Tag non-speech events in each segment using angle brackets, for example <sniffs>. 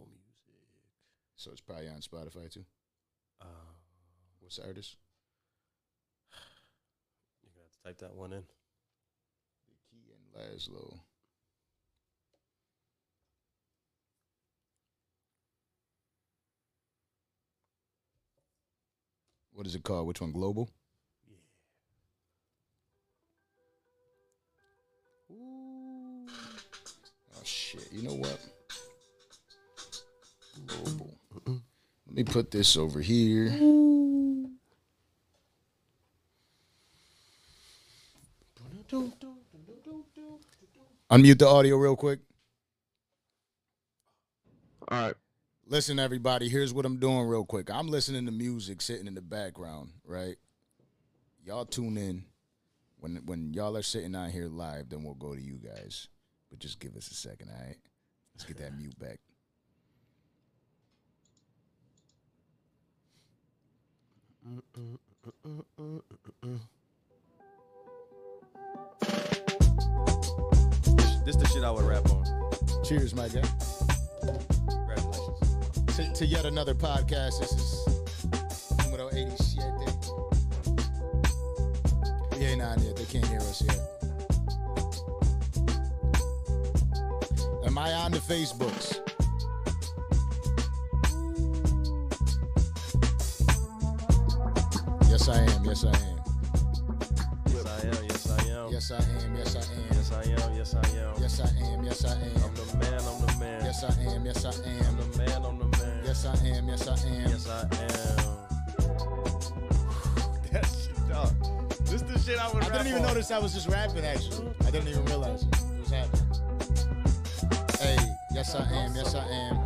Apple Music. So it's probably on Spotify too. Uh, What's the artist? <sighs> you're gonna have to type that one in. The Key and Laszlo. What is it called? Which one? Global? Ooh. Oh shit! You know what? Let me put this over here. Unmute the audio real quick. All right. Listen, everybody, here's what I'm doing real quick. I'm listening to music sitting in the background, right? Y'all tune in. When when y'all are sitting out here live, then we'll go to you guys. But just give us a second, all right? Let's get that mute back. This the shit I would rap on. Cheers, my guy. Congratulations. To, to yet another podcast. This is numero 87. We ain't on yet. They can't hear us yet. Am I on the Facebooks? Yes, I am. Yes, I am. Yes, I am. Yes, I am. Yes, I am. Yes, I am. Yes, I am. Yes, I am. Yes, I am. Yes, I I'm am. the man. I'm the man. Yes, I am. Yes, I am. I'm am. the man. I'm the man. Yes, I am. Yes, I am. Yes, I am. that shit, dog. This the shit I would I didn't even on. notice I was just rapping. Actually, I didn't even realize it was happening. Hey, yes I am. Yes I am.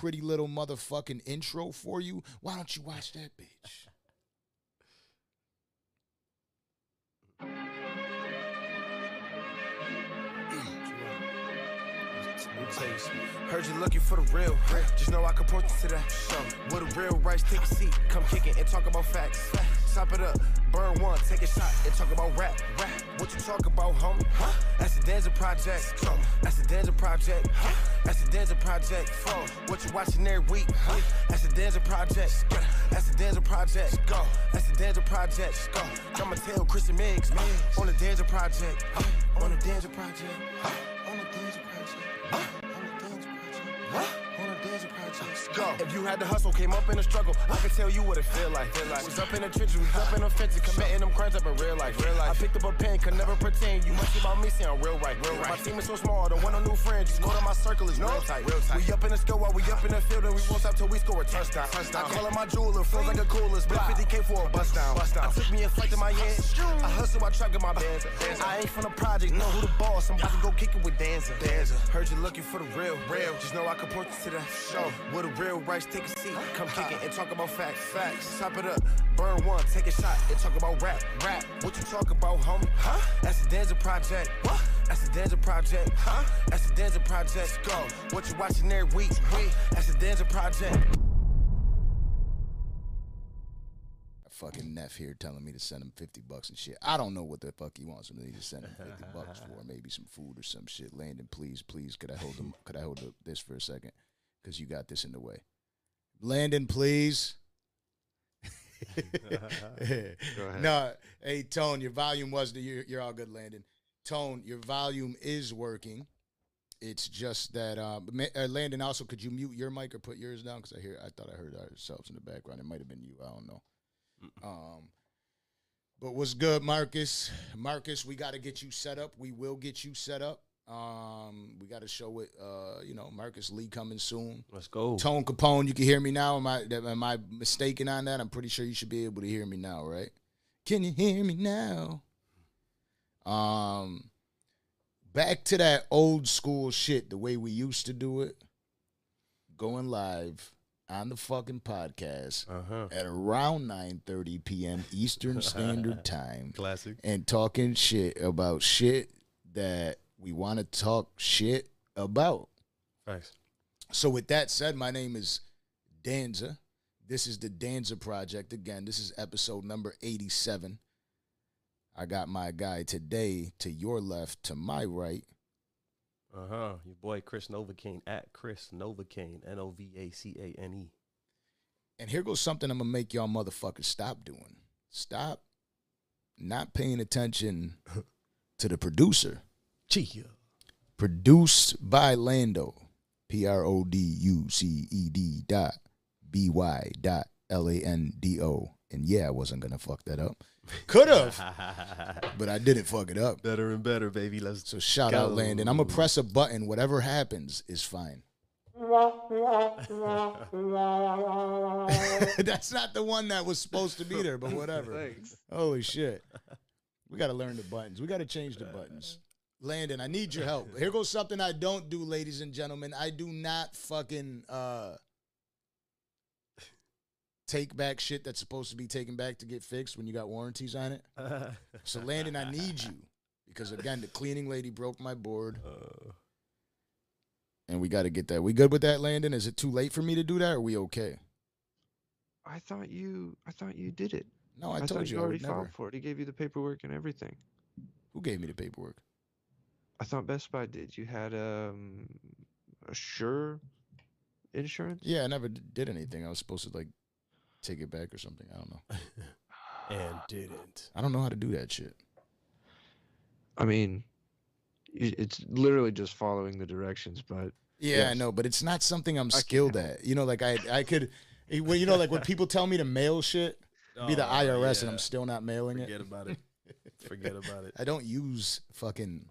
Pretty little motherfucking intro for you. Why don't you watch that bitch? Heard you looking for the real. Just know I can point you to that. Show. With a real rights, take a seat. Come kick it and talk about facts. Top it up, burn one, take a shot and talk about rap. Rap. What you talk about, homie? Huh? That's the Danza Project. Come. That's the Danza Project. Huh? That's the Danza Project. Phone. What you watching every week? Huh? That's the Danza Project. That's the Danza Project. Go. That's the Danza Project. Go. I'ma tell Christian Miggs. On the Danza Project. On the Danza Project. On the Danza Project. On the Danza Project. On the Project. Go. If you had to hustle, came up in a struggle, I can tell you what it feel like. Feel like. Was up in the trenches, we was up in the fences, committing them crimes up in real life. Real life. I picked up a pen, could never pretend. You much about me sound real right. Real right. My team is so small, don't want no new friends. Just know that my circle is real tight. Real tight. We up in the score while we up in the field, and we won't stop till we score a touchdown. touchdown. I call it my jeweler, feels like a cooler. Spent 50k for a bust down. Bust down. I took me a flight to Miami. I hustle, I truck in my bands. I ain't from the project, know who the boss. I'm about to go kick it with Danza. Danza. Heard you looking for the real, real. Just know I can point you to the show. With a real rights, take a seat. Come kick it and talk about facts. Facts. Top it up, burn one, take a shot and talk about rap. Rap. What you talk about, homie? Huh? That's the Danza Project. What? That's the Danza Project. Huh? That's the Danza Project. Go. What you watching every week? Week. That's the Danza Project. fucking Neff here telling me to send him 50 bucks and shit. I don't know what the fuck he wants me to send him 50 bucks <laughs> for. Maybe some food or some shit. Landon, please, please, could I hold them? Could I hold this for a second? Because you got this in the way. Landon, please. <laughs> No, <laughs> hey Tone, your volume was the you're, you're all good, Landon. Tone, your volume is working. It's just that um, uh, Landon. Also, could you mute your mic or put yours down? Because I hear, I thought I heard ourselves in the background. It might have been you. I don't know. Um, but what's good, Marcus? Marcus, we got to get you set up. We will get you set up. Um, we got to show it. Uh, you know, Marcus Lee coming soon. Let's go. Tone Capone, you can hear me now. Am I am I mistaken on that? I'm pretty sure you should be able to hear me now, right? Can you hear me now? Um, back to that old school shit, the way we used to do it. Going live on the fucking podcast Uh huh. at around 9:30 p.m. Eastern <laughs> Standard Time Classic. and talking shit about shit that we want to talk shit about. Thanks. So with that said, my name is Danza. This is the Danza Project. Again, this is episode number 87. I got my guy today to your left, to my right. Uh huh. Your boy Kris Novacane at Kris Novacane. N O V A C A N E. And here goes something I'm gonna make y'all motherfuckers stop doing. Stop not paying attention <laughs> to the producer. Chia. Produced by Lando. P R O D U C E D dot B Y dot L A N D O. And yeah, I wasn't gonna fuck that up. Could have, <laughs> but I didn't fuck it up. better and better, baby. Let's So shout out Go. Landon. I'm gonna press a button. Whatever happens is fine. <laughs> That's not the one that was supposed to be there, but whatever. <laughs> Thanks. Holy shit. We got to learn the buttons. We got to change the buttons. Landon, I need your help. Here goes something I don't do, ladies and gentlemen. I do not fucking uh take back shit that's supposed to be taken back to get fixed when you got warranties on it. <laughs> So Landon, I need you because again, the cleaning lady broke my board, uh, and we got to get that. We good with that, Landon? Is it too late for me to do that? Or are we okay? I thought you. I thought you did it. No, I, I, told thought you you I already would never. filed for it. He gave you the paperwork and everything. Who gave me the paperwork? I thought Best Buy did. You had um, a sure insurance. Yeah, I never d- did anything. I was supposed to like take it back or something. I don't know. <laughs> and didn't. I don't know how to do that shit. I mean, it's literally just following the directions, but Yeah, I know, but it's not something I'm skilled at. You know, like I I could, well, you know, like when <laughs> people tell me to mail shit, be the Oh, IRS, and. I'm still not mailing Forget it. Forget about it. Forget about it. <laughs> I don't use fucking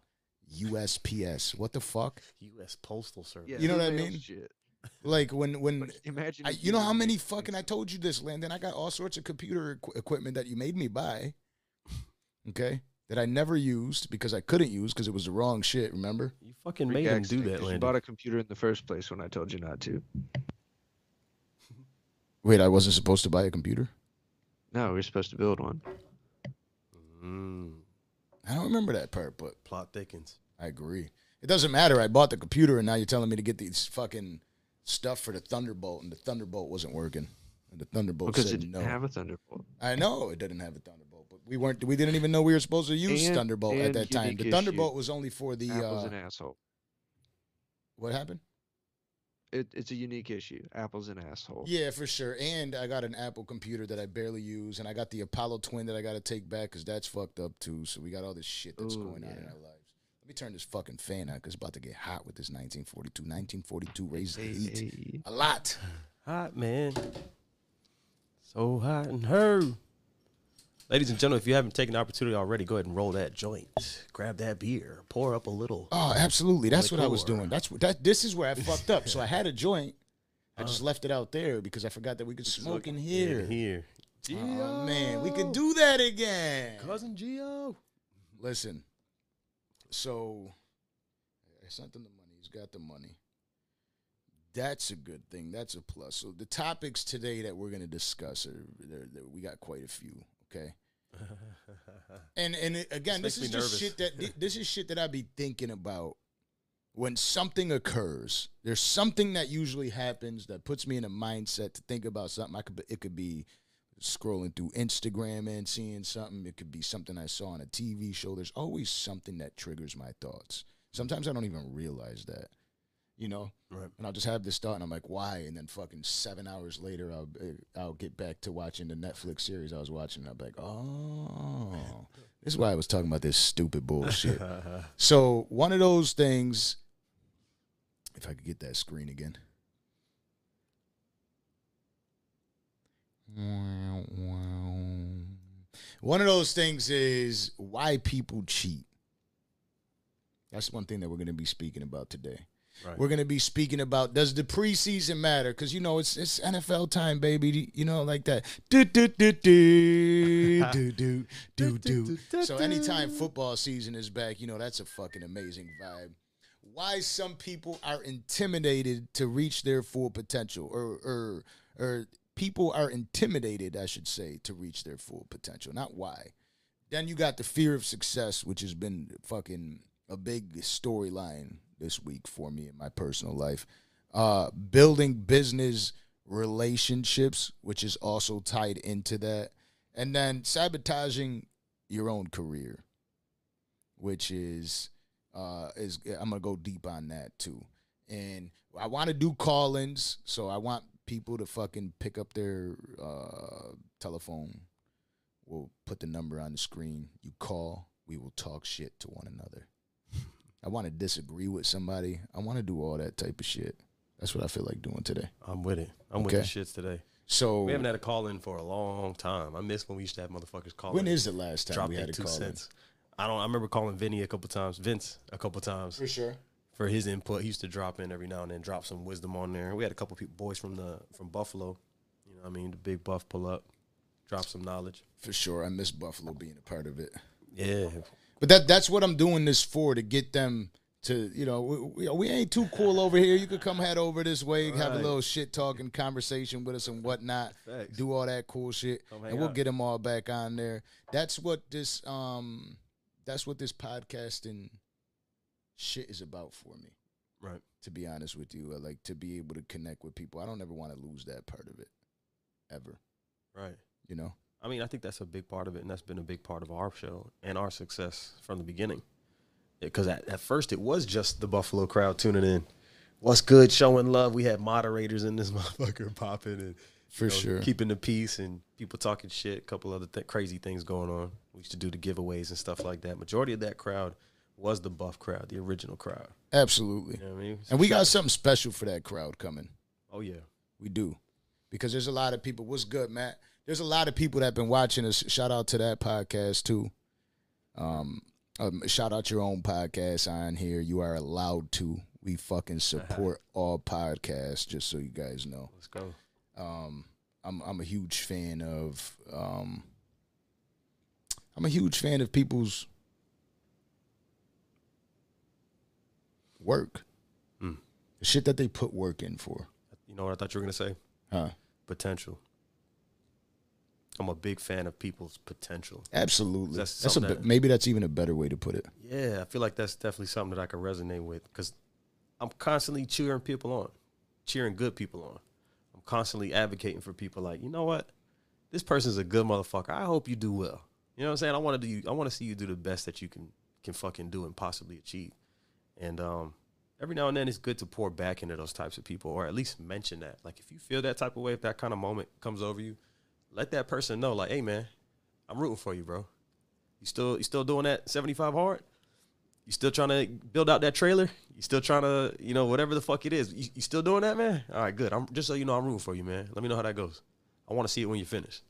USPS. What the fuck? U.S. Postal Service. yeah, You know what I mean? Shit. Like when when But imagine. I, you know how many fucking I told you this, Landon. I got all sorts of computer equi- equipment that you made me buy. Okay, that I never used because I couldn't use because it was the wrong shit. Remember? You fucking Freak made him accident, do that, 'cause You Landon. bought a computer in the first place when I told you not to. Wait, I wasn't supposed to buy a computer. No, we were supposed to build one. Mm, I don't remember that part, but plot thickens. I agree. It doesn't matter. I bought the computer, and now you're telling me to get these fucking stuff for the Thunderbolt, and the Thunderbolt wasn't working. And the Thunderbolt Because said it didn't no. have a Thunderbolt. I know it didn't have a Thunderbolt, but we weren't. We didn't even know we were supposed to use And- Thunderbolt at that time. The issue. Thunderbolt was only for the. Apple's Uh, an asshole. what happened? it, it's a unique issue. Apple's an asshole. Yeah, for sure. And I got an Apple computer that I barely use, and I got the Apollo Twin that I got to take back because that's fucked up too. So we got all this shit that's Ooh, going on in our lives. Let me turn this fucking fan on because it's about to get hot with this 1942. 1942 raised the heat hey. a lot. Hot man. So hot and her. Ladies and gentlemen, if you haven't taken the opportunity already, go ahead and roll that joint. Grab that beer. Pour up a little. Oh, absolutely. That's what I was doing. That's what that. This is where I fucked up. So I had a joint. I uh-huh. just left it out there because I forgot that we could smoke in here. In here. Oh man, we could do that again. Cousin Gio. Listen, so I sent him the money. He's got the money. That's a good thing. That's a plus. So the topics today that we're going to discuss are they're, they're- we got quite a few. Okay, <laughs> and and it, again, This this, is just nervous. shit that this is shit that I be thinking about when something occurs. There's something that usually happens that puts me in a mindset to think about something. I could it could be scrolling through Instagram and seeing something. It could be something I saw on a TV show. There's always something that triggers my thoughts. Sometimes I don't even realize that, you know. Right. And I'll just have this thought, and I'm like, why? And then fucking seven hours later, I'll uh, I'll get back to watching the Netflix series I was watching. And I'll be like, oh, this is why I was talking about this stupid bullshit. <laughs> so one of those things, if I could get that screen again. One of those things is why people cheat. That's one thing that we're going to be speaking about today. Right. We're going to be speaking about does the preseason matter? Because you know it's it's NFL time, baby. You know, like that. Do do do do do do do do. <laughs> So anytime football season is back, you know that's a fucking amazing vibe. Why some people are intimidated to reach their full potential, or or or people are intimidated, I should say, to reach their full potential. Not why. Then you got the fear of success, which has been fucking a big storyline this week for me in my personal life. Uh, building business relationships, which is also tied into that. And then sabotaging your own career, which is uh is I'm gonna go deep on that too. And I want to do call-ins, so I want people to fucking pick up their uh telephone. We'll put the number on the screen. You call, we will talk shit to one another. I want to disagree with somebody. I want to do all that type of shit. That's what I feel like doing today. I'm with it. I'm with Okay. the shits today. So We haven't had a call in for a long time. I miss when we used to have motherfuckers call when in. is the last time drop we had a two call? in? I don't. I remember calling Vinny a couple times, Vince a couple times For sure. For his input. He used to drop in every now and then, drop some wisdom on there. We had a couple people, boys from the from Buffalo. You know, what I mean, the big buff pull up, drop some knowledge. For sure. I miss Buffalo being a part of it. Yeah, But that that's what I'm doing this for to get them to you know we, we, ain't too cool over here. You could come head over this way, have a little shit talking conversation with us and whatnot. Facts. Do all that cool shit, and we'll out. get them all back on there. That's what this um that's what this podcasting shit is about for me. right. To be honest with you, I like to be able to connect with people. I don't ever want to lose that part of it, ever. Right. You know. I mean, I think that's a big part of it, and that's been a big part of our show and our success from the beginning. Because at, at first it was just the Buffalo crowd tuning in. What's good? Showing love. We had moderators in this <laughs> motherfucker popping and For you know, sure. keeping the peace and people talking shit. A couple other th- crazy things going on. We used to do the giveaways and stuff like that. Majority of that crowd was the buff crowd, the original crowd. Absolutely. You know I mean? And we got something special for that crowd coming. Oh yeah. We do. Because there's a lot of people. What's good, Matt? There's a lot of people that have been watching us. Shout out to that podcast too. Um, um shout out your own podcast on here. You are allowed to. We fucking <laughs> support all podcasts, just so you guys know. Let's go. Um, I'm I'm a huge fan of um I'm a huge fan of people's work. Mm. The shit that they put work in for. You know what I thought you were gonna say? Huh. Potential. I'm a big fan of people's potential. Absolutely. That's That's, a bit, that- maybe that's even a better way to put it. Yeah, I feel like that's definitely something that I can resonate with because I'm constantly cheering people on, cheering good people on. I'm constantly advocating for people like, you know what, this person's a good motherfucker. I hope you do well. You know what I'm saying? I want to do. I want to see you do the best that you can can fucking do and possibly achieve. And um, every now and then it's good to pour back into those types of people, or at least mention that. Like if you feel that type of way, if that kind of moment comes over you, let that person know. Like, hey man, I'm rooting for you, bro. You still you still doing that 75 hard? You still trying to build out that trailer? You still trying to, you know, whatever the fuck it is. You, you still doing that, man? All right, good. I'm just so you know, I'm rooting for you, man. Let me know how that goes. I want to see it when you finish.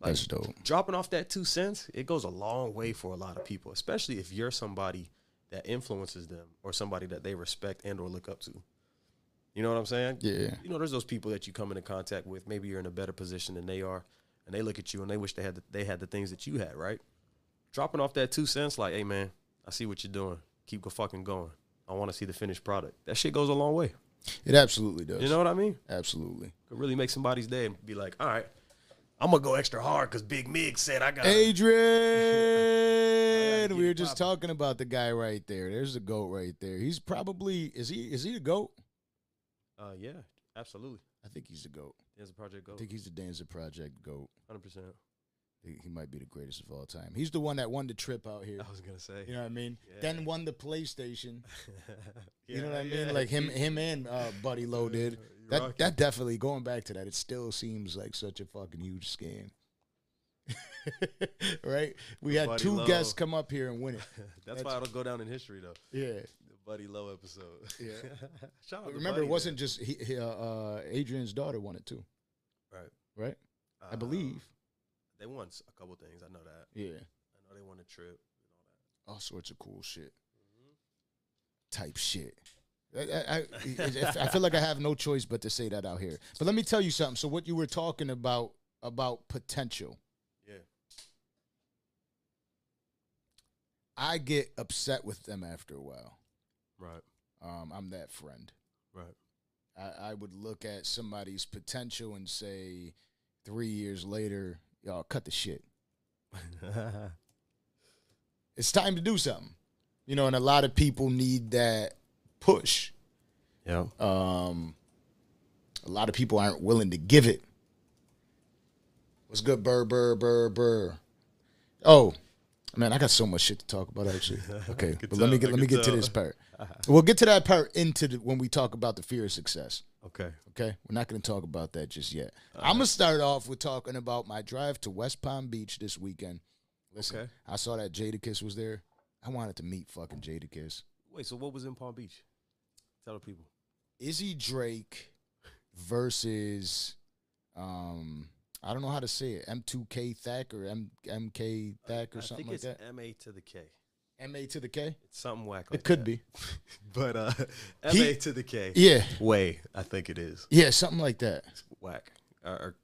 Like, That's dope. dropping off that two cents, it goes a long way for a lot of people, especially if you're somebody that influences them or somebody that they respect and or look up to. You know what I'm saying? Yeah. You know, there's those people that you come into contact with. Maybe you're in a better position than they are, and they look at you and they wish they had the, they had the things that you had, right? Dropping off that two cents, like, hey man, I see what you're doing. Keep go fucking going. I want to see the finished product. That shit goes a long way. It absolutely does. You know what I mean? absolutely. Could really make somebody's day and be like, all right, I'm gonna go extra hard because Big Mig said I got. Adrian, <laughs> we were just talking about the guy right there. There's the goat right there. He's probably is he is he a goat? Uh, yeah, absolutely. I think he's the goat. There's a project goat. I think he's the Danza Project goat. Hundred percent. He, might be the greatest of all time. He's the one that won the trip out here. I was gonna say. You know what I mean? Yeah. Then won the PlayStation. <laughs> You know what I mean? yeah. Like him, <laughs> him and uh, Buddy Low did. That that definitely going back to that. It still seems like such a fucking huge scam. <laughs> right? We had Buddy two Low. guests come up here and win it. <laughs> That's why it'll go down in history though. Yeah. The Buddy Low episode. Yeah. <laughs> Shout out remember, Buddy, it wasn't man. just he, he, uh, uh, Adrian's daughter won it too, right. right? I Um, believe. they won a couple things. I know that. Yeah. I know they won a trip. All sorts of cool shit. Type shit. I, I, I, I feel like I have no choice but to say that out here. But let me tell you something. So what you were talking about about potential, Yeah. I get upset with them after a while. Right. Um, I'm that friend. Right. I, I would look at somebody's potential and say, three years later, y'all cut the shit. <laughs> It's time to do something. You know, and a lot of people need that push. yeah. Um, a lot of people aren't willing to give it. What's good, Burr, Burr, Burr, Burr? Oh, man, I got so much shit to talk about. Actually, <laughs> okay, but let me get let me get to this part. <laughs> We'll get to that part into the, when we talk about the fear of success. Okay. Okay, we're not going to talk about that just yet. I'm gonna start off with talking about my drive to West Palm Beach this weekend. Listen, Okay. I saw that Jadakiss was there. I wanted to meet fucking Jadakiss. Wait. So what was in Palm Beach? Tell the people. Izzy Drake versus um I don't know how to say it. M2K Thack or M MK Thack or I something like that. M A to the K. M A to the K? It's something whack. Like It could that. be. <laughs> but uh, <laughs> M A to the K. Yeah. Way. I think it is Yeah, something like that. It's whack. Or, or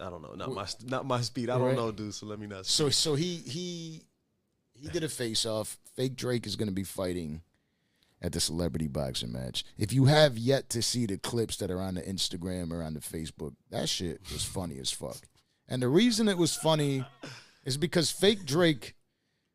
I don't know. Not my not my speed. I don't Right. know, dude. So let me not. So so he he he did a face off. Fake Drake is going to be fighting at the celebrity boxing match. If you have yet to see the clips that are on the Instagram or on the Facebook, that shit was funny as fuck. And the reason it was funny is because Fake Drake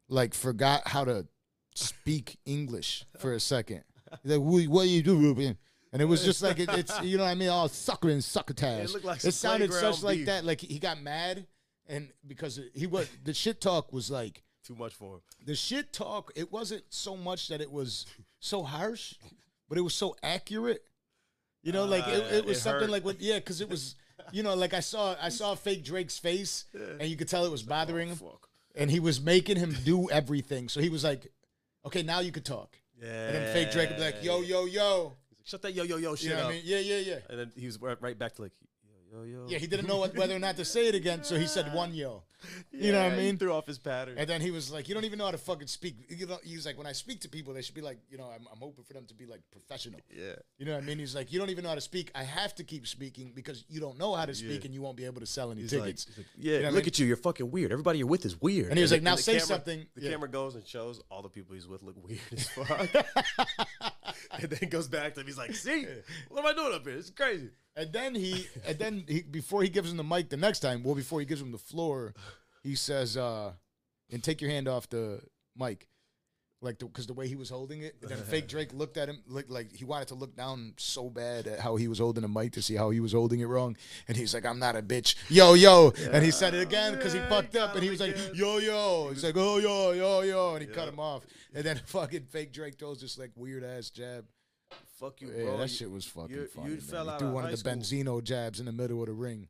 like forgot how to speak English for a second. He's like, "What, what you do, Ruben?" And it was just like it, it's you know what I mean, all sucker and succotash. It like it sounded such like that. Like he got mad, and because he was the shit talk was like Too much for him. the shit talk. It wasn't so much that it was so harsh, but it was so accurate. You know, like it, Uh, it was it something hurt. like what? Yeah, because it was. You know, like I saw, I saw fake Drake's face, and you could tell it was bothering him, and he was making him do everything. So he was like, "Okay, now you could talk." Yeah. And then fake Drake would be like, "Yo, yo, yo," Shut that yo yo yo shit you know up. I mean? Yeah, yeah, yeah. And then he was right back to like yo yo yo. Yeah, he didn't know what, whether or not to say it again, so he said one yo. You know what I Yeah, he mean? threw off his pattern. And then he was like, "You don't even know how to fucking speak." You know, he was like, "When I speak to people, they should be like, you know, I'm, I'm hoping for them to be like professional." yeah. You know what I mean? He's like, "You don't even know how to speak. I have to keep speaking because you don't know how to speak, Yeah. and you won't be able to sell any He's tickets." like, like, yeah, You know what I look mean? at you. You're fucking weird. Everybody you're with is weird. And he was like, "Now the say camera- something." The Yeah. camera goes and shows all the people he's with look weird as <laughs> fuck. and then goes back to him. He's like, see, what am I doing up here? It's crazy. And then he, and then he, before he gives him the mic the next time, well, before he gives him the floor, he says, uh, "And take your hand off the mic." Like, because the, way he was holding it, and then <laughs> fake Drake looked at him, looked like he wanted to look down so bad at how he was holding the mic to see how he was holding it wrong, and he's like, "I'm not a bitch, yo yo," and he said it again because he Yeah, fucked up, and he was like. "Yo yo," he's like, "Oh yo yo yo," and he cut him off, and then <laughs> fucking fake Drake throws this like weird ass jab. Fuck you, Yeah, bro. that You- shit was fucking you- funny. you man. fell he out threw of one high of the school. Benzino jabs in the middle of the ring.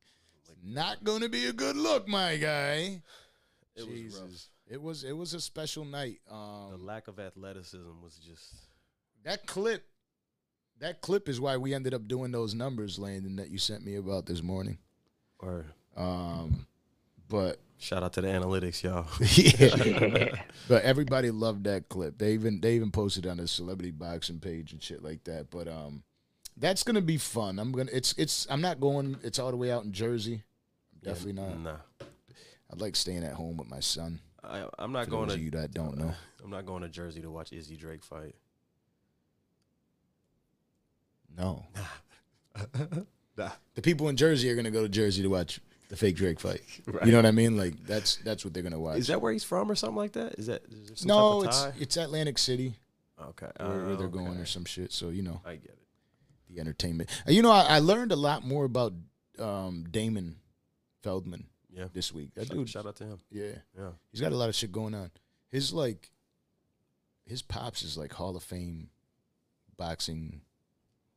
Not gonna be a good look, my guy. It was Jesus. rough. It was it was a special night. The Um, lack of athleticism was just. that clip, that clip is why we ended up doing those numbers, Landon, that you sent me about this morning. Or Um, but shout out to the analytics, y'all. <laughs> yeah, but everybody loved that clip. They even they even posted on the celebrity boxing page and shit like that. But um, that's gonna be fun. I'm gonna it's it's I'm not going. It's all the way out in Jersey. Definitely not. Nah, I'd like staying at home with my son. I, I'm not For going to. you that don't know. <laughs> I'm not going to Jersey to watch Izzy Drake fight. No, Nah. <laughs> Nah. the people in Jersey are gonna go to Jersey to watch the fake Drake fight. <laughs> Right. You know what I mean? Like that's that's what they're gonna watch. Is that where he's from or something like that? Is that is some no? type It's it's Atlantic City okay. where, where they're Oh, going or some shit. So you know I get it. the entertainment. Uh, You know, I, I learned a lot more about um, Damon Feldman Yeah. this week. That Shout, dude, shout out to him. yeah, Yeah. he's got a lot of shit going on. His like, his pops is like Hall of Fame boxing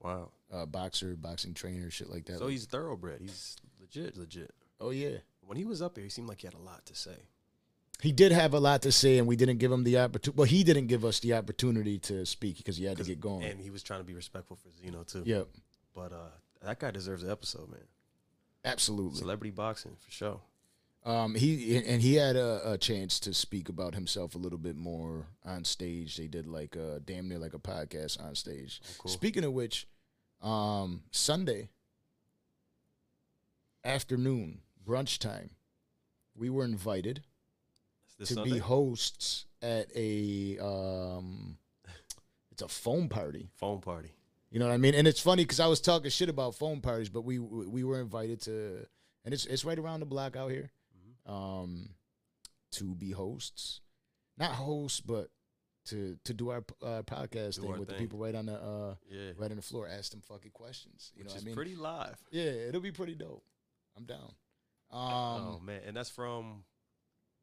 Wow. Uh, boxer, boxing trainer, shit like that. So he's thoroughbred. He's legit, legit. oh yeah, When he was up here, he seemed like he had a lot to say. he did have a lot to say, and we didn't give him the opportunity. Well, he didn't give us the opportunity to speak because he had to get going. And he was trying to be respectful for Zeno too. Yep, But uh, that guy deserves an episode, man. absolutely. Celebrity boxing for sure. Um, he and he had a, a chance to speak about himself a little bit more on stage. They did like a damn near like a podcast on stage. Oh, cool. Speaking of which, um, Sunday afternoon brunch time, we were invited to Sunday? be hosts at a um, it's a foam party. foam party. You know what I mean? And it's funny because I was talking shit about foam parties, but we we were invited to, and it's it's right around the block out here, Mm-hmm. um, to be hosts, not hosts, but to to do our uh, podcast Do thing our with the people right on the uh Yeah. right on the floor, ask them fucking questions. You Which know what I mean? pretty live. yeah, it'll be pretty dope. I'm down. oh Um, man, and that's from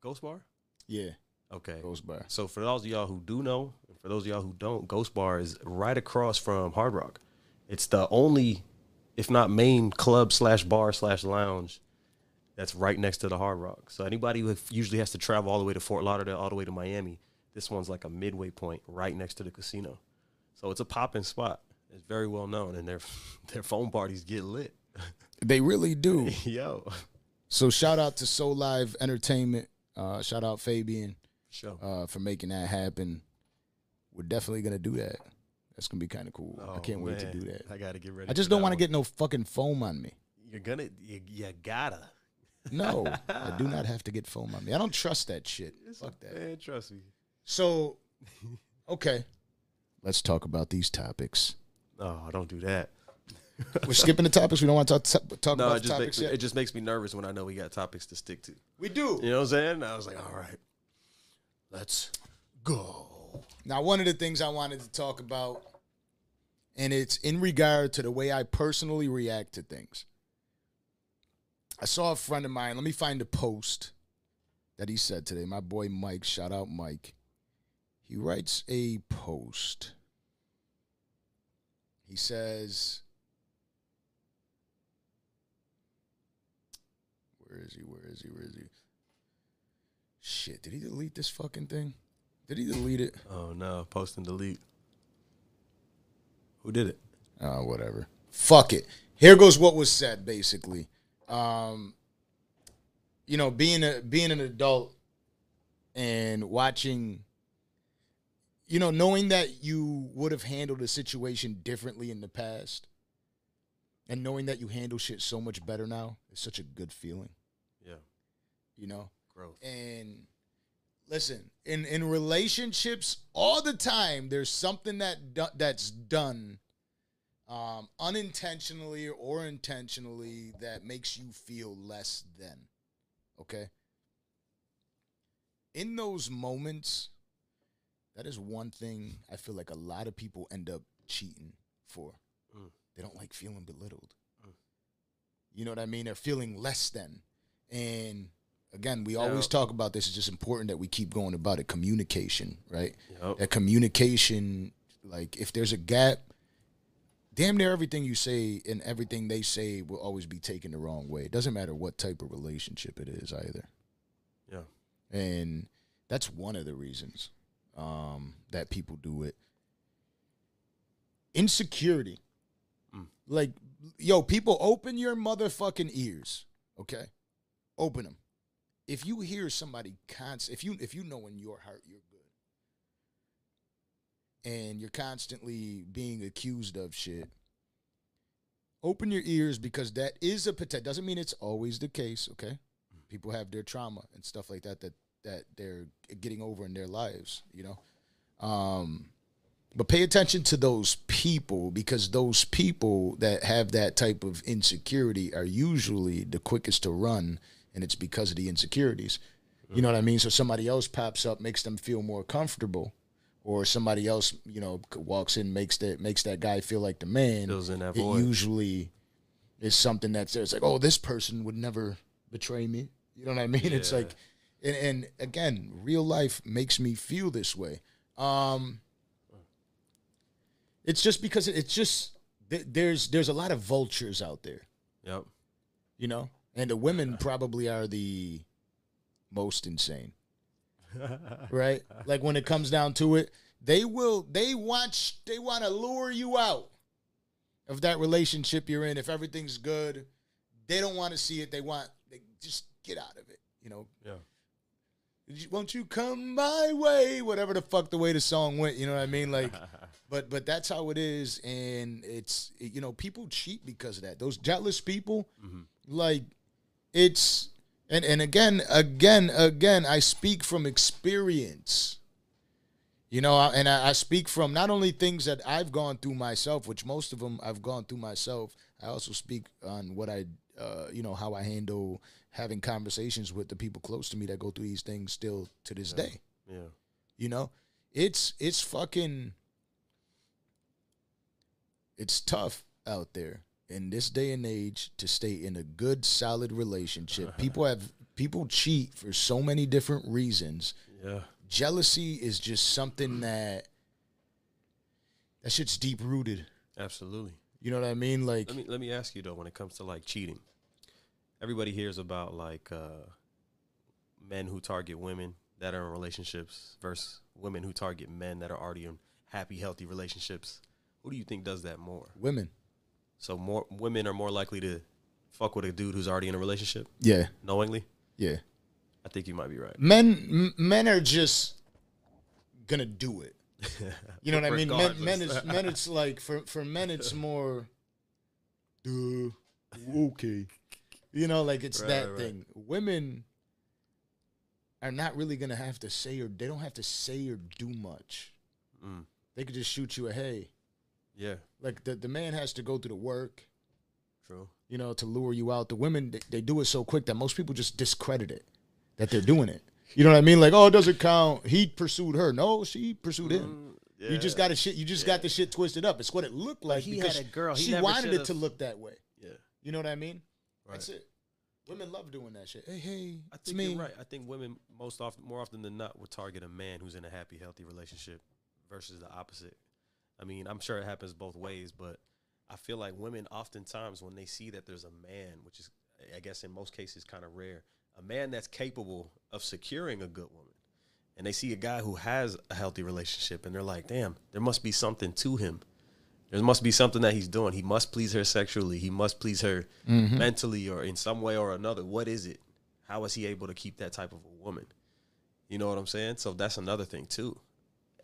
Ghost Bar. yeah, Okay. Ghost Bar. So for those of y'all who do know, and for those of y'all who don't, Ghost Bar is right across from Hard Rock. It's the only, if not main club slash bar slash lounge that's right next to the Hard Rock. So anybody who usually has to travel all the way to Fort Lauderdale, all the way to Miami, this one's like a midway point right next to the casino. So it's a popping spot. It's very well known, and their <laughs> their foam parties get lit. <laughs> They really do. <laughs> Yo, so shout out to Soul Live Entertainment. Uh, shout out Fabian. show. uh, for making that happen. We're definitely gonna do that. That's gonna be kind of cool. I Oh, can't wait to do that. I gotta get ready. I just don't want to get no fucking foam on me. You're gonna. You, you gotta. No, I do not have to get foam on me. I don't trust that shit. Fuck that. Man, trust me. So, okay, let's talk about these topics. Oh, don't do that. <laughs> We're skipping the topics. We don't want to talk, talk No, about it the just, topics makes, yet. it just makes me nervous when I know we got topics to stick to. we do. You know what I'm saying? I was like, all right, let's go. Now, one of the things I wanted to talk about, and it's in regard to the way I personally react to things. I saw a friend of mine. Let me find the post that he said today. My boy Mike, shout out Mike. He writes a post. He says, Where is he? Where is he? Where is he? Shit, did he delete this fucking thing? Did he delete it? Oh no, post and delete. Who did it? Oh, whatever. Fuck it. Here goes what was said, basically. Um, you know, being a being an adult and watching, you know, knowing that you would have handled a situation differently in the past, and knowing that you handle shit so much better now is such a good feeling. Yeah, You know, growth. and listen, in in relationships, all the time there's something that do, that's done um, unintentionally or intentionally that makes you feel less than. Okay. In those moments, that is one thing I feel like a lot of people end up cheating for. Mm. They don't like feeling belittled. Mm. You know what I mean? They're feeling less than. And again, we always talk about this. It's just important that we keep going about it. Communication, right? Yep. That communication, like if there's a gap, damn near everything you say and everything they say will always be taken the wrong way. It doesn't matter what type of relationship it is either. Yeah. And that's one of the reasons um, that people do it. Insecurity. Mm. Like, yo, people, open your motherfucking ears, okay? Open them. If you hear somebody const, if you if you know in your heart you're good, and you're constantly being accused of shit, open your ears because that is a potential. Doesn't mean it's always the case, okay? People have their trauma and stuff like that that that they're getting over in their lives, you know. Um, but pay attention to those people because those people that have that type of insecurity are usually the quickest to run, and it's because of the insecurities. You know what I mean? So somebody else pops up, makes them feel more comfortable, or somebody else, you know, walks in, makes that makes that guy feel like the man. Fills in that it void. usually is something that's there. It's like, oh, this person would never betray me. You know what I mean? It's like, and, and again, real life makes me feel this way. Um, it's just because it's just th- there's there's a lot of vultures out there, Yep. you know, and the women probably are the most insane, <laughs> right? Like when it comes down to it, they will they want they want to lure you out of that relationship you're in. If everything's good, they don't want to see it. They want they just get out of it, you know. Yeah. Won't you come my way? Whatever the fuck the way the song went, you know what I mean? Like, <laughs> but but that's how it is, and it's you know people cheat because of that. Those jealous people, like it's and and again again again I speak from experience. You know, I- and I, I speak from not only things that I've gone through myself, which most of them I've gone through myself. I also speak on what I, uh, you know, how I handle having conversations with the people close to me that go through these things still to this day. Yeah. You know, it's it's fucking it's tough out there in this day and age to stay in a good solid relationship. <laughs> People have people cheat for so many different reasons. Yeah. Jealousy is just something <clears throat> that that shit's deep rooted. Absolutely. You know what I mean? Like Let me let me ask you though, when it comes to like cheating, everybody hears about like uh, men who target women that are in relationships versus women who target men that are already in happy, healthy relationships. Who do you think does that more? women. So more women are more likely to fuck with a dude who's already in a relationship Yeah. knowingly. Yeah. I think you might be right. Men m- men are just gonna do it. You know what I mean? Men, men is men. It's like for for men, it's <laughs> more. Duh. Okay. You know, like it's Right, that right, thing. Women are not really gonna have to say or they don't have to say or do much. Mm, They could just shoot you a hey. yeah, Like the the man has to go through the work, true. you know, to lure you out. The women they, they do it so quick that most people just discredit it that they're doing it. You know what I mean? Like, oh, it doesn't count. He pursued her. No, she pursued him. You just got a shit. You just got the shit twisted up. It's what it looked like. he because had a girl. He she wanted it to look that way. Yeah, You know what I mean? Right. That's it. Women love doing that shit. Hey, hey, I think me. you're right. I think women most often, more often than not, would target a man who's in a happy, healthy relationship versus the opposite. I mean, I'm sure it happens both ways, but I feel like women oftentimes when they see that there's a man, which is, I guess, in most cases, kind of rare, a man that's capable of securing a good woman, and they see a guy who has a healthy relationship, and they're like, "Damn, there must be something to him." There must be something that he's doing. He must please her sexually. He must please her mm-hmm. mentally or in some way or another. What is it? How is he able to keep that type of a woman? You know what I'm saying? So that's another thing too.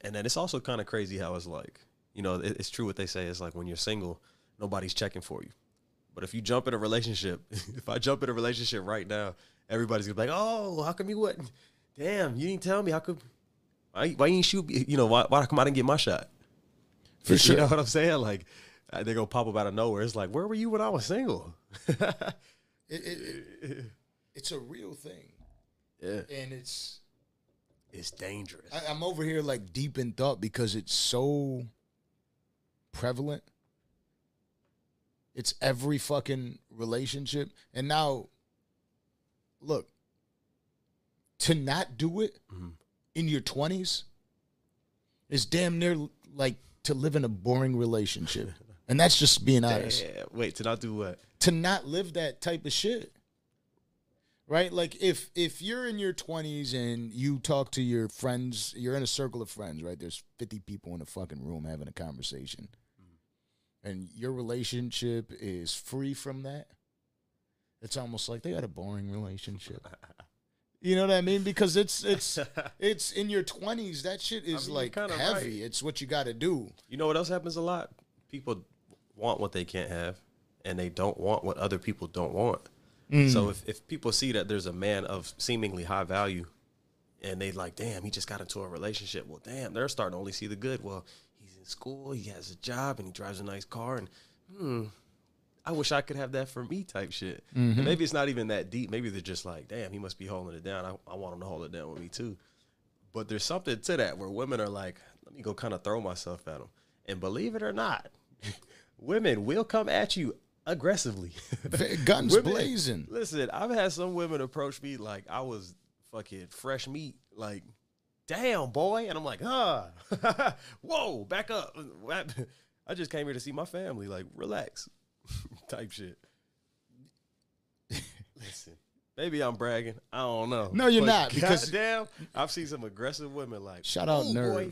And then it's also kind of crazy how it's like, you know, it, it's true what they say. It's like when you're single, nobody's checking for you. But if you jump in a relationship, <laughs> if I jump in a relationship right now, everybody's gonna be like, "Oh, how come you wouldn't? Damn, you didn't tell me. How come? Why, why you didn't shoot? You know, why, why come I didn't get my shot? For sure. You sure. know what I'm saying? Like uh, they go pop up out of nowhere. It's like, where were you when I was single? It, it, it, it's a real thing, yeah, and it's. it's dangerous. I, I'm over here like deep in thought because it's so prevalent. It's every fucking relationship, and now, look, to not do it Mhm. in your 20s is damn near like to live in a boring relationship. And that's just being honest. Damn. Wait, to not do what? To not live that type of shit. Right? Like if if you're in your 20s and you talk to your friends, you're in a circle of friends, right? There's 50 people in a fucking room having a conversation. And your relationship is free from that. It's almost like they got a boring relationship. <laughs> You know what I mean? Because it's <laughs> it's it's in your 20s that shit is mean, like heavy. right. It's what you got to do. You know what else happens a lot? People want what they can't have, and they don't want what other people don't want. Mm. So if, if people see that there's a man of seemingly high value, and they like, damn, he just got into a relationship. Well, damn, they're starting to only see the good. Well, he's in school, he has a job, and he drives a nice car, and hmm, I wish I could have that for me type shit. And mm-hmm. maybe it's not even that deep. Maybe they're just like, damn, he must be holding it down. I, I want him to hold it down with me too. But there's something to that where women are like, let me go kind of throw myself at him. And believe it or not, <laughs> women will come at you aggressively. <laughs> Guns Women- blazing. Listen, I've had some women approach me like I was fucking fresh meat, like, damn, boy. And I'm like, huh, <laughs> whoa, back up. I just came here to see my family, like, relax, <laughs> type shit. Listen, maybe I'm bragging. I don't know. No, you're But not, because- damn, I've seen some aggressive women like, Shout out "Ooh, Nerve. boy."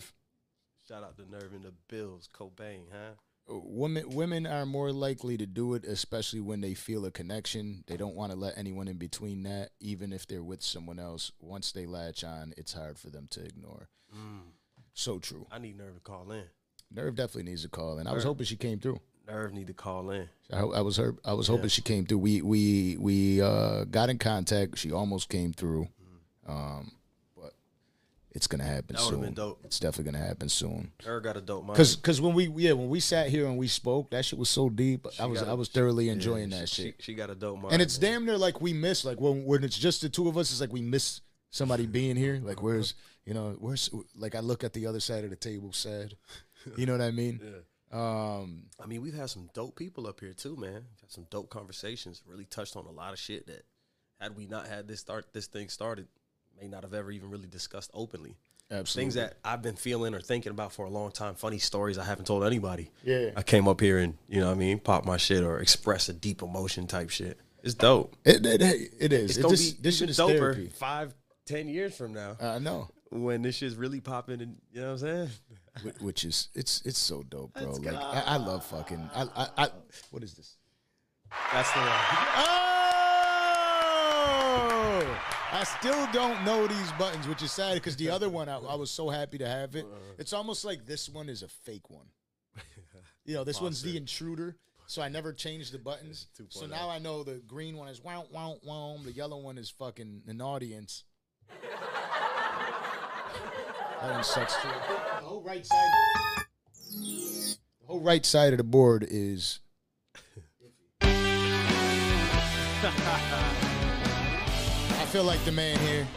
Shout out to Nerve and the Bills, Cobain, huh? women women are more likely to do it especially when they feel a connection they don't want to let anyone in between that even if they're with someone else once they latch on it's hard for them to ignore mm. so true I need Nerve to call in. nerve definitely needs a call and i was hoping she came through Nerve need to call in. I, I was her. I was hoping she came through. We we we uh, got in contact. She almost came through, um, but it's gonna happen That soon. been dope. It's definitely gonna happen soon. Nerve got a dope mind. Cause, cause when we yeah when we sat here and we spoke, that shit was so deep. I was a- I was thoroughly Yeah, enjoying she- that shit. She, she got a dope mind. and it's man. damn near like we miss like when when it's just the two of us. It's like we miss somebody being here. Like where's you know where's like I look at the other side of the table sad. You know what I mean? <laughs> Um, I mean, we've had some dope people up here too, man. We've had some dope conversations. Really touched on a lot of shit that, had we not had this start, this thing started, may not have ever even really discussed openly. absolutely. Things that I've been feeling or thinking about for a long time. Funny stories I haven't told anybody. Yeah. I came up here and you know what I mean, pop my shit or express a deep emotion type shit. It's dope. It, it, it is. It's It gonna just- be this shit is doper therapy. five, ten years from now I know. when this shit's really popping and you know what I'm saying. Wh- which is it's it's so dope, bro. Let's like. I, I love fucking. I, I I what is this? That's the one. Oh! I still don't know these buttons, which is sad because the <laughs> other one I, I was so happy to have it. It's almost like this one is a fake one. <laughs> You know, this one's the intruder, so I never changed the buttons. Oh. So now I know the green one is wow wow wow. The yellow one is fucking an audience. That one sucks too. The whole right side. The whole right side of the board is. <laughs> I feel like the man here.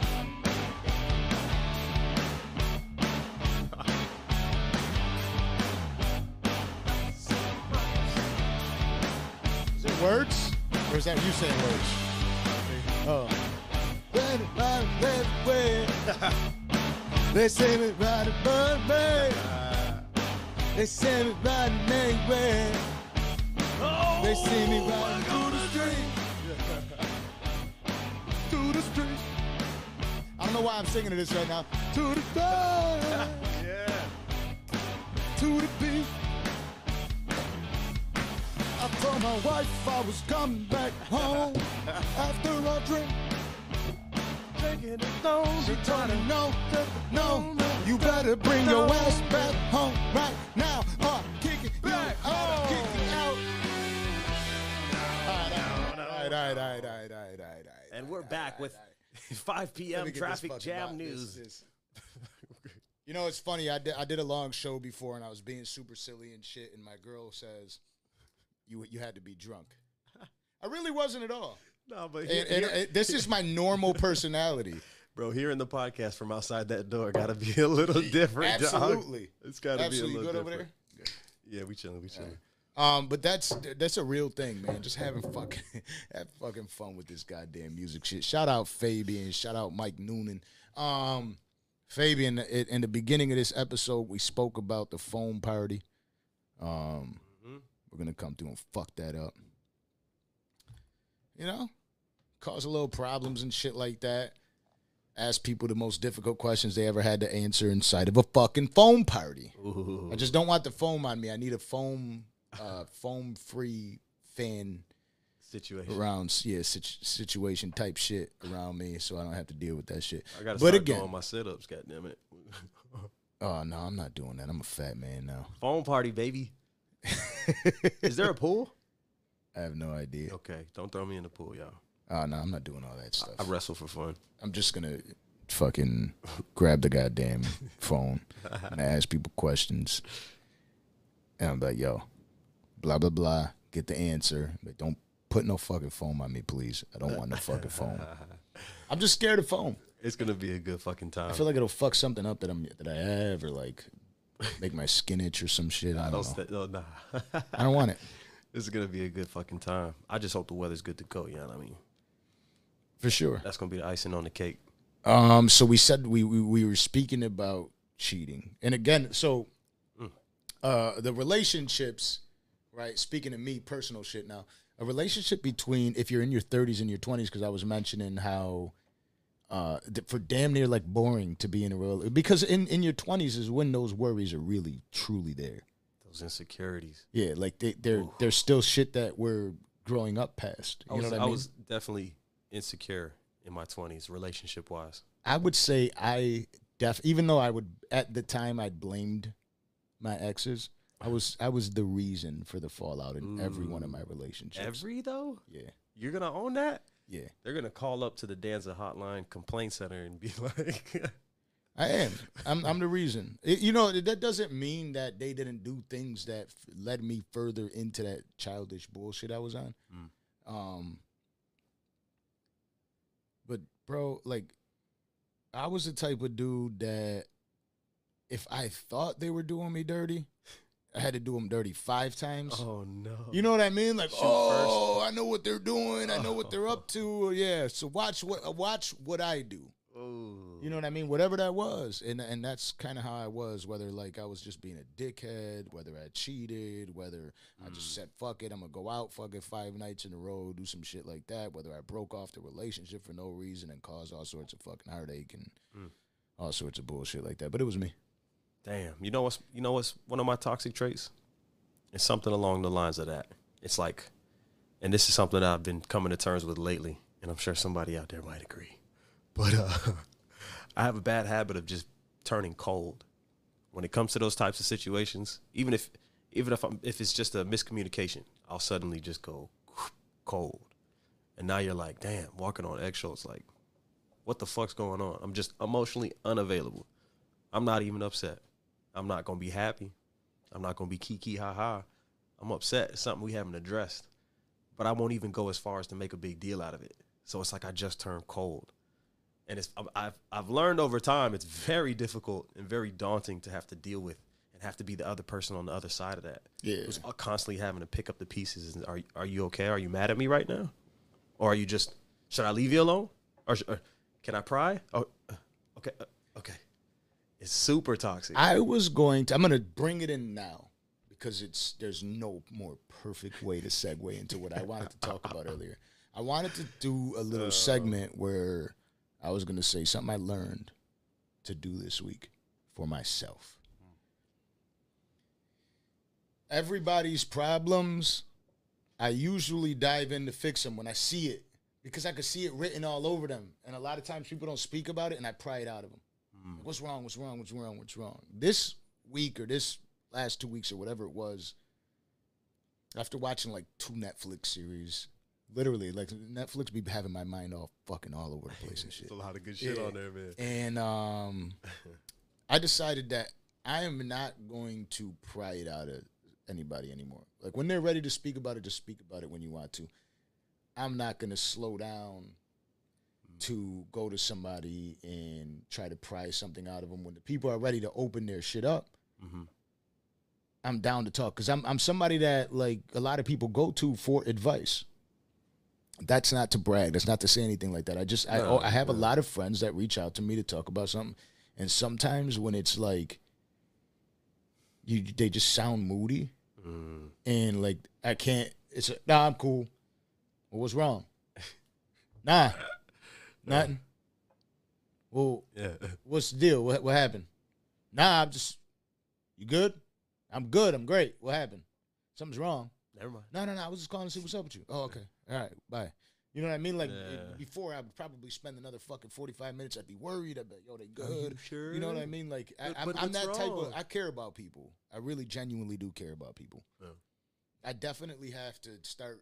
Is it words? Or is that you saying words? Oh. <laughs> They say me right above me. They say me right anywhere. They see me riding through the street. to <laughs> the street. I don't know why I'm singing this right now. To the door. <laughs> Yeah. to the beat. I told my wife I was coming back home <laughs> after a drink. Taking it. She no, no, you better bring your ass back home right now or kick it back out, kick it out. All right, all right, all right, all right, all right, all right, all right. And we're back with <laughs> 5 p.m. me get this traffic jam news. <laughs> You know, it's funny. I did, I did a long show before, and I was being super silly and shit. And my girl says, "You you had to be drunk." <laughs> I really wasn't at all. No, but And, and, and this is my normal personality. <laughs> bro, hearing the podcast from outside that door got to be a little different. dog. Absolutely. It's got to be a little Good over different. Yeah, we chilling, we chilling. Um, but that's that's a real thing, man. Just having fucking <laughs> have fucking fun with this goddamn music shit. Shout out Fabian. Shout out Mike Noonan. Um, Fabian, in the beginning of this episode, we spoke about the foam party. Um, we're gonna come through and fuck that up. You know, cause a little problems and shit like that. Ask people the most difficult questions they ever had to answer inside of a fucking foam party. Ooh. I just don't want the foam on me. I need a foam, uh, foam free fan situation. around, yeah, situ- situation type shit around me, so I don't have to deal with that shit. I gotta but start again, doing my sit ups. God damn it. <laughs> oh no, I'm not doing that. I'm a fat man now. Foam party, baby. <laughs> Is there a pool? I have no idea. Okay, don't throw me in the pool, y'all. Oh no, I'm not doing all that stuff. I wrestle for fun. I'm just gonna fucking grab the goddamn <laughs> phone and ask people questions. And I'm like, yo, blah blah blah. Get the answer, but don't put no fucking foam on me, please. I don't want no fucking foam. <laughs> I'm just scared of foam. It's gonna be a good fucking time. I feel like it'll fuck something up that I'm that I have, or like make my skin itch or some shit. I <laughs> don't don't know. sta- no, nah. I don't want it this is gonna be a good fucking time. I just hope the weather's good to go. You know what I mean? For sure. That's gonna be the icing on the cake. Um, so we said we, we we were speaking about cheating, and again, so uh, the relationships, right? Speaking of me, personal shit now. A relationship between if you're in your 30s and your 20s, because I was mentioning how uh, for damn near like boring to be in a real because in in your 20s is when those worries are really truly there. Those insecurities. Yeah, like they they're there's still shit that we're growing up past. I You was, know what I, I mean? was definitely insecure in my twenties, relationship wise. I would say I def even though I would at the time I blamed my exes, I was I was the reason for the fallout in every one of my relationships. Every though, yeah, you're gonna own that. yeah, They're gonna call up to the Danza Hotline Complaint Center and be <laughs> like, I am. I'm I'm the reason. It- you know that doesn't mean that they didn't do things that f- led me further into that childish bullshit I was on. Mm. Um, but bro, like, I was the type of dude that if I thought they were doing me dirty, I had to do them dirty five times. "Oh no." You know what I mean? Like, Shoot oh, I know what they're doing. I know what they're up <laughs> to. Yeah. So watch what watch what I do. Ooh. You know what I mean? Whatever that was, and and that's kind of how I was. Whether like I was just being a dickhead, whether I cheated, whether I just said fuck it, I'm gonna go out, fuck it, five nights in a row, do some shit like that. Whether I broke off the relationship for no reason and caused all sorts of fucking heartache and Mm. all sorts of bullshit like that. But it was me. Damn. You know what's you know what's one of my toxic traits? It's something along the lines of that. It's like and this is something I've been coming to terms with lately, and I'm sure somebody out there might agree. But uh <laughs> I have a bad habit of just turning cold. When it comes to those types of situations, even if even if I'm if it's just a miscommunication, I'll suddenly just go <sniffs> cold. And now you're like, damn, walking on eggshells like what the fuck's going on? I'm just emotionally unavailable. I'm not even upset. I'm not gonna be happy. I'm not gonna be kiki ha ha. I'm upset. It's something we haven't addressed. But I won't even go as far as to make a big deal out of it. So it's like I just turned cold. And it's I've I've learned over time it's very difficult and very daunting to have to deal with and have to be the other person on the other side of that. Yeah. Who's constantly having to pick up the pieces. And are are you okay? Are you mad at me right now? Or are you just should I leave you alone? Or, or can I pry? Oh, uh, okay, uh, okay. It's super toxic. I was going to. I'm going to bring it in now because it's there's no more perfect way to segue into what I wanted to talk about earlier. I wanted to do a little <laughs> segment where I was going to say something I learned to do this week for myself. Everybody's problems, I usually dive in to fix them when I see it because I could see it written all over them. And a lot of times people don't speak about it and I pry it out of them. Hmm. What's wrong? What's wrong? What's wrong? What's wrong? This week or this last two weeks or whatever it was, after watching like two Netflix series, literally like Netflix be having my mind all fucking all over the place and shit. There's a lot of good shit Yeah. on there, man. And um, I decided that I am not going to pry it out of anybody anymore. Like when they're ready to speak about it, just speak about it when you want to. I'm not gonna slow down to go to somebody and try to pry something out of them when the people are ready to open their shit up. Mhm. I'm down to talk because I'm I'm somebody that like a lot of people go to for advice. That's not to brag. That's not to say anything like that. I just I No, I have a lot of friends that reach out to me to talk about something, and sometimes when it's like you they just sound moody, Mm. and like I can't. It's a, nah, I'm cool. Well, what's wrong? <laughs> Nah, nothing. Well, Yeah. what's the deal? What what happened? Nah, I'm just. You good? I'm good. I'm great. What happened? Something's wrong. Never mind. No, no, no. I was just calling to see what's up with you. Oh, okay. All right. Bye. You know what I mean? Like Yeah. before, I would probably spend another fucking forty five minutes. I'd be worried. I'd be, yo, they good. sure? You know what I mean? Like I, But- I'm what's that type of. I care about people. I really genuinely do care about people. Yeah. I definitely have to start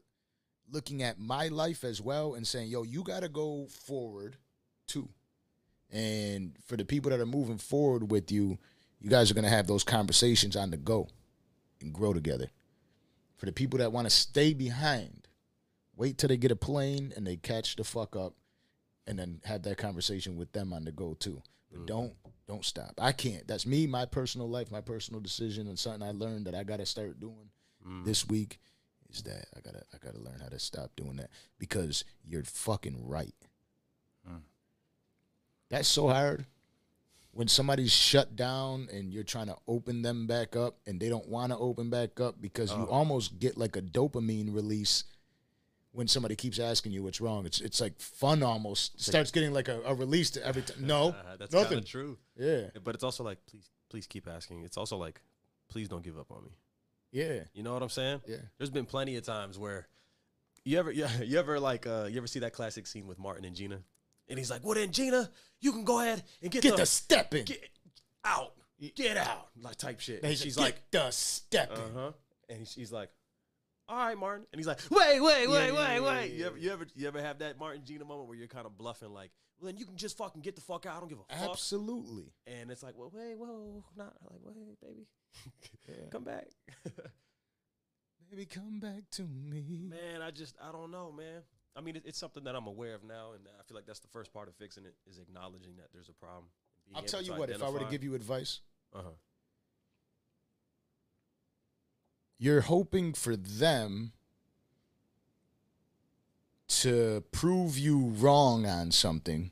looking at my life as well and saying, yo, you got to go forward too. And for the people that are moving forward with you, you guys are going to have those conversations on the go and grow together. For the people that want to stay behind, wait till they get a plane and they catch the fuck up and then have that conversation with them on the go too. But mm-hmm. don't don't stop. I can't. That's me, my personal life, my personal decision, and something I learned that I gotta start doing mm. this week is that I gotta I gotta learn how to stop doing that because you're fucking right. Mm. That's so hard. When somebody's shut down and you're trying to open them back up and they don't want to open back up because you oh. almost get like a dopamine release when somebody keeps asking you what's wrong. It's it's like fun almost. starts getting like a, a release to every time. <laughs> No, that's nothing. true. Yeah, But it's also like, please, please keep asking. It's also like, please don't give up on me. yeah, You know what I'm saying? yeah. There's been plenty of times where you ever, you, <laughs> you ever like, uh, you ever see that classic scene with Martin and Gina, and he's like, "Well then, Gina, you can go ahead and get, Get the, the step in. get out, get out, like type shit." And And she's like, the step uh-huh. and she's like. All right, Martin, and he's like, "Wait, wait, Yeah, wait, yeah, wait, yeah, wait." yeah, You ever, you ever, you ever have that Martin Gina moment where you're kind of bluffing, like, "Well, then you can just fucking get the fuck out. I don't give a fuck." Absolutely. And it's like, "Well, wait, whoa, not like, wait, baby, <laughs> come back." <laughs> Baby, come back to me. Man, I just I don't know, man. I mean, it, it's something that I'm aware of now, and I feel like that's the first part of fixing it is acknowledging that there's a problem. I'll tell you what, if I were to give you advice, uh-huh. You're hoping for them to prove you wrong on something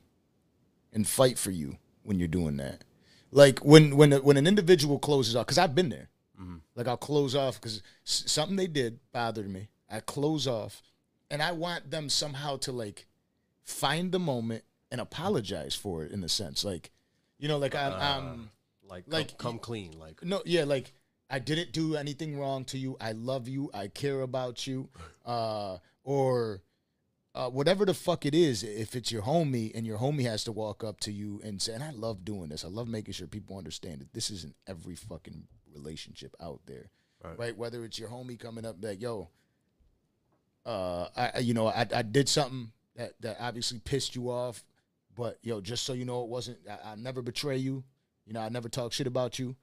and fight for you when you're doing that. Like when when when an individual closes off, because I've been there. Mm-hmm. Like I'll close off because something they did bothered me. I close off, and I want them somehow to like find the moment and apologize for it in a sense, like you know, like I'm. Uh, I'm like like, like come, come clean, like no, yeah, like I didn't do anything wrong to you. I love you. I care about you. Uh, or uh, whatever the fuck it is. If it's your homie and your homie has to walk up to you and say, and I love doing this. I love making sure people understand that this isn't every fucking relationship out there, Right. right? Whether it's your homie coming up like, yo, uh, I I- you know I I did something that that obviously pissed you off, but yo, just so you know, it wasn't. I, I never betray you. You know, I never talk shit about you.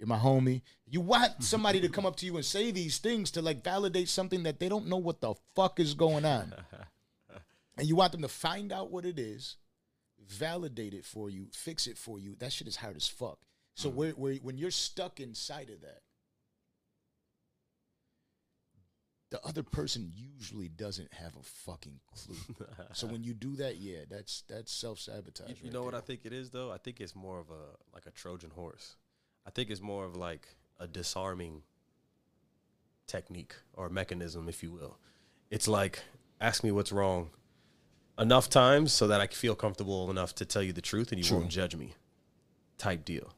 You're my homie. You want <laughs> somebody to come up to you and say these things to like validate something that they don't know what the fuck is going on. <laughs> and you want them to find out what it is, validate it for you, fix it for you. That shit is hard as fuck. So mm. where, where when you're stuck inside of that, the other person usually doesn't have a fucking clue. so when you do that, yeah, that's that's self sabotage. You, you know what I think it is though? I think it's more of a like a Trojan horse. I think it's more of like a disarming technique or mechanism, if you will. It's like ask me what's wrong enough times so that I feel comfortable enough to tell you the truth and you True. won't judge me. Type deal.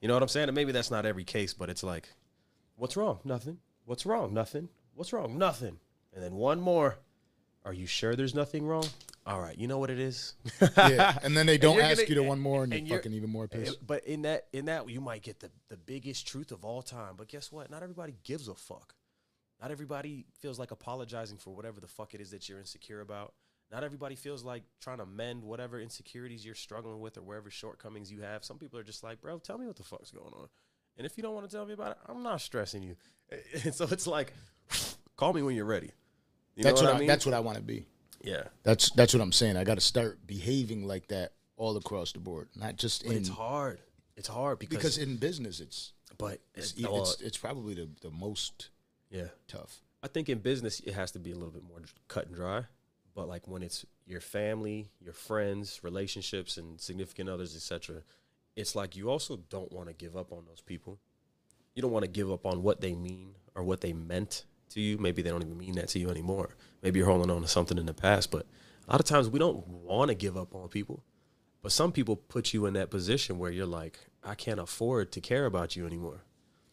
You know what I'm saying? And maybe that's not every case, but it's like, what's wrong? Nothing. What's wrong? Nothing. What's wrong? Nothing. And then one more. Are you sure there's nothing wrong? All right. You know what it is? <laughs> yeah, and then they don't ask gonna- you to one more, and, and you're fucking even more pissed. But in that, in that, you might get the the biggest truth of all time. But guess what? Not everybody gives a fuck. Not everybody feels like apologizing for whatever the fuck it is that you're insecure about. Not everybody feels like trying to mend whatever insecurities you're struggling with or wherever shortcomings you have. Some people are just like, bro, tell me what the fuck's going on. And if you don't want to tell me about it, I'm not stressing you. <laughs> And so it's like, <sighs> call me when you're ready. You that's know what, what I, I mean? that's what I want to be. Yeah. That's that's what I'm saying. I got to start behaving like that all across the board, not just But in it's hard. It's hard because, because in business it's but it's it's, well, it's, it's probably the, the most yeah. tough. I think in business it has to be a little bit more cut and dry. But like when it's your family, your friends, relationships, and significant others, etc., it's like you also don't want to give up on those people. You don't want to give up on what they mean or what they meant to you. Maybe they don't even mean that to you anymore. Maybe you're holding on to something in the past, but a lot of times we don't want to give up on people. But some people put you in that position where you're like, I can't afford to care about you anymore.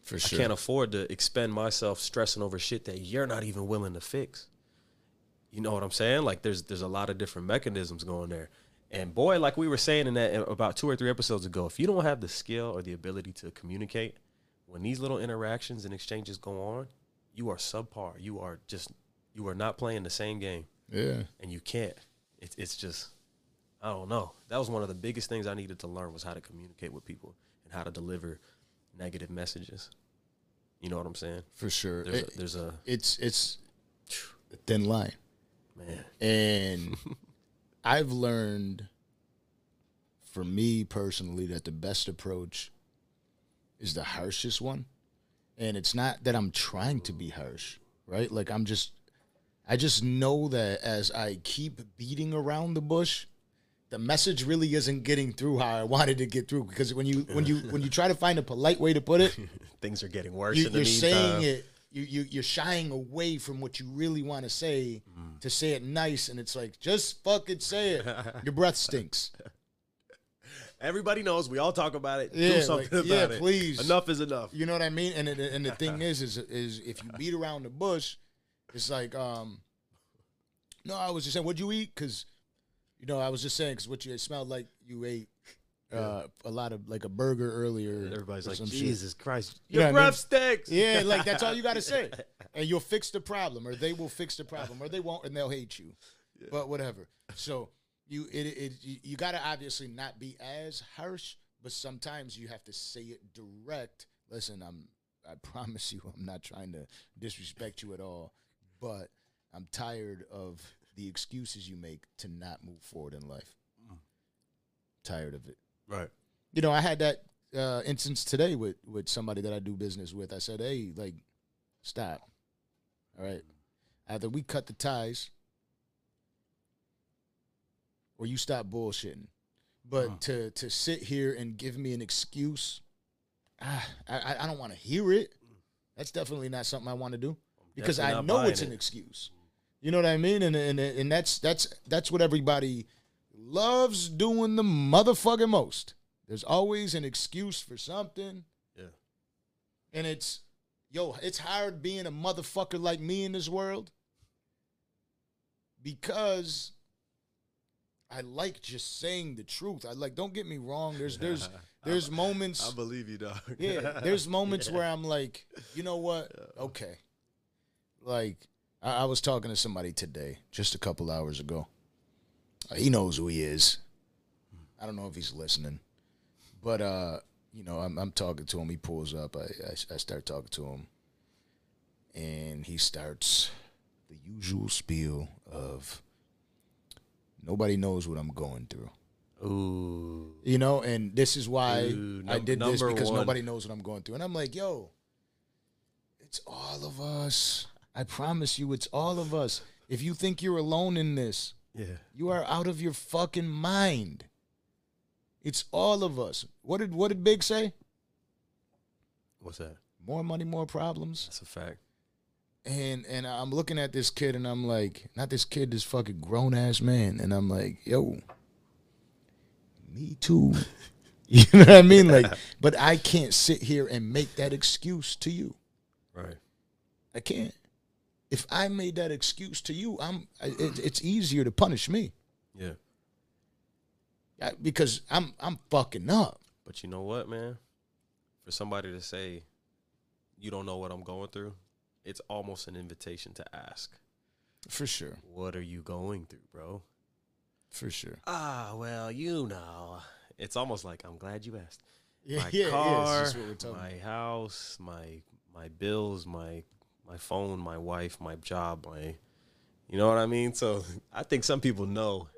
For sure. I can't afford to expend myself stressing over shit that you're not even willing to fix. You know what I'm saying? Like there's there's a lot of different mechanisms going there. And boy, like we were saying in that uh, about two or three episodes ago, if you don't have the skill or the ability to communicate, when these little interactions and exchanges go on, you are subpar. You are just you are not playing the same game yeah. and you can't. It's it's just I don't know. That was one of the biggest things I needed to learn was how to communicate with people and how to deliver negative messages. You know what I'm saying? For sure. There's It- a, there's a it's it's a thin line. man. And <laughs> I've learned for me personally that the best approach is the harshest one. And it's not that I'm trying to be harsh, right? Like I'm just I just know that as I keep beating around the bush, the message really isn't getting through how I wanted to get through because when you when you when you try to find a polite way to put it, <laughs> Things are getting worse you, in the you're meantime. saying it you, you you're shying away from what you really want to say Mm. to say it nice and it's like just fucking say it <laughs> your breath stinks Everybody knows. We all talk about it. Yeah, Do something like, about yeah, it. please. Enough is enough. you know what i mean and it, and the <laughs> thing is is is if you beat around the bush it's like um no i was just saying what'd you eat because you know i was just saying because what you it smelled like you ate uh, a lot of like a burger earlier Everybody's like, some shit. Jesus Christ, your what I mean? stinks. Yeah, like that's all you got to say, <laughs> and you'll fix the problem, or they will fix the problem, or they won't, and they'll hate you. But whatever. So you it, it you, you got to obviously not be as harsh, but sometimes you have to say it direct. Listen, I'm I <laughs> promise you, I'm not trying to disrespect you at all, but I'm tired of the excuses you make to not move forward in life. Tired of it Right. you know, I had that uh, instance today with with somebody that I do business with. I said, "Hey, like, stop. All right, either we cut the ties, or you stop bullshitting. But to to sit here and give me an excuse, ah, I I- don't want to hear it. That's definitely not something I want to do because I know it's an it. excuse. You know what I mean? And and and that's that's that's what everybody loves doing the motherfucking most. There's always an excuse for something, Yeah. and it's yo, it's hard being a motherfucker like me in this world because I like just saying the truth. I like don't get me wrong. There's there's <laughs> there's moments I believe you, dog. yeah, there's moments where I'm like, you know what? Okay. Like, I, I was talking to somebody today, just a couple hours ago. Uh, he knows who he is. I don't know if he's listening, but uh, you know, I'm, I'm talking to him. He pulls up. I, I I start talking to him, and he starts the usual spiel of nobody knows what I'm going through. Ooh. You know, and this is why Ooh, I did this because one. nobody knows what I'm going through. And I'm like, yo, it's all of us. I promise you, it's all of us. If you think you're alone in this, Yeah. you are out of your fucking mind. It's all of us. What did what did Big say? What's that? More money, more problems. That's a fact. And and I'm looking at this kid and I'm like, not this kid, this fucking grown ass man. And I'm like, yo, me too. <laughs> you know what I mean? Like, but I can't sit here and make that excuse to you. Right. I can't. If I made that excuse to you, I'm. It, it's easier to punish me Yeah. I- because I'm. I'm fucking up. But you know what, man? For somebody to say, you don't know what I'm going through, it's almost an invitation to ask, For sure. what are you going through, bro? For sure. Ah, well, you know. It's almost like I'm glad you asked. <laughs> Yeah, my yeah, car, yeah. What we're my house, my my bills, my my phone, my wife, my job, my you know what I mean? So I think some people know.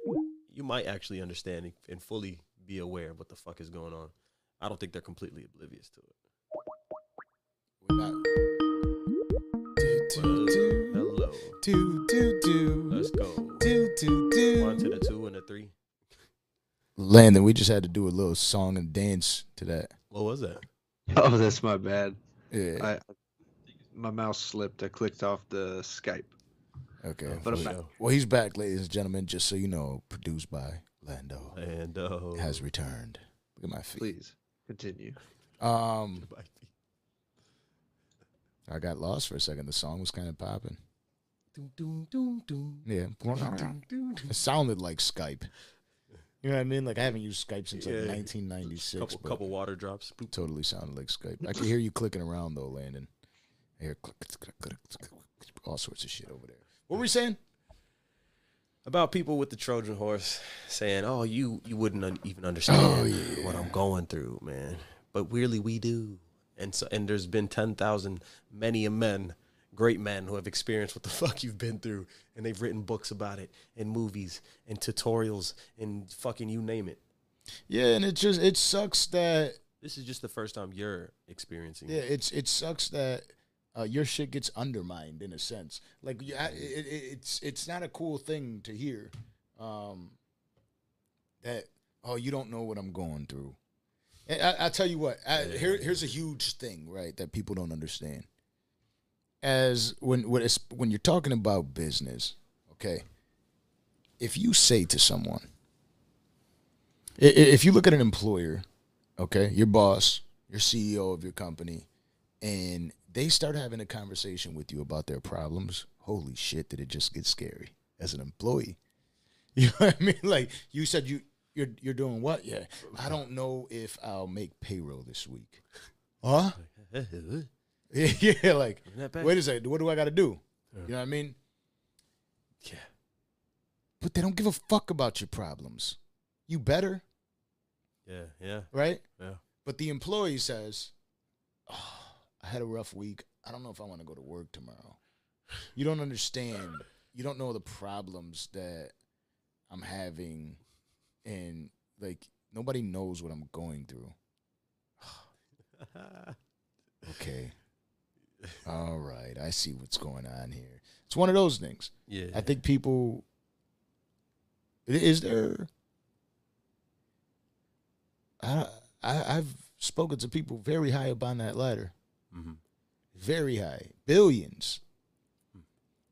You might actually understand and fully be aware of what the fuck is going on. I don't think they're completely oblivious to it. Do, do, do. Let's go. Do, do, do. One to the two and the three. Landon, we just had to do a little song and dance to that. What was that? Oh, that's my bad. Yeah. I my mouse slipped. I clicked off the Skype. Okay. But I'm well, back. well, he's back, ladies and gentlemen. Just so you know, produced by Lando And uh, has returned. Look at my feet. Please continue. Um, I got lost for a second. The song was kind of popping. Yeah. Doom, doom. It sounded like Skype. You know what I mean? Like I haven't used Skype since like Yeah. 1996. Couple, but couple water drops. Boop. totally sounded like Skype. I can hear you clicking around though, Landon. I hear click, click, click, click, click, all sorts of shit over there. What were we saying? about people with the Trojan horse saying, "Oh, you you wouldn't un- even understand oh, what I'm going through, man." But really, we do. And so, and there's been ten thousand many a men, great men who have experienced what the <laughs> fuck you've been through, and they've written books about it, and movies, and tutorials, and fucking you name it. Yeah, and it just it sucks that This is just the first time you're experiencing. yeah, it. it's it sucks that uh, your shit gets undermined in a sense. Like you, it, it, it's it's not a cool thing to hear. Um, that oh, you don't know what I'm going through. And I, I tell you what, I, here here's a huge thing, right? That people don't understand. As when when when you're talking about business, okay. If you say to someone, if you look at an employer, okay, your boss, your CEO of your company, and they start having a conversation with you about their problems, holy shit, did it just get scary as an employee? <laughs> You know what I mean? Like you said, you you're you're doing what? Yeah, I don't know if I'll make payroll this week. Huh? <laughs> Yeah, <laughs> yeah. Like, Isn't that bad? wait a second. What do I got to do? You know what I mean? Yeah. But they don't give a fuck about your problems. You better, Yeah, yeah, right? yeah. But the employee says, oh, I had a rough week. I don't know if I want to go to work tomorrow. You don't understand. You don't know the problems that I'm having. And, like, nobody knows what I'm going through. <sighs> Okay. All right. I see what's going on here. It's one of those things. yeah. I think people. Is there. I, I I've spoken to people very high up on that ladder, Mhm. very high, billions.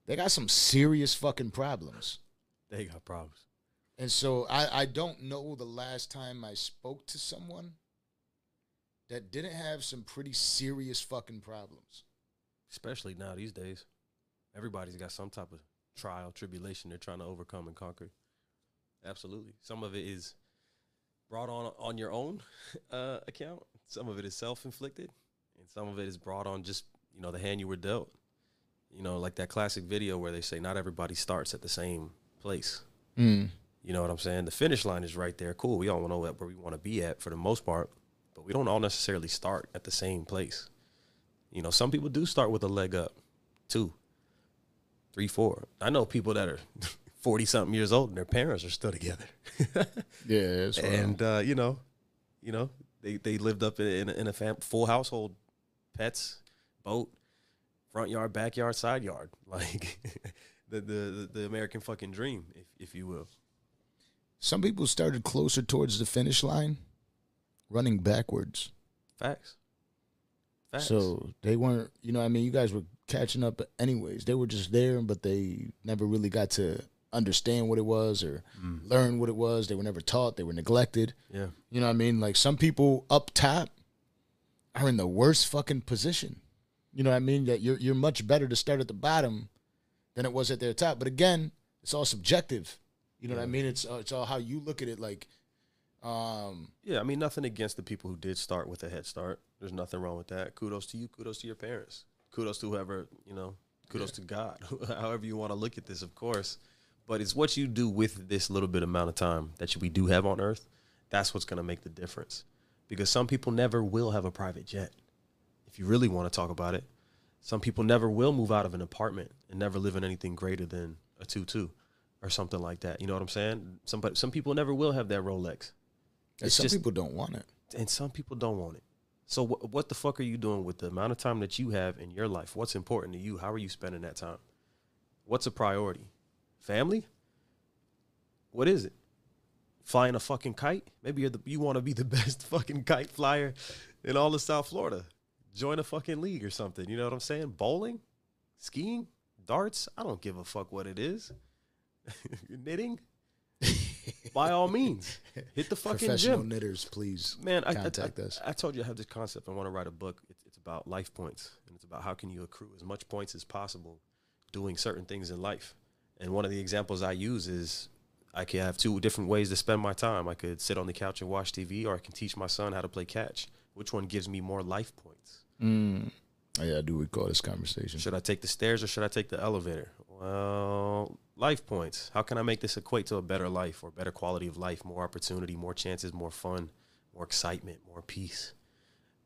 They got some serious fucking problems, They got problems. and so I I don't know the last time I spoke to someone that didn't have some pretty serious fucking problems. Especially now these days. Everybody's got some type of trial, tribulation they're trying to overcome and conquer. Absolutely. Some of it is brought on on your own <laughs> uh, account. Some of it is self inflicted, and some of it is brought on just you know the hand you were dealt. You know, like that classic video where they say not everybody starts at the same place. Mm. You know what I'm saying? The finish line is right there. Cool. We all know where we want to be at for the most part, but we don't all necessarily start at the same place. You know, some people do start with a leg up, two, three, four. I know people that are <laughs> 40 something years old and their parents are still together. <laughs> Yeah, that's right. and, uh, you know, you know, they, they lived up in, in a, in a fam- full household, pets, boat, front yard, backyard, side yard. <laughs> Like the, the, the American fucking dream, if, if you will. some people started closer towards the finish line, running backwards. Facts. Facts. So they weren't, you know, what I mean, you guys were catching up anyways. They were just there, but they never really got to understand what it was or learn what it was. They were never taught. They were neglected. yeah. You know what I mean? Like some people up top are in the worst fucking position. You know what I mean? That you're you're much better to start at the bottom than it was at their top. But again, it's all subjective. You know what I mean? It's uh, it's all how you look at it. Like, um, Yeah, I mean nothing against the people who did start with a head start. There's nothing wrong with that. Kudos to you. Kudos to your parents. Kudos to whoever you know. Kudos to God. <laughs> However you want to look at this, of course. But it's what you do with this little bit amount of time that we do have on Earth. That's what's going to make the difference. Because some people never will have a private jet. If you really want to talk about it, some people never will move out of an apartment and never live in anything greater than a two-two or something like that. You know what I'm saying? Somebody, some people never will have that Rolex. And It's some just- people don't want it. and some people don't want it. So wh- what the fuck are you doing with the amount of time that you have in your life? What's important to you? How are you spending that time? What's a priority? Family? What is it? Flying a fucking kite? Maybe you're the, you want to be the <laughs> best fucking kite flyer in all of South Florida. join a fucking league or something. You know what I'm saying? Bowling, skiing, darts. I don't give a fuck what it is. <laughs> Knitting. <laughs> By all means, hit the fucking Professional gym. knitters, please. Man, I, I, Contact I, us. I told you I have this concept. I want to write a book. It's, it's about life points, and it's about how can you accrue as much points as possible doing certain things in life. And one of the examples I use is I could have two different ways to spend my time. I could sit on the couch and watch TV, or I can teach my son how to play catch. Which one gives me more life points? Mm. Oh, yeah, I do recall this conversation. Should I take the stairs or should I take the elevator? Well, life points. How can I make this equate to a better life or better quality of life, more opportunity, more chances, more fun, more excitement, more peace,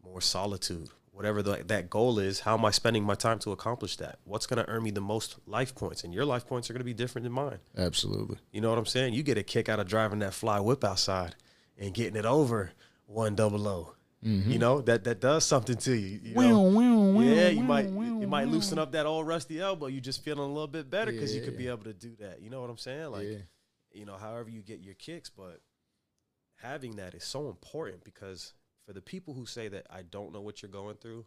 more solitude? Whatever the, that goal is, how am I spending my time to accomplish that? What's going to earn me the most life points? And your life points are going to be different than mine. Absolutely. You know what I'm saying? You get a kick out of driving that fly whip outside and getting it over one double O. You know that that does something to you. you know? yeah, you might you might loosen up that old rusty elbow. You just feeling a little bit better because you could be able to do that. You know what I'm saying? Like, Yeah. you know, however you get your kicks, but having that is so important because for the people who say that I don't know what you're going through,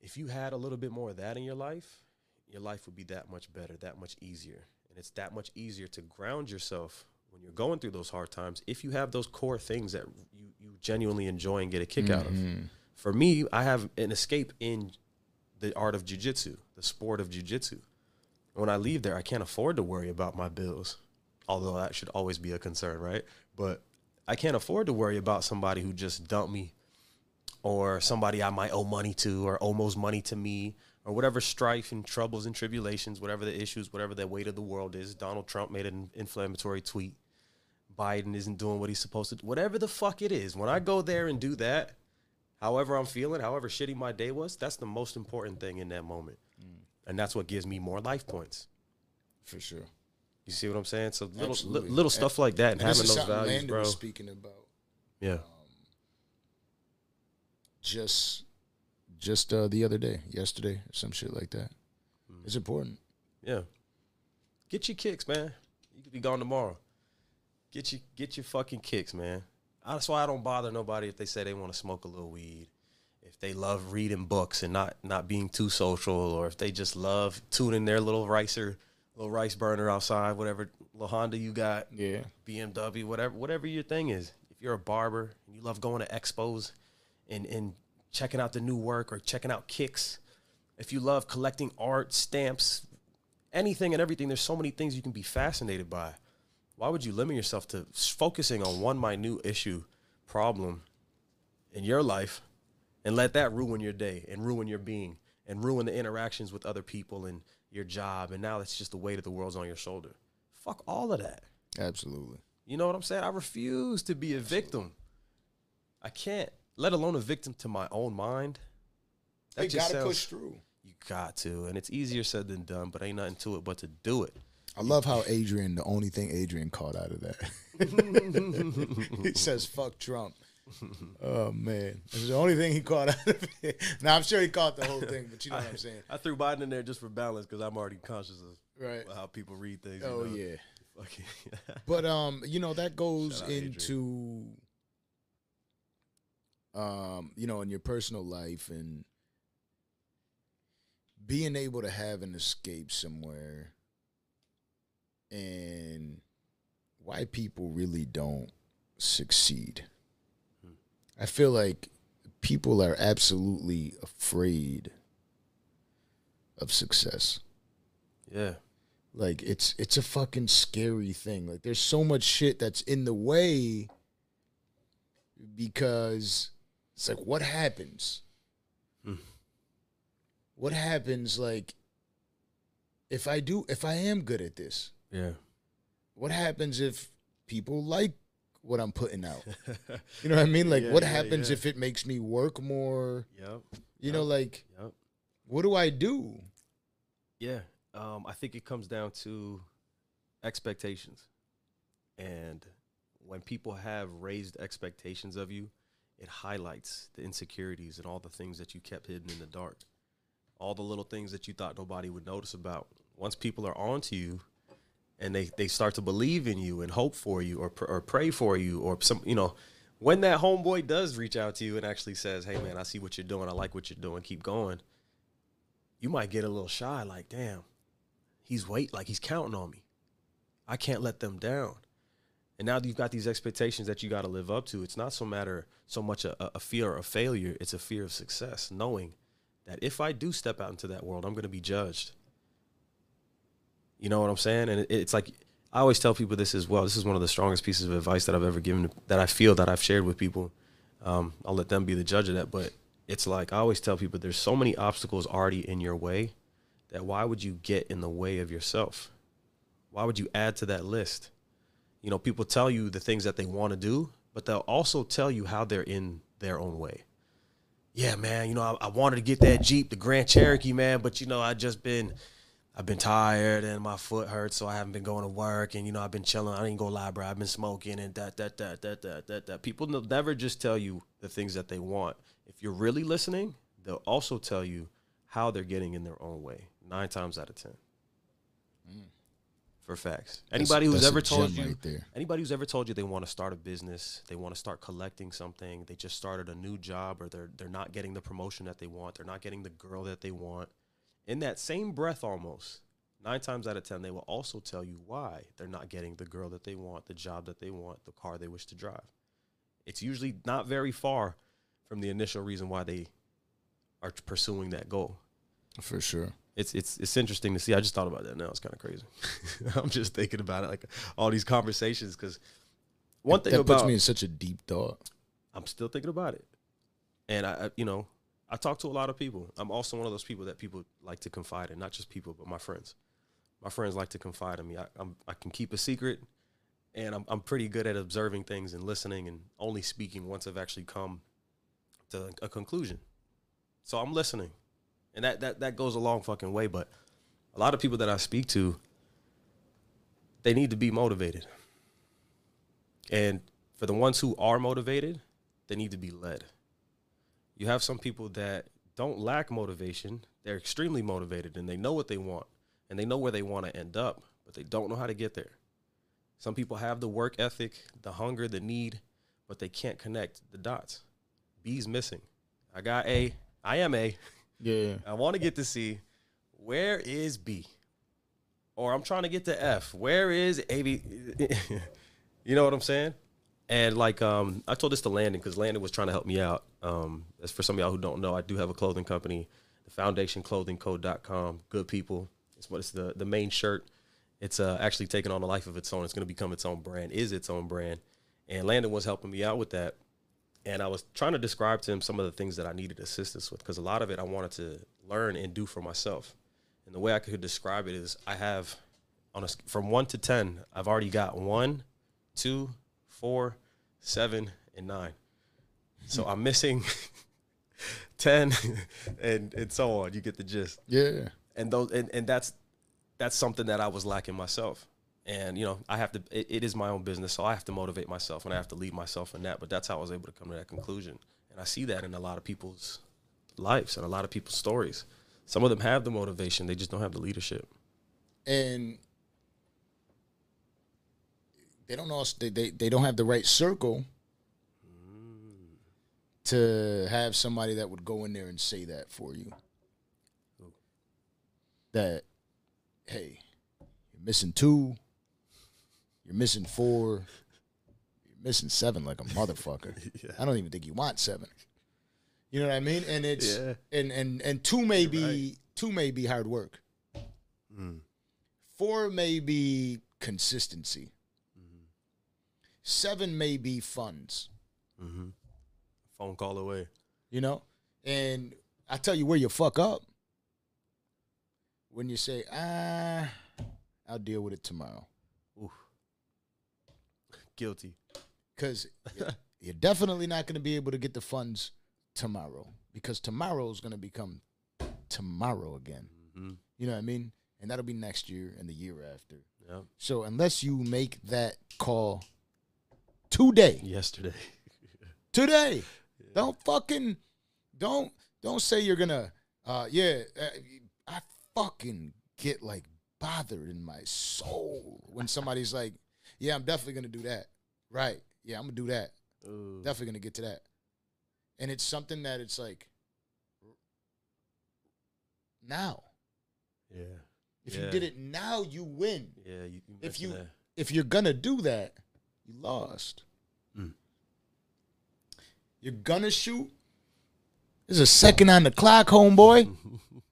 if you had a little bit more of that in your life, your life would be that much better, that much easier. And it's that much easier to ground yourself when you're going through those hard times if you have those core things that you, you genuinely enjoy and get a kick out of. Mm-hmm. For me, I have an escape in the art of jujitsu, the sport of jujitsu. When I leave there, I can't afford to worry about my bills, although that should always be a concern, right? But I can't afford to worry about somebody who just dumped me or somebody I might owe money to or almost money to me or whatever strife and troubles and tribulations, whatever the issues, whatever the weight of the world is. Donald Trump made an inflammatory tweet. Biden isn't doing what he's supposed to do. Whatever the fuck it is, when I go there and do that, however I'm feeling, however shitty my day was, that's the most important thing in that moment. And that's what gives me more life points. For sure. You see what I'm saying? So little li- little stuff like that and, And having those values, Landon bro. was speaking about Yeah. just just uh, the other day, yesterday, some shit like that. Mm. It's important. Yeah. Get your kicks, man. You could be gone tomorrow. Get your get your fucking kicks, man. That's why I don't bother nobody if they say they want to smoke a little weed. If they love reading books and not not being too social, or if they just love tuning their little ricer, little rice burner outside, whatever little Honda you got, Yeah. BMW, whatever whatever your thing is. If you're a barber and you love going to expos and and checking out the new work or checking out kicks, if you love collecting art, stamps, anything and everything, there's so many things you can be fascinated by. Why would you limit yourself to focusing on one minute issue, problem in your life and let that ruin your day and ruin your being and ruin the interactions with other people and your job and now it's just the weight of the world's on your shoulder. Fuck all of that. Absolutely. You know what I'm saying? I refuse to be a victim. I can't, let alone a victim to my own mind. That just gotta sounds- push through. You got to, and it's easier said than done, but ain't nothing to it but to do it. I love how Adrian, the only thing Adrian caught out of that. <laughs> he says, fuck Trump. Oh, man. That's the only thing he caught out of it. Now, I'm sure he caught the whole thing, but you know what I'm saying. I threw Biden in there just for balance because I'm already conscious of Right. how people read things. you Oh, know? yeah. Fucking- <laughs> But, um, you know, that goes Shout out Adrian. into, um, you know, in your personal life and being able to have an escape somewhere and why people really don't succeed. I feel like people are absolutely afraid of success. yeah. Like it's it's a fucking scary thing. Like there's so much shit that's in the way because it's like what happens? Hmm. What happens like if I do if I am good at this? Yeah. What happens if people like what I'm putting out? <laughs> You know what I mean? Like Yeah, what yeah, happens yeah. if it makes me work more? Yep. You know like Yep. what do I do? Yeah. Um, I think it comes down to expectations. And when people have raised expectations of you, it highlights the insecurities and all the things that you kept hidden in the dark. All the little things that you thought nobody would notice about. Once people are onto you and they, they start to believe in you and hope for you or, or pray for you or some, you know, when that homeboy does reach out to you and actually says, "Hey man, I see what you're doing. I like what you're doing. Keep going." You might get a little shy, like, "Damn, he's wait, like he's counting on me. I can't let them down." And now you've got these expectations that you got to live up to. It's not so matter so much a, a fear of failure; it's a fear of success, knowing that if I do step out into that world, I'm going to be judged. You know what I'm saying? And it, it's like I always tell people this as well. This is one of the strongest pieces of advice that I've ever given. That I feel that I've shared with people. Um, I'll let them be the judge of that. But it's like I always tell people, there's so many obstacles already in your way that why would you get in the way of yourself? Why would you add to that list? You know, people tell you the things that they want to do, but they'll also tell you how they're in their own way yeah, man, you know, I, I, wanted to get that Jeep, the Grand Cherokee, man, but you know, I just been, I've been tired and my foot hurts, so I haven't been going to work, and you know, I've been chilling. I didn't go lie, bro. I've been smoking and that, that, that, that, that, that, that. People never just tell you the things that they want. If you're really listening, they'll also tell you how they're getting in their own way. Nine times out of ten. Mm for facts. Anybody that's, who's that's ever told you, right anybody who's ever told you they want to start a business, they want to start collecting something, they just started a new job, or they're they're not getting the promotion that they want, they're not getting the girl that they want. In that same breath, almost nine times out of ten, they will also tell you why they're not getting the girl that they want, the job that they want, the car they wish to drive. It's usually not very far from the initial reason why they are pursuing that goal. For sure it's it's it's interesting to see. I just thought about that now. It's kind of crazy. <laughs> I'm just thinking about it, like all these conversations, because one thing that about, puts me in such a deep thought. I'm still thinking about it, and I, you know, I talk to a lot of people. I'm also one of those people that people like to confide in, not just people, but my friends. My friends like to confide in me. I, I'm, I can keep a secret, and I'm I'm pretty good at observing things and listening, and only speaking once I've actually come to a conclusion. So I'm listening and that that that goes a long fucking way. But a lot of people that I speak to, they need to be motivated, and for the ones who are motivated, they need to be led. You have some people that don't lack motivation; they're extremely motivated, and they know what they want, and they know where they want to end up, but they don't know how to get there. Some people have the work ethic, the hunger, the need, but they can't connect the dots. B's missing. I got A. I am A. Yeah. <laughs> I want to get to C. Where is B? Or I'm trying to get to F. Where is A B? <laughs> you know what I'm saying? And like um, I told this to Landon because Landon was trying to help me out. Um, as for some of y'all who don't know, I do have a clothing company, the foundationclothingco.com. Good people. It's what it's the the main shirt. It's uh, actually taking on a life of its own. It's going to become its own brand. Is its own brand. And Landon was helping me out with that and I was trying to describe to him some of the things that I needed assistance with because a lot of it I wanted to learn and do for myself. And the way I could describe it is I have on a from one to ten, I've already got one, two, four, seven, and nine. So I'm missing <laughs> ten <laughs> and and so on. You get the gist. Yeah. And those and, and that's that's something that I was lacking myself and you know i have to it, it is my own business so i have to motivate myself and i have to lead myself in that but that's how i was able to come to that conclusion and i see that in a lot of people's lives and a lot of people's stories some of them have the motivation they just don't have the leadership and they don't know they, they, they don't have the right circle to have somebody that would go in there and say that for you that hey you're missing two you're missing four. You're missing seven like a motherfucker. <laughs> yeah. I don't even think you want seven. You know what I mean? And it's yeah. and and and two may You're be right. two may be hard work. Mm. Four may be consistency. Seven may be funds. Mm-hmm. Phone call away. You know, and I tell you where you fuck up when you say, "Ah, I'll deal with it tomorrow." Oof. Guilty. Because <laughs> you're definitely not going to be able to get the funds tomorrow because tomorrow is going to become tomorrow again. Mm-hmm. You know what I mean? And that'll be next year and the year after. Yep. So unless you make that call today, yesterday, today, yeah. don't fucking don't don't say you're gonna. Uh, yeah, uh, I fucking get like bothered in my soul when somebody's like, yeah, I'm definitely gonna do that. Right. Yeah, I'm gonna do that. Ooh. Definitely gonna get to that. And it's something that it's like now. Yeah. If you did it now, you win. Yeah. You, If you- mentioned If you're gonna do that, you lost. Mm. You're gonna shoot. There's a second on the clock, homeboy.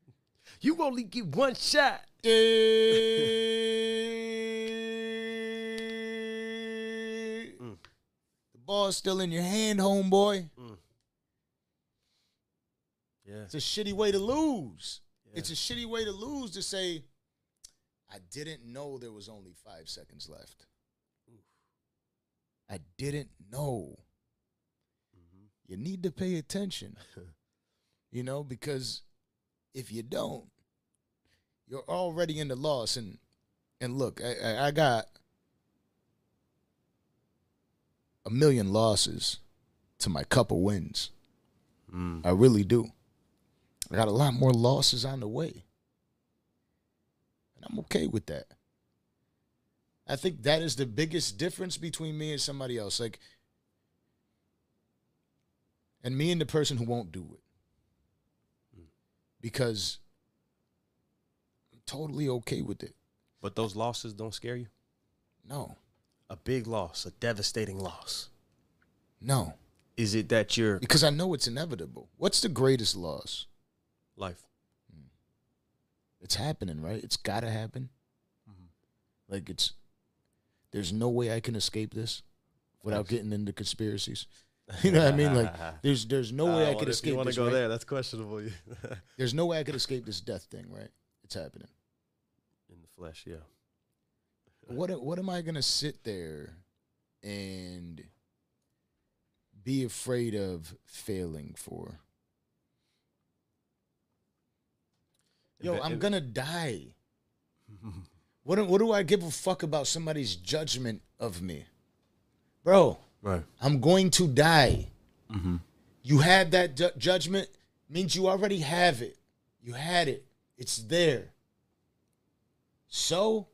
<laughs> you only get one shot. The ball's still in your hand, homeboy. Yeah. It's a shitty way to lose. Yeah. It's a shitty way to lose to say, I didn't know there was only five seconds left. I didn't know. Mhm. You need to pay attention, <laughs> you know, because if you don't, you're already in the loss. And and look, I, I, I got a million losses to my couple wins. Mm. I really do. I got a lot more losses on the way. And I'm okay with that. I think that is the biggest difference between me and somebody else. Like, and me and the person who won't do it. Because I'm totally okay with it. But those losses don't scare you. No, A big loss, a devastating loss. no. Is it that you're. Because I know it's inevitable. What's the greatest loss? life? Hmm. It's happening, right? It's got to happen. Mm-hmm. Like it's there's no way I can escape this without getting into conspiracies. <laughs> You know what I mean? Like <laughs> there's there's no ah, way I could escape You want to this. go right? there? That's questionable. <laughs> There's no way I could escape this death thing, right? It's happening. In the flesh, yeah. What what am I gonna sit there and be afraid of failing for? Yo, I'm gonna die. What do- what do I give a fuck about somebody's judgment of me, bro? right. I'm going to die. Mm-hmm. You had that ju- judgment means you already have it. You had it. It's there. So,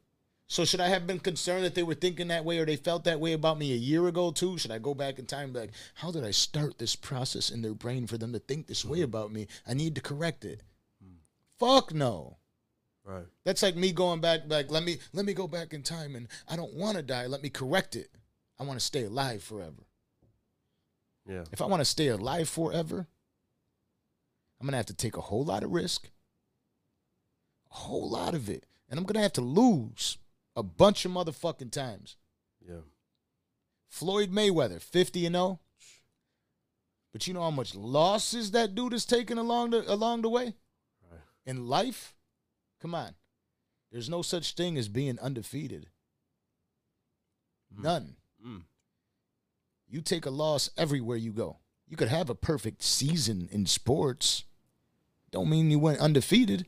so should I have been concerned that they were thinking that way or they felt that way about me a year ago too? Should I go back in time and be like, how did I start this process in their brain for them to think this way about me? I need to correct it. Fuck no. Right. That's like me going back, like let me let me go back in time, and I don't want to die. Let me correct it. I want to stay alive forever. Yeah. If I want to stay alive forever, I'm gonna have to take a whole lot of risk, a whole lot of it, and I'm gonna have to lose a bunch of motherfucking times. Yeah. Floyd Mayweather, 50 and 0. But you know how much losses that dude has taken along the along the way Right. in life? Come on. There's no such thing as being undefeated. None. Mm. You take a loss everywhere you go. You could have a perfect season in sports. Don't mean you went undefeated.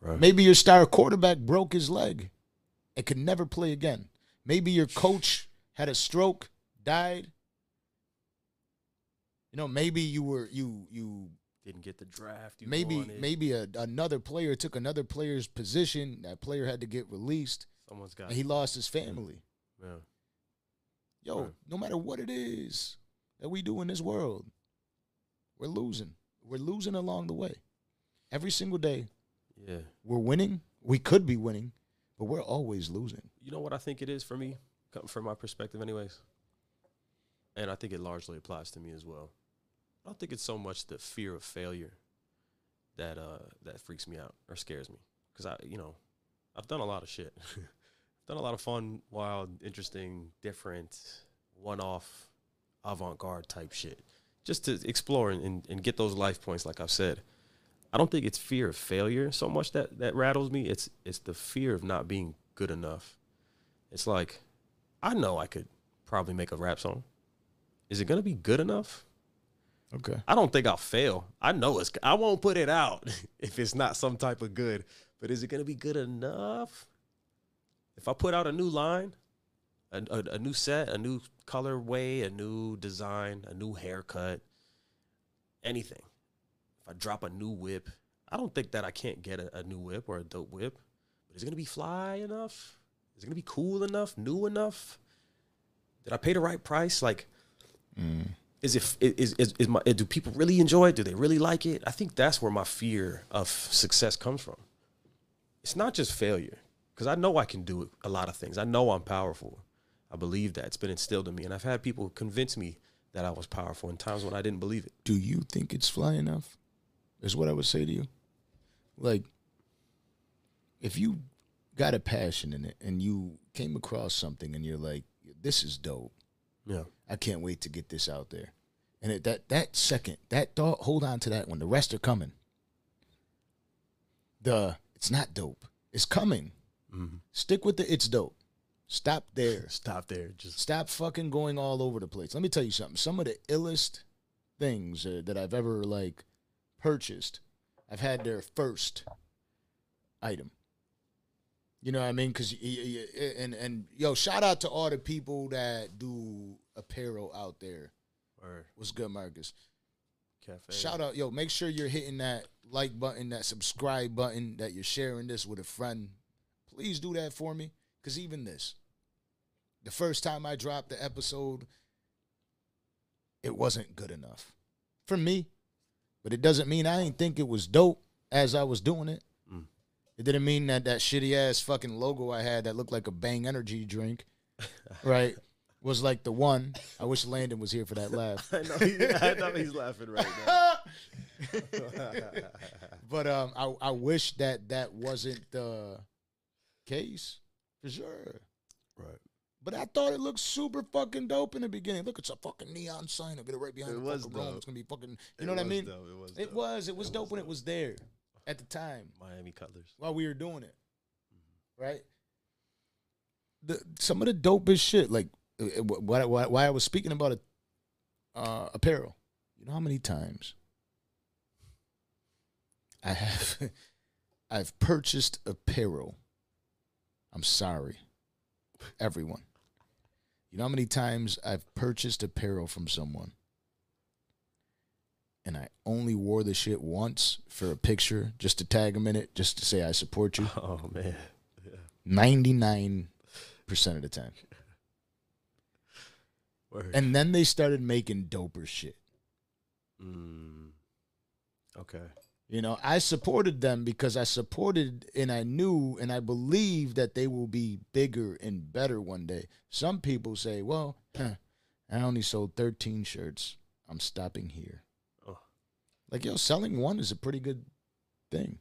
Right. Maybe your star quarterback broke his leg and could never play again. Maybe your coach had a stroke, died. You know, maybe you were you you Didn't get the draft. You maybe wanted. maybe a, another player took another player's position. That player had to get released, someone's got. and he lost his family. yeah. Yo, Right. no matter what it is that we do in this world, we're losing. We're losing along the way. Every single day, Yeah. we're winning. We could be winning, but we're always losing. You know what I think it is for me, from my perspective, anyways. And I think it largely applies to me as well. I don't think it's so much the fear of failure that uh that freaks me out or scares me, because I, you know, I've done a lot of shit. <laughs> done a lot of fun, wild, interesting, different, one-off, avant-garde type shit, just to explore and, and, and get those life points. Like I've said, I don't think it's fear of failure so much that that rattles me. It's it's the fear of not being good enough. It's like I know I could probably make a rap song. Is it gonna be good enough? Okay. I don't think I'll fail. I know it's. I won't put it out <laughs> if it's not some type of good. But is it gonna be good enough? If I put out a new line, a, a, a new set, a new colorway, a new design, a new haircut, anything. If I drop a new whip, I don't think that I can't get a, a new whip or a dope whip. But is it gonna be fly enough? Is it gonna be cool enough? New enough? Did I pay the right price? Like, mm. Is if is, is is my do people really enjoy it? Do they really like it? I think that's where my fear of success comes from. It's not just failure, because I know I can do a lot of things. I know I'm powerful. I believe that it's been instilled in me, and I've had people convince me that I was powerful in times when I didn't believe it. Do you think it's fly enough? Is what I would say to you. Like, if you got a passion in it and you came across something and you're like, this is dope. Yeah, I can't wait to get this out there. And it, that that second, that thought, hold on to that when the rest are coming. The it's not dope. It's coming. Stick with the it's dope. Stop there. <laughs> stop there. Just Stop fucking going all over the place. Let me tell you something. Some of the illest things uh, that I've ever like purchased, I've had their first item. You know what I mean? Because and and yo, shout out to all the people that do apparel out there. or What's good, Marcus? cafe. Shout out, yo, make sure you're hitting that like button, that subscribe button, that you're sharing this with a friend. Please do that for me. Because even this, the first time I dropped the episode, it wasn't good enough for me. But it doesn't mean I didn't think it was dope as I was doing it. It didn't mean that that shitty ass fucking logo I had that looked like a Bang Energy drink, right, was like the one. I wish Landon was here for that laugh. <laughs> I know, he, I know he's laughing right now. <laughs> but um, I I wish that that wasn't the case for sure. right. But I thought it looked super fucking dope in the beginning. Look, it's a fucking neon sign. I'll get it right behind It the was fucking room. dope. It's gonna be fucking. You know what I mean? It was. It dope. was. It was dope when it was there at the time Miami Cutlers. while we were doing it, right? The some of the dopest shit, like uh, why why, why I was speaking about it, uh, apparel. You know how many times I have <laughs> I've purchased apparel. I'm sorry, everyone. You know how many times I've purchased apparel from someone and I only wore the shit once for a picture, just to tag them in it, just to say I support you. <laughs> Oh man. 99% of the time. <laughs> Word. And then they started making doper shit. Mm. Okay. You know, I supported them because I supported and I knew and I believe that they will be bigger and better one day. Some people say, well, huh, I only sold 13 shirts. I'm stopping here. Like, yo, selling one is a pretty good thing,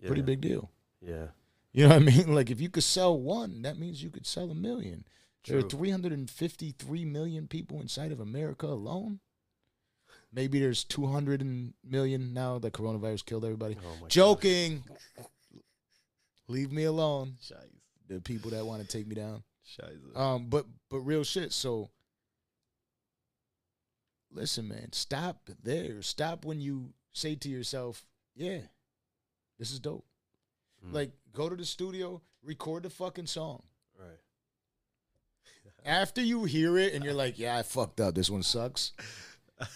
Yeah. pretty big deal. Yeah. You know what I mean? <laughs> Like, if you could sell one, that means you could sell a million. There are 353 million people inside of America alone. Maybe there's 200 million now that coronavirus killed everybody. Oh. Joking. Leave me alone. The people that want to take me down. Um, but but real shit. So listen, man, stop there. Stop when you say to yourself, "Yeah, this is dope." Mm. Like, go to the studio, record the fucking song. right. <laughs> After you hear it and you're like, "Yeah, I fucked up. This one sucks." <laughs>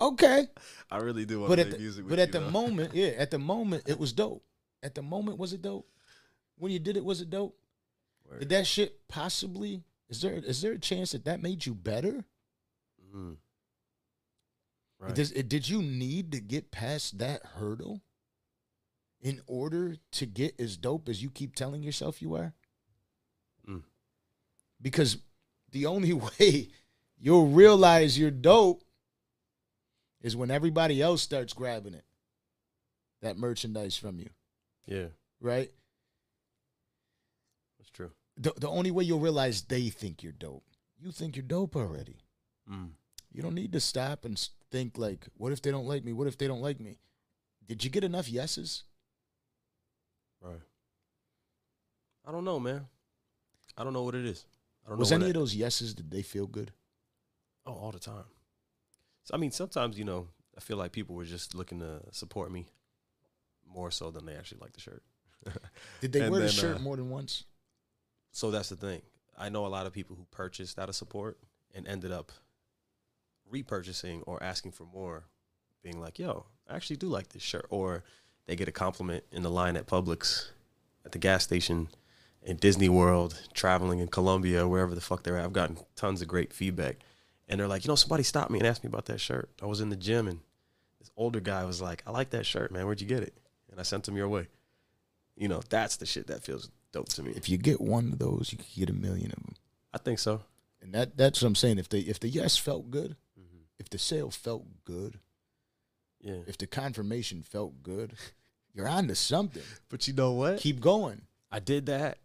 Okay, I really do want but to at make the, music with but at the though. moment, <laughs> yeah, at the moment it was dope. At the moment, was it dope? When you did it, was it dope? Word. Did that shit possibly? Is there is there a chance that that made you better? Mm. Right. Does it, did you need to get past that hurdle in order to get as dope as you keep telling yourself you are? Mm. Because the only <laughs> way you'll realize you're dope is when everybody else starts grabbing it. That merchandise from you, yeah, right? that's true. The, the only way you'll realize they think you're dope. You think you're dope already. Mm. You don't need to stop and think like, what if they don't like me? What if they don't like me? Did you get enough yeses? Right. I don't know, man. I don't know what it is. I don't Was know. Was any of those yeses did they feel good? Oh, all the time. So, I mean, sometimes you know, I feel like people were just looking to support me more so than they actually like the shirt. <laughs> Did they wear the shirt uh, more than once? So that's the thing. I know a lot of people who purchased out of support and ended up repurchasing or asking for more, being like, "Yo, I actually do like this shirt," or they get a compliment in the line at Publix, at the gas station, in Disney World, traveling in Colombia, wherever the fuck they're at. I've gotten tons of great feedback, and they're like, you know, somebody stopped me and asked me about that shirt. I was in the gym and this older guy was like, I like that shirt, man. Where'd you get it? And I sent him your way. You know, that's the shit that feels dope to me. If you get one of those, you can get a million of them. I think so. And that that's what I'm saying. If the if the yes felt good. If the sale felt good, Yeah. if the confirmation felt good, <laughs> you're on to something. But you know what? Keep going. I did that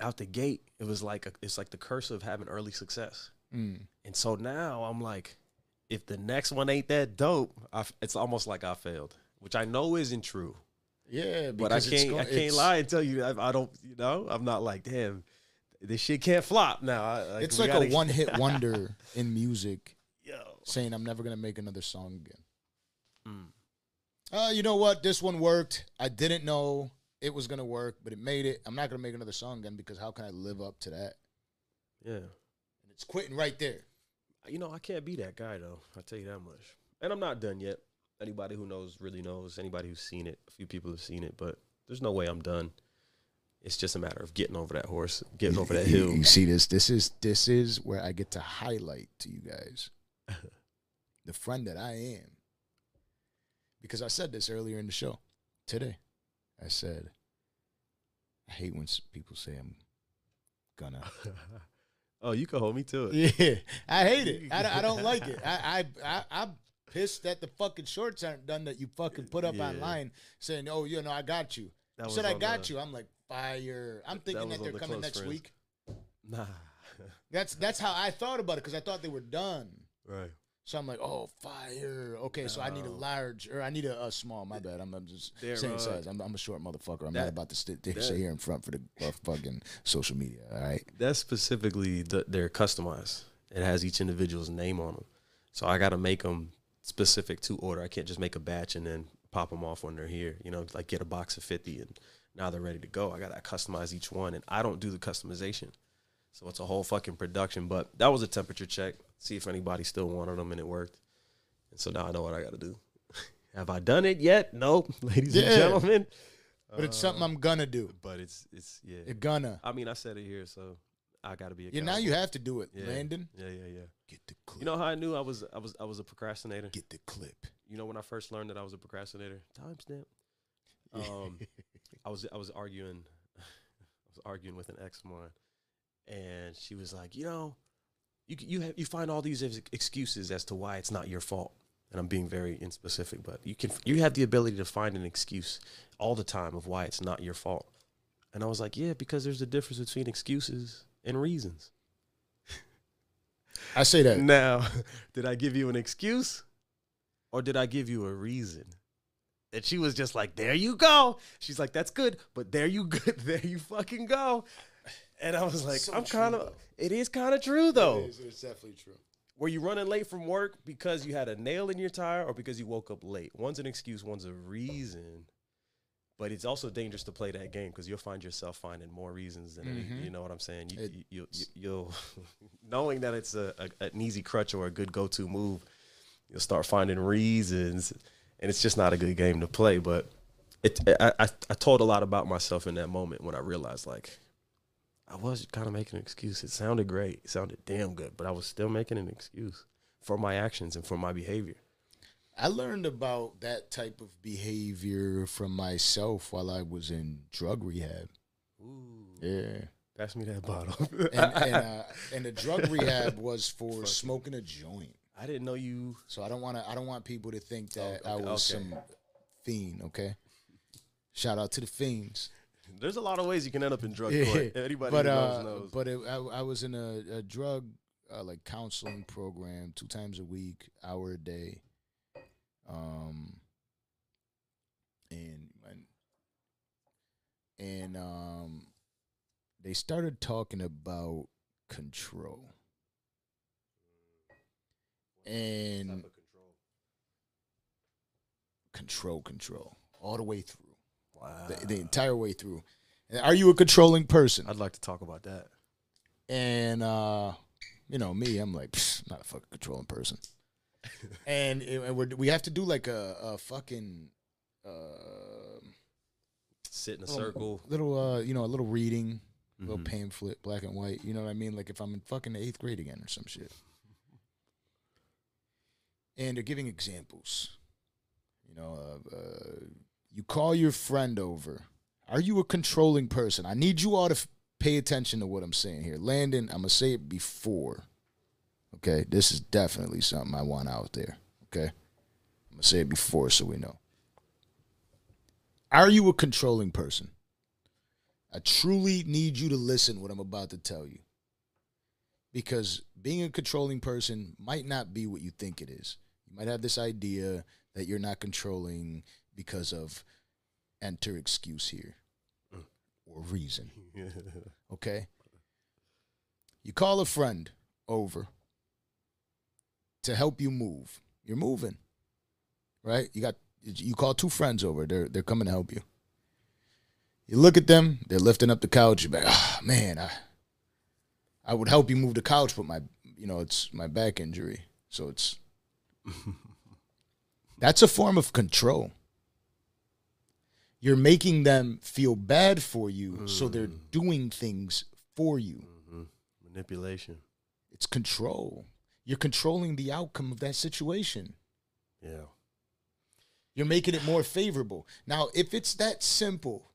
out the gate. It was like a, it's like the curse of having early success. Mm. And so now I'm like, if the next one ain't that dope, I f it's almost like I failed, which I know isn't true. Yeah, But I can't, go- I can't lie and tell you I, I don't, you know, I'm not like, damn, this shit can't flop now. I, like, It's like gotta- <laughs> a one hit wonder in music, Yo. Saying I'm never gonna make another song again. Mm. Uh, you know what? This one worked. I didn't know it was gonna work, but it made it. I'm not gonna make another song again because how can I live up to that? Yeah. And it's quitting right there. You know, I can't be that guy though. I'll tell you that much. And I'm not done yet. Anybody who knows really knows. Anybody who's seen it, a few people have seen it, but there's no way I'm done. It's just a matter of getting over that horse, getting over that hill. You see this? This is this is where I get to highlight to you guys <laughs> the friend that I am. Because I said this earlier in the show today. I said I hate when people say I'm gonna. <laughs> oh, you can hold me to it. Yeah, I hate it. I, don't- I don't like it. <laughs> I, I I I'm pissed that the fucking shorts aren't done that you fucking put up Yeah. online saying, "Oh, you know, I got you." That I said, "I got the- you." I'm like, fire. I'm thinking was that, they're the coming next friends. week. Nah. <laughs> That's that's how I thought about it because I thought they were done. right. So I'm like, oh, fire. Okay, so I need a large or I need a, a small. My bad. I'm, I'm just There, saying uh, size. I'm, I'm a short motherfucker. I'm that- not about to sit that- sit here in front for the uh, fucking social media. All right. That's specifically the, they're customized. It has each individual's name on them. So I got to make them specific to order. I can't just make a batch and then pop them off when they're here. You know, like get a box of 50 and now they're ready to go. I got to customize each one and I don't do the customization. So it's a whole fucking production. But that was a temperature check. See if anybody still wanted them and it worked. And so now I know what I got to do. <laughs> Have I done it yet? Nope, <laughs> ladies Yeah. and gentlemen. But it's something I'm gonna do. But it's it's yeah. You're gonna. I mean, I said it here, so I got to be. Yeah. Now you have to do it, Yeah. Landon. Yeah, yeah, yeah. Get the clip. You know how I knew I was I was I was a procrastinator? Get the clip. You know when I first learned that I was a procrastinator? Timestamp. Um <laughs> I was I was arguing I was arguing with an ex of mine and she was like, "You know, you you have, you find all these excuses as to why it's not your fault." And I'm being very inspecific, but you can you have the ability to find an excuse all the time of why it's not your fault. And I was like, "Yeah, because there's a difference between excuses and reasons." I say that. Now, <laughs> did I give you an excuse or did I give you a reason? And she was just like, there you go. She's like, that's good, but there you <laughs> go. There you fucking go. And I was like, So I'm kind of, it is kind of true though. It is, it's definitely true. Were you running late from work because you had a nail in your tire or because you woke up late? One's an excuse, one's a reason. But it's also dangerous to play that game because you'll find yourself finding more reasons than any, Mhm. you know what I'm saying. You, It- you, you, you, you'll <laughs> knowing that it's a, a an easy crutch or a good go to move, you'll start finding reasons, and it's just not a good game to play. But it, I, I, I told a lot about myself in that moment when I realized like I was kind of making an excuse. It sounded great, it sounded damn good, but I was still making an excuse for my actions and for my behavior. I learned about that type of behavior from myself while I was in drug rehab. Ooh, Yeah. pass me that bottle. And and, uh, and the drug <laughs> rehab was for smoking a joint. I didn't know you. So I don't want to. I don't want people to think that Oh, I was okay. some fiend. Okay. Shout out to the fiends. There's a lot of ways you can end up in drug Yeah, court. Anybody but uh, knows knows. but it, I, I was in a, a drug uh, like counseling program two times a week, hour a day. Um. And and and um, they started talking about control. And control, control, all the way through, wow. the, the entire way through. Are you a controlling person? I'd like to talk about that. And uh, you know me, I'm like, "Pfft, not a fucking controlling person. <laughs> and, and we're, we have to do like a, a fucking uh, Sit in a little- circle. little, uh, you know, a little reading, little Mhm. pamphlet, black and white. You know what I mean? Like if I'm in fucking eighth grade again or some shit. and they're giving examples. You know, uh, uh, you call your friend over. Are you a controlling person? I need you all to f- pay attention to what I'm saying here. Landon, I'm gonna say it before. Okay, this is definitely something I want out there. Okay, I'm gonna say it before so we know. Are you a controlling person? I truly need you to listen what I'm about to tell you. Because being a controlling person might not be what you think it is. You might have this idea that you're not controlling because of enter excuse here or reason. <laughs> Okay? You call a friend over to help you move. You're moving. Right? You got you call two friends over. They're they're coming to help you. You look at them, they're lifting up the couch. You're like, ah, man, I, I would help you move the couch, but my, you know, it's my back injury, so it's. <laughs> that's a form of control. You're making them feel bad for you, so they're doing things for you. hmm Manipulation. It's control. You're controlling the outcome of that situation. Yeah. You're making it more favorable. Now, if it's that simple,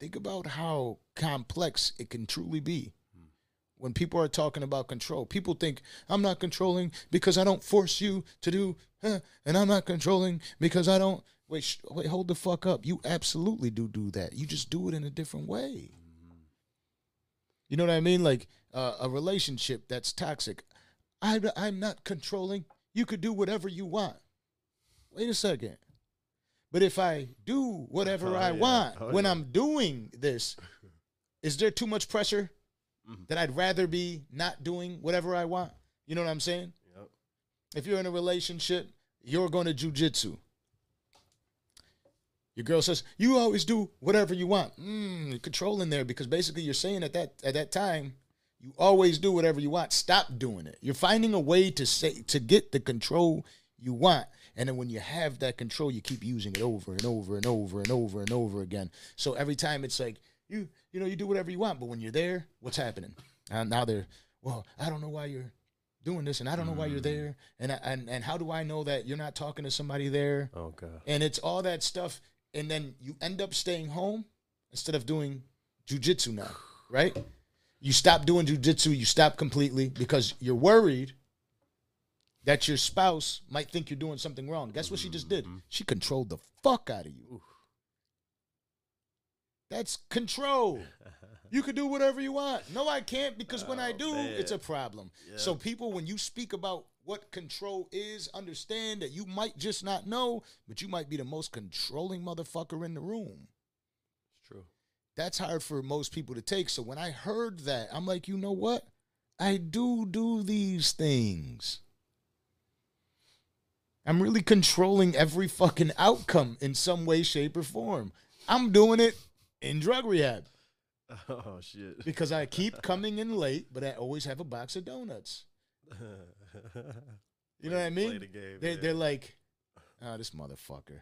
think about how complex it can truly be. When people are talking about control, people think I'm not controlling because I don't force you to do, huh, and I'm not controlling because I don't. Wait, sh- wait, hold the fuck up. You absolutely do do that. You just do it in a different way. You know what I mean? Like uh, a relationship that's toxic. I, I'm not controlling. You could do whatever you want. Wait a second. But if I do whatever Oh, I yeah. want Oh, when yeah. I'm doing this, is there too much pressure Mhm. that I'd rather be not doing whatever I want? You know what I'm saying? Yep. If you're in a relationship, you're going to jujitsu. Your girl says, "You always do whatever you want." Mm, you're controlling there because basically you're saying at that at that time, you always do whatever you want. Stop doing it. You're finding a way to say to get the control you want, and then when you have that control, you keep using it over and over and over and over and over again. So every time it's like you you know you do whatever you want, but when you're there, what's happening? And now they're well, I don't know why you're doing this, and I don't know why you're there, and I, and and how do I know that you're not talking to somebody there? Oh god. and it's all that stuff and then you end up staying home instead of doing jujitsu now right? You stop doing jujitsu you stop completely because you're worried that your spouse might think you're doing something wrong. Guess what she just did? Mm-hmm. She controlled the fuck out of you. That's control. <laughs> You can do whatever you want. No i can't because when i Oh, do it's a problem. Yeah. so people when you speak about what control is understand that you might just not know but you might be the most controlling motherfucker in the room. It's true. that's hard for most people to take. So when i heard that i'm like you know what? I do do these things. I'm really controlling every fucking outcome in some way shape or form. I'm doing it in drug rehab. <laughs> Oh shit. because i keep coming in late but i always have a box of donuts <laughs> <laughs> you know what i Play mean the game, they're, yeah. they're like oh this motherfucker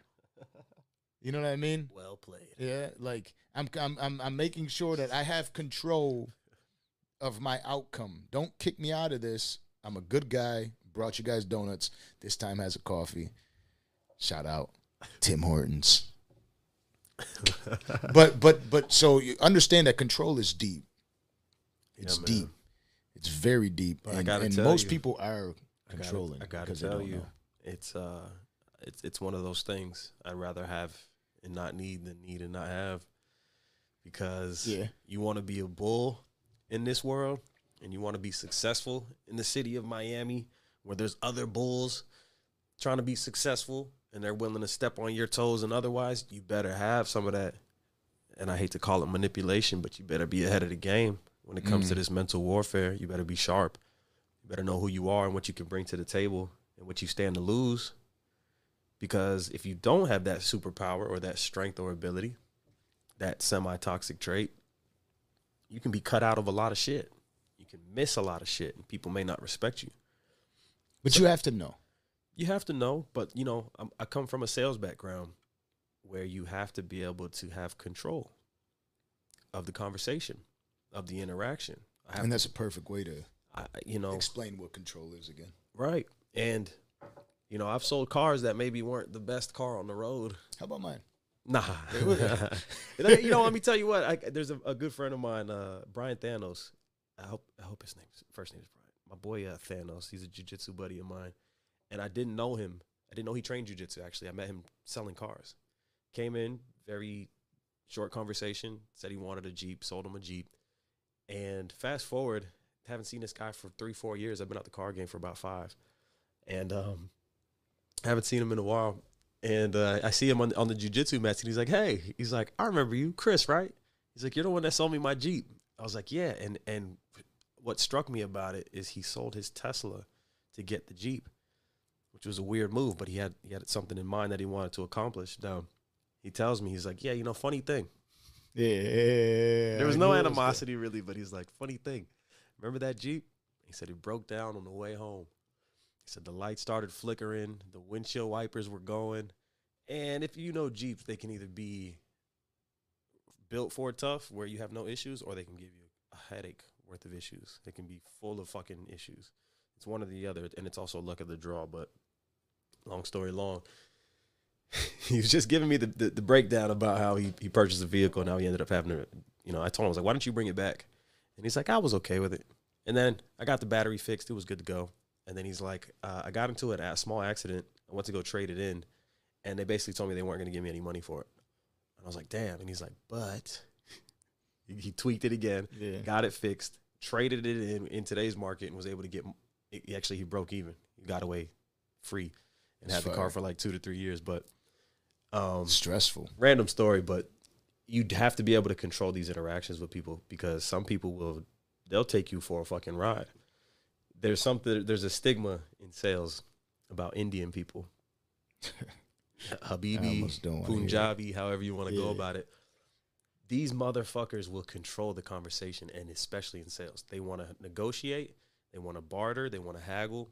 <laughs> you know what i mean well played. Yeah, like I'm I'm I'm I'm making sure that I have control of my outcome. Don't kick me out of this. I'm a good guy. Brought you guys donuts. This time has a coffee. Shout out Tim Hortons. <laughs> but but but so you understand that control is deep. It's man. deep. It's very deep, But and, and most you, people are I gotta- controlling. I gotta tell you, know. it's uh, it's it's one of those things I'd rather have and not need than need and not have, because Yeah. you want to be a bull in this world, and you want to be successful in the city of Miami, where there's other bulls trying to be successful, and they're willing to step on your toes, and otherwise, you better have some of that. And I hate to call it manipulation, but you better be ahead of the game when it comes to Mm. this mental warfare. You better be sharp. You better know who you are and what you can bring to the table and what you stand to lose. Because if you don't have that superpower or that strength or ability, that semi toxic trait, you can be cut out of a lot of shit. You can miss a lot of shit and people may not respect you. But you have to know. You have to know, but you know, I'm, I come from a sales background where you have to be able to have control of the conversation, of the interaction. I have And to, that's a perfect way to I, you know, explain what control is again. Right. And You know, I've sold cars that maybe weren't the best car on the road. How about mine? Nah. <laughs> You know, let me tell you what. I, there's a, a good friend of mine, uh, Brian Thanos. I hope I hope his name first name is Brian. My boy uh, Thanos. He's a jujitsu buddy of mine, and I didn't know him. I didn't know he trained jujitsu. Actually, I met him selling cars. Came in very short conversation. Said he wanted a jeep. Sold him a jeep. And fast forward, haven't seen this guy for three, four years. I've been out the car game for about five, and um, haven't seen him in a while. And uh, I see him on, on the jujitsu mats, and he's like, "Hey," he's like, "I remember you, Kris, right?" He's like, "You're the one that sold me my Jeep." I was like, "Yeah." And and what struck me about it is he sold his Tesla to get the Jeep, which was a weird move, but he had he had something in mind that he wanted to accomplish. Now, he tells me he's like, "Yeah, you know, funny thing." Yeah. There was no animosity really, but he's like, "Funny thing, remember that Jeep?" He said it broke down on the way home. He said the lights started flickering, the windshield wipers were going. And if you know Jeeps, they can either be built for tough where you have no issues, or they can give you a headache worth of issues. They can be full of fucking issues. It's one or the other, and it's also luck of the draw. But long story long, <laughs> he was just giving me the, the, the breakdown about how he, he purchased a vehicle and how he ended up having to, you know, I told him, I was like, why don't you bring it back? And he's like, I was okay with it. And then I got the battery fixed. It was good to go. And then he's like, uh, I got into it a small accident. I went to go trade it in. And they basically told me they weren't going to give me any money for it. And I was like, damn. And he's like, but <laughs> he, he tweaked it again, Yeah. got it fixed, traded it in in today's market, and was able to get. He, actually, he broke even. He got away free, and That's had the car for like two to three years. But um, Stressful. random story, but you'd have to be able to control these interactions with people because some people will they'll take you for a fucking ride. There's something there's a stigma in sales about Indian people. <laughs> Habibi, almost don't wanna hear it. Punjabi, however you want to go about it. These motherfuckers will control the conversation and especially in sales. They want to negotiate, they want to barter, they want to haggle.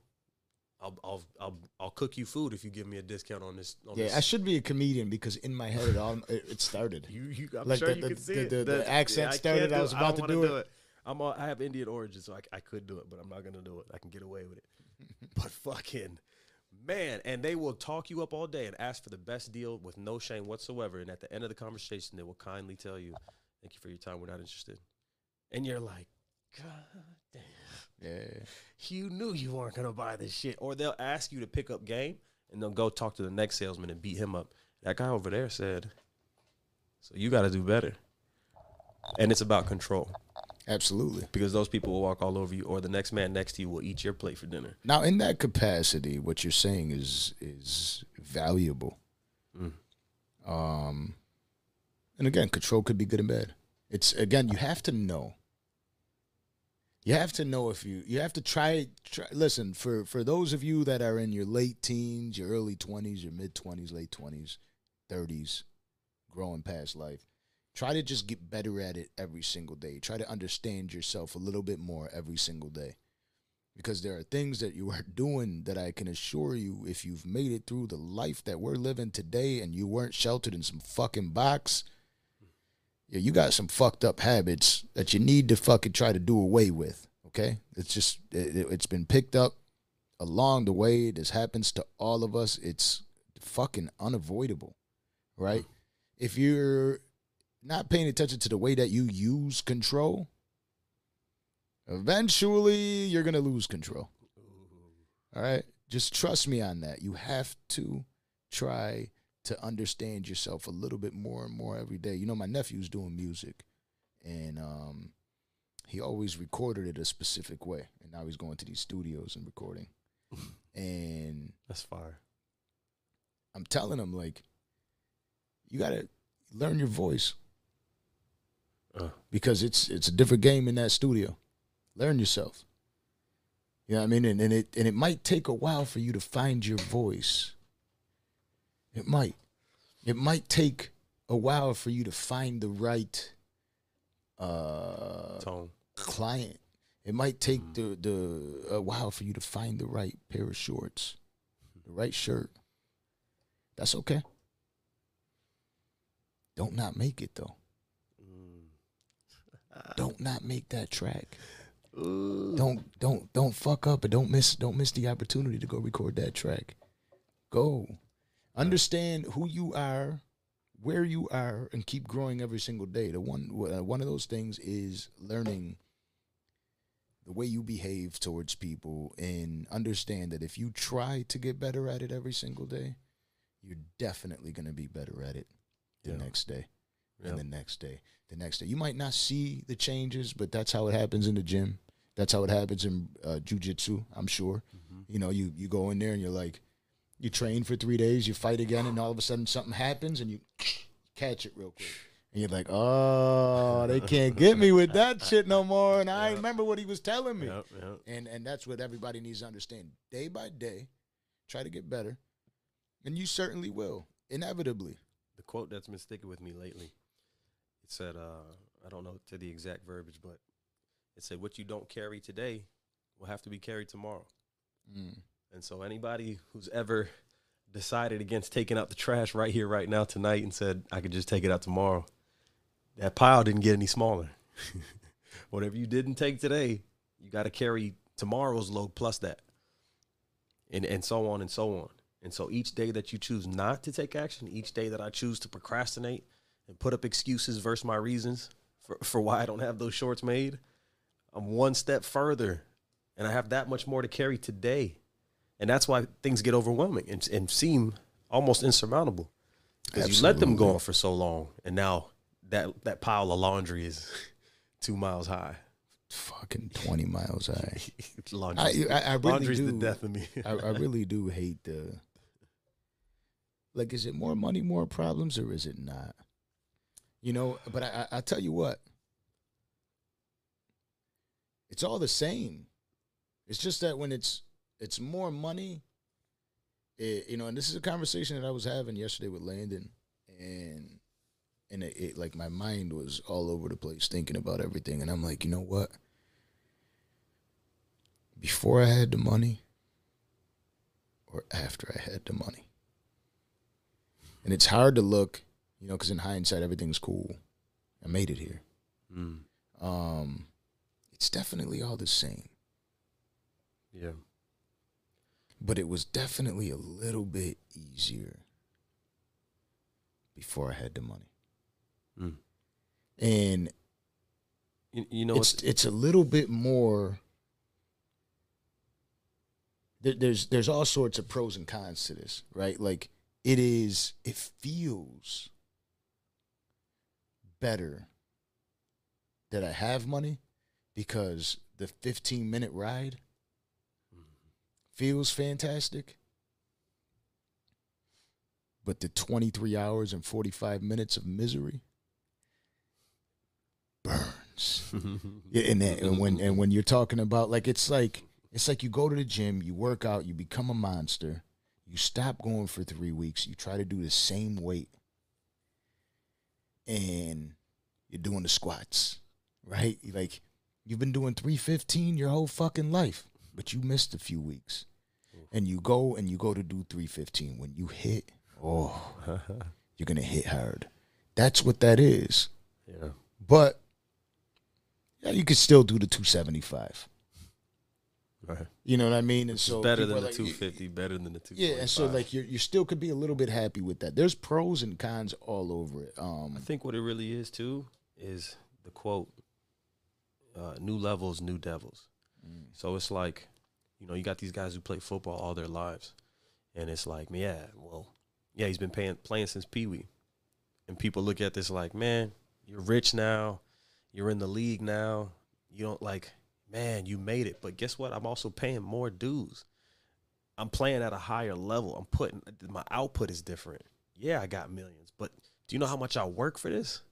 I'll, I'll I'll I'll cook you food if you give me a discount on this. On Yeah, this. I should be a comedian because in my head it all it, it started. You, you, I'm Like sure the- you the- can see the- it. the- the accent I started, can't I was it. about don't to wanna do it. I'm a, I have Indian origins, so I, I could do it, but I'm not gonna do it. I can get away with it. <laughs> but fucking man, and they will talk you up all day and ask for the best deal with no shame whatsoever. And at the end of the conversation, they will kindly tell you, "Thank you for your time. We're not interested." And you're like, God damn Yeah. you knew you weren't gonna buy this shit. Or they'll ask you to pick up game and they'll go talk to the next salesman and beat him up. That guy over there said, So you gotta do better. And it's about control. Absolutely. Because those people will walk all over you, or the next man next to you will eat your plate for dinner. Now, in that capacity, what you're saying is is valuable. Mm. Um, and again, control could be good and bad. It's again, you have to know. You have to know if you you have to try. try listen for for those of you that are in your late teens, your early twenties, your mid twenties, late twenties, thirties, growing past life. Try to just get better at it every single day. Try to understand yourself a little bit more every single day because there are things that you are <laughs> doing that I can assure you, if you've made it through the life that we're living today and you weren't sheltered in some fucking box, yeah, you got some fucked up habits that you need to fucking try to do away with. Okay, it's just it, it- it's been picked up along the way. This happens to all of us. It's fucking unavoidable, right? Hmm. If you're not paying attention to the way that you use control, eventually you're going to lose control. All right? Just trust me on that. You have to try to understand yourself a little bit more and more every day. You know, my nephew's doing music and um he always recorded it a specific way. And now he's going to these studios and recording. <laughs> and That's fire. I'm telling him like you got to learn your voice Uh, because it's it's a different game in that studio. Learn yourself. You know what I mean? And, and it and it might take a while for you to find your voice. It might. It might take a while for you to find the right uh tone. client. It might take the the a while for you to find the right pair of shorts, the right shirt. That's okay. Don't not make it though. Don't not make that track. Don't don't don't fuck up and don't miss don't miss the opportunity to go record that track. Go. Understand who you are, where you are, and keep growing every single day. The one uh, one of those things is learning the way you behave towards people, and understand that if you try to get better at it every single day, you're definitely going to be better at it the Yeah. next day, Yeah. and the next day, the next day. You might not see the changes, but that's how it happens in the gym. That's how it happens in uh, jujitsu. I'm sure. Mm-hmm. You know, you you go in there and you're like, you train for three days, you fight again, and all of a sudden something happens, and you catch it real quick, and you're like, oh, they can't get me with that shit no more, and I remember what he was telling me, Yep, yep. and and that's what everybody needs to understand. Day by day, try to get better, and you certainly will, inevitably. the quote that's been sticking with me lately. It said, uh, I don't know to the exact verbiage, but it said, "What you don't carry today will have to be carried tomorrow." Mm. And so, anybody who's ever decided against taking out the trash right here, right now, tonight, and said, "I could just take it out tomorrow," that pile didn't get any smaller. <laughs> Whatever you didn't take today, you got to carry tomorrow's load plus that, and and so on and so on. And so each day that you choose not to take action, each day that I choose to procrastinate and put up excuses versus my reasons for, for why I don't have those shorts made, I'm one step further and I have that much more to carry today. And that's why things get overwhelming and, and seem almost insurmountable. Because you let them go on for so long and now that, that pile of laundry is <laughs> two miles high. Fucking twenty miles high. <laughs> I, Laundry's, I, I really laundry's do. the death of me. <laughs> I, I really do hate the. Like, is it more money, more problems, or is it not? You know, but I, I, I tell you what, it's all the same. It's just that when it's it's more money, it, you know, and this is a conversation that I was having yesterday with Landon, and and it, it like my mind was all over the place thinking about everything, and I'm like, you know what? Before I had the money, or after I had the money. And it's hard to look, you know, because in hindsight, everything's cool. I made it here. Mm, Um, it's definitely all the same, yeah. But it was definitely a little bit easier before I had the money. Mm. And You, you know, it's it's, it's a little bit more. There, there's there's all sorts of pros and cons to this, right? Like it is, it feels better that I have money because the 15 minute ride feels fantastic. But the 23 hours and 45 minutes of misery burns. <laughs> And then, and when and when you're talking about like it's like it's like you go to the gym, you work out, you become a monster, you stop going for three weeks, you try to do the same weight, and you're doing the squats, right? Like you've been doing 315 your whole fucking life, but you missed a few weeks, and you go and you go to do 315. When you hit, oh, <laughs> you're gonna hit hard. That's what that is. yeah. But yeah, you could still do the 275. Right. You know what I mean? And so better than the like, 250, better than the 245. Yeah, and so like you you still could be a little bit happy with that. There's pros and cons all over it. I Um, think what it really is too is the quote, uh, "New levels, new devils." Mm. So it's like, you know, you got these guys who play football all their lives, and it's like, yeah, well, yeah, he's been paying, playing since Pee Wee, and people look at this like, man, you're rich now, you're in the league now, you don't like, man, you made it, but guess what? I'm also paying more dues. I'm playing at a higher level. I'm putting my output is different. Yeah, I got millions, but do you know how much I work for this?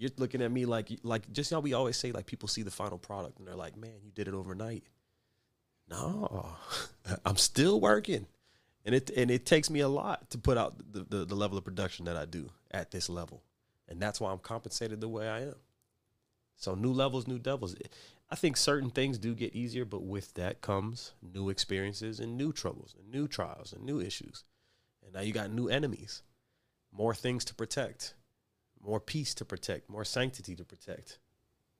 You're looking at me like like just how we always say like people see the final product and they're like, "Man, you did it overnight." No, <laughs> I'm still working, and it and it takes me a lot to put out the, the the level of production that I do at this level, and that's why I'm compensated the way I am. So new levels, new devils. I think certain things do get easier, but with that comes new experiences and new troubles and new trials and new issues. And now you got new enemies, more things to protect, more peace to protect, more sanctity to protect,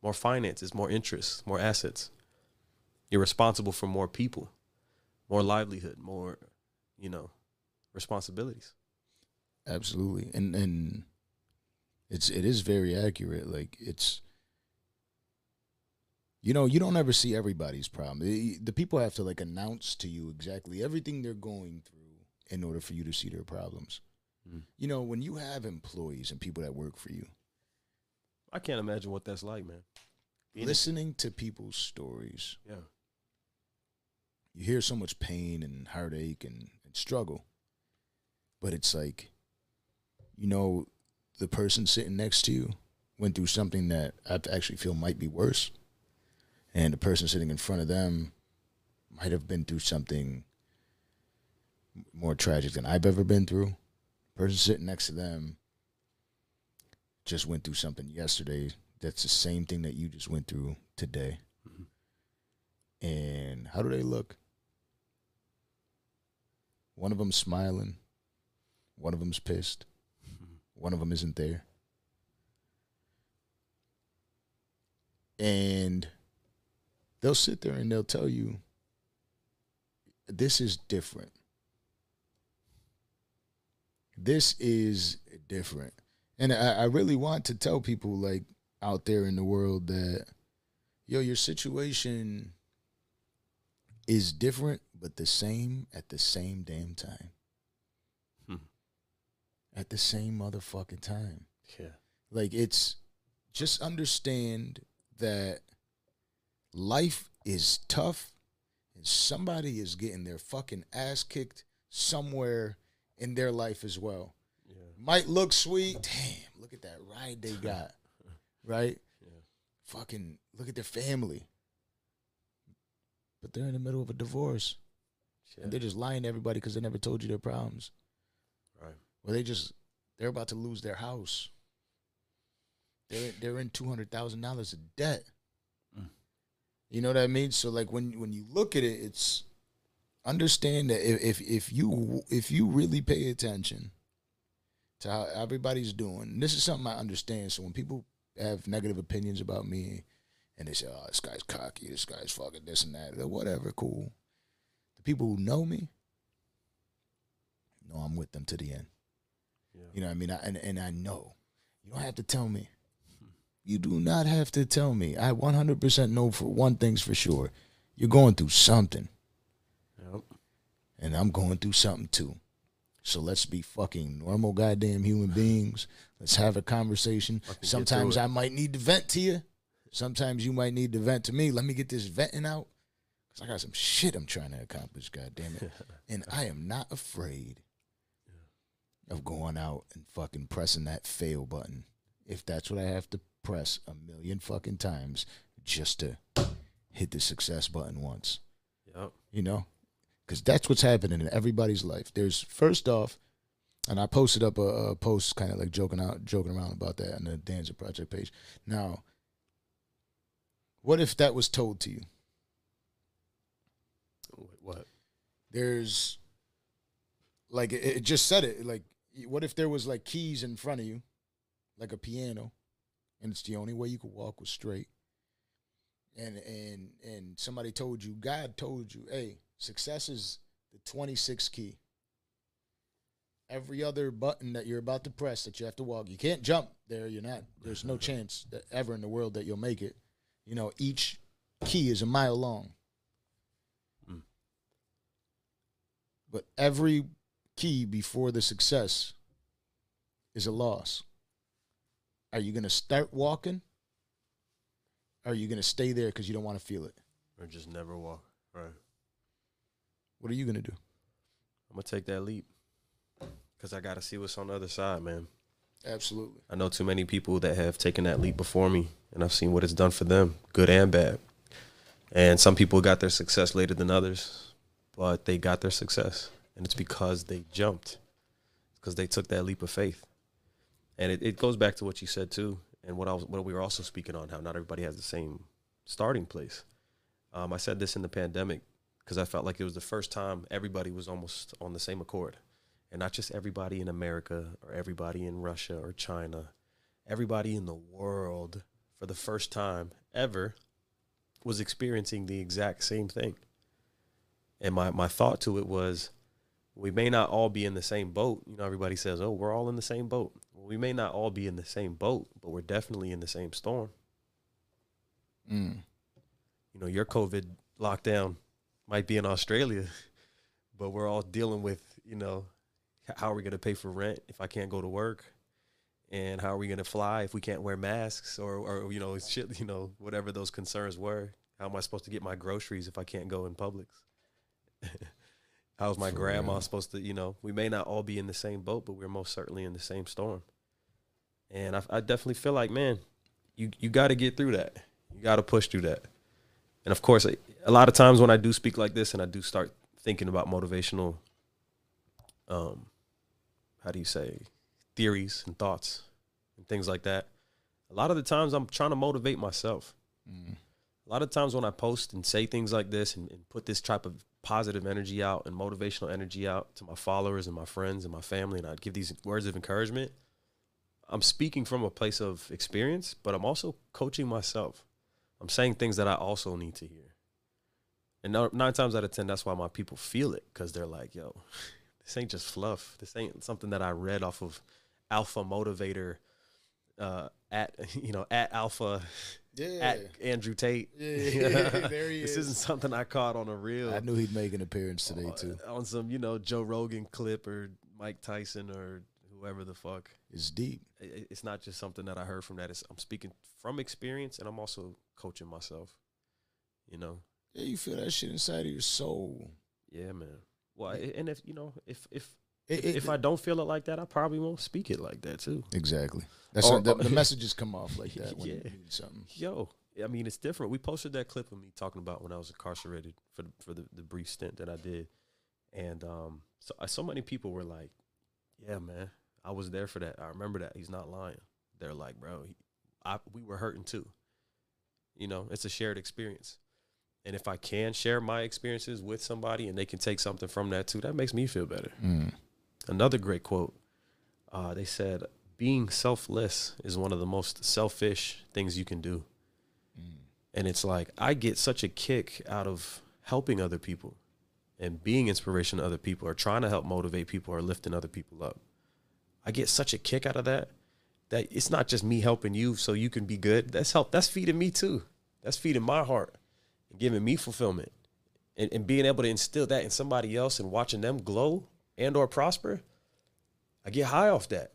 more finances, more interests, more assets. You're responsible for more people, more livelihood, more you know, responsibilities. Absolutely. And and it's it is very accurate. Like it's you know, you don't ever see everybody's problem. The, the people have to like announce to you exactly everything they're going through in order for you to see their problems. Mm. You know, when you have employees and people that work for you, I can't imagine what that's like, man. Being listening to people's stories, yeah. you hear so much pain and heartache and, and struggle. But it's like, you know, the person sitting next to you went through something that I actually feel might be worse. And the person sitting in front of them might have been through something more tragic than I've ever been through. Person sitting next to them just went through something yesterday that's the same thing that you just went through today. Mhm. And how do they look? One of them's smiling. One of them's pissed. One of them isn't there. And they'll sit there and they'll tell you, this is different. This is different. And I, I really want to tell people like out there in the world that, yo, your situation is different, but the same at the same damn time. Hmm. At the same motherfucking time. Yeah. Like it's just understand that life is tough and somebody is getting their fucking ass kicked somewhere in their life as well. Yeah. Might look sweet. Damn, look at that ride they got. <laughs> Right? Yeah. Fucking look at their family. But they're in the middle of a divorce. Yeah. And they're just lying to everybody because they never told you their problems. Right. Well, they just they're about to lose their house. They're they're in two hundred thousand dollars of debt. Mm. You know what I mean? So like when when you look at it, it's understand that if if, if you if you really pay attention to how everybody's doing, this is something I understand. So when people have negative opinions about me, and they say, "Oh, this guy's cocky, this guy's fucking this and that," or whatever, cool. The people who know me know I'm with them to the end. Yeah. You know what I mean? I, and and I know. You don't have to tell me. You do not have to tell me. I 100% know for one thing's for sure. You're going through something, Yep. and I'm going through something too. So let's be fucking normal goddamn human beings. Let's have a conversation. Sometimes. I might need to vent to you. Sometimes you might need to vent to me. Let me get this venting out. Cause I got some shit I'm trying to accomplish, God damn it. <laughs> And I am not afraid of going out and fucking pressing that fail button. If that's what I have to press a million fucking times just to hit the success button once. Yep. You know? Because that's what's happening in everybody's life. There's first off, and I posted up a, a post kind of like joking out, joking around about that on the Danza Project page. Now, what if that was told to you? What? there's like it, it just said it like what if there was like keys in front of you like a piano and it's the only way you could walk was straight and and and somebody told you god told you hey success is the 26th key every other button that you're about to press that you have to walk you can't jump there you're not there's no chance ever in the world that you'll make it you know each key is a mile long Mm. but every key before the success is a loss. Are you going to start walking? Or are you going to stay there because you don't want to feel it? Or just never walk. Right. What are you going to do? I'm gonna take that leap. Cause I gotta see what's on the other side, man. Absolutely. I know too many people that have taken that leap before me, and I've seen what it's done for them, good and bad. And some people got their success later than others, but they got their success, and it's because they jumped, because they took that leap of faith. And it, it goes back to what you said too, and what I was, what we were also speaking on, how not everybody has the same starting place. Um, I said this in the pandemic because I felt like it was the first time everybody was almost on the same accord, and not just everybody in America or everybody in Russia or China, everybody in the world for the first time ever was experiencing the exact same thing. And my, my thought to it was we may not all be in the same boat. You know, everybody says, "Oh, we're all in the same boat." Well, we may not all be in the same boat, but we're definitely in the same storm. Mm. You know, your COVID lockdown might be in Australia, <laughs> but we're all dealing with, you know, how are we going to pay for rent if I can't go to work? And how are we going to fly if we can't wear masks or, or, you know, shit, you know, whatever those concerns were? How am I supposed to get my groceries if I can't go in Publix? <laughs> How's my For grandma real. supposed to, you know, we may not all be in the same boat, but we're most certainly in the same storm. And I, I definitely feel like, man, you, you got to get through that. You got to push through that. And of course, a lot of times when I do speak like this and I do start thinking about motivational, um, how do you say, theories and thoughts and things like that, a lot of the times I'm trying to motivate myself. Mm. A lot of times when I post and say things like this and, and put this type of positive energy out and motivational energy out to my followers and my friends and my family, and I give these words of encouragement, I'm speaking from a place of experience, but I'm also coaching myself. I'm saying things that I also need to hear. And nine times out of 10, that's why my people feel it because they're like, yo, <laughs> this ain't just fluff. This ain't something that I read off of Alpha Motivator uh, at, <laughs> you know, at Alpha, Yeah. at Andrew Tate. Yeah, <laughs> there he this is. isn't something I caught on a reel. I knew he'd make an appearance today too. uh, On some, you know, Joe Rogan clip or Mike Tyson or whoever the fuck. It's deep. It's not just something that I heard from that. It's, I'm speaking from experience and I'm also coaching myself. You know, Yeah, you feel that shit inside of your soul. yeah, man. Well, I- and if you know, if if It- if, it- if I don't feel it like that, I probably won't speak it like that too. exactly. That's Or- what the, the <laughs> messages come off like that when Yeah. something. Yo, I mean, it's different. We posted that clip of me talking about when I was incarcerated for the, for the, the brief stint that I did, and um, so so many people were like, "Yeah, man, I was there for that. I remember that. He's not lying." They're like, "Bro, he, I we were hurting too." You know, it's a shared experience, and if I can share my experiences with somebody and they can take something from that too, that makes me feel better. Mm. Another great quote. Uh, they said, "Being selfless is one of the most selfish things you can do." And it's like I get such a kick out of helping other people and being inspiration to other people or trying to help motivate people or lifting other people up. I get such a kick out of that that it's not just me helping you so you can be good. That's help that's feeding me too. That's feeding my heart and giving me fulfillment. And, and being able to instill that in somebody else and watching them glow and or prosper, I get high off that.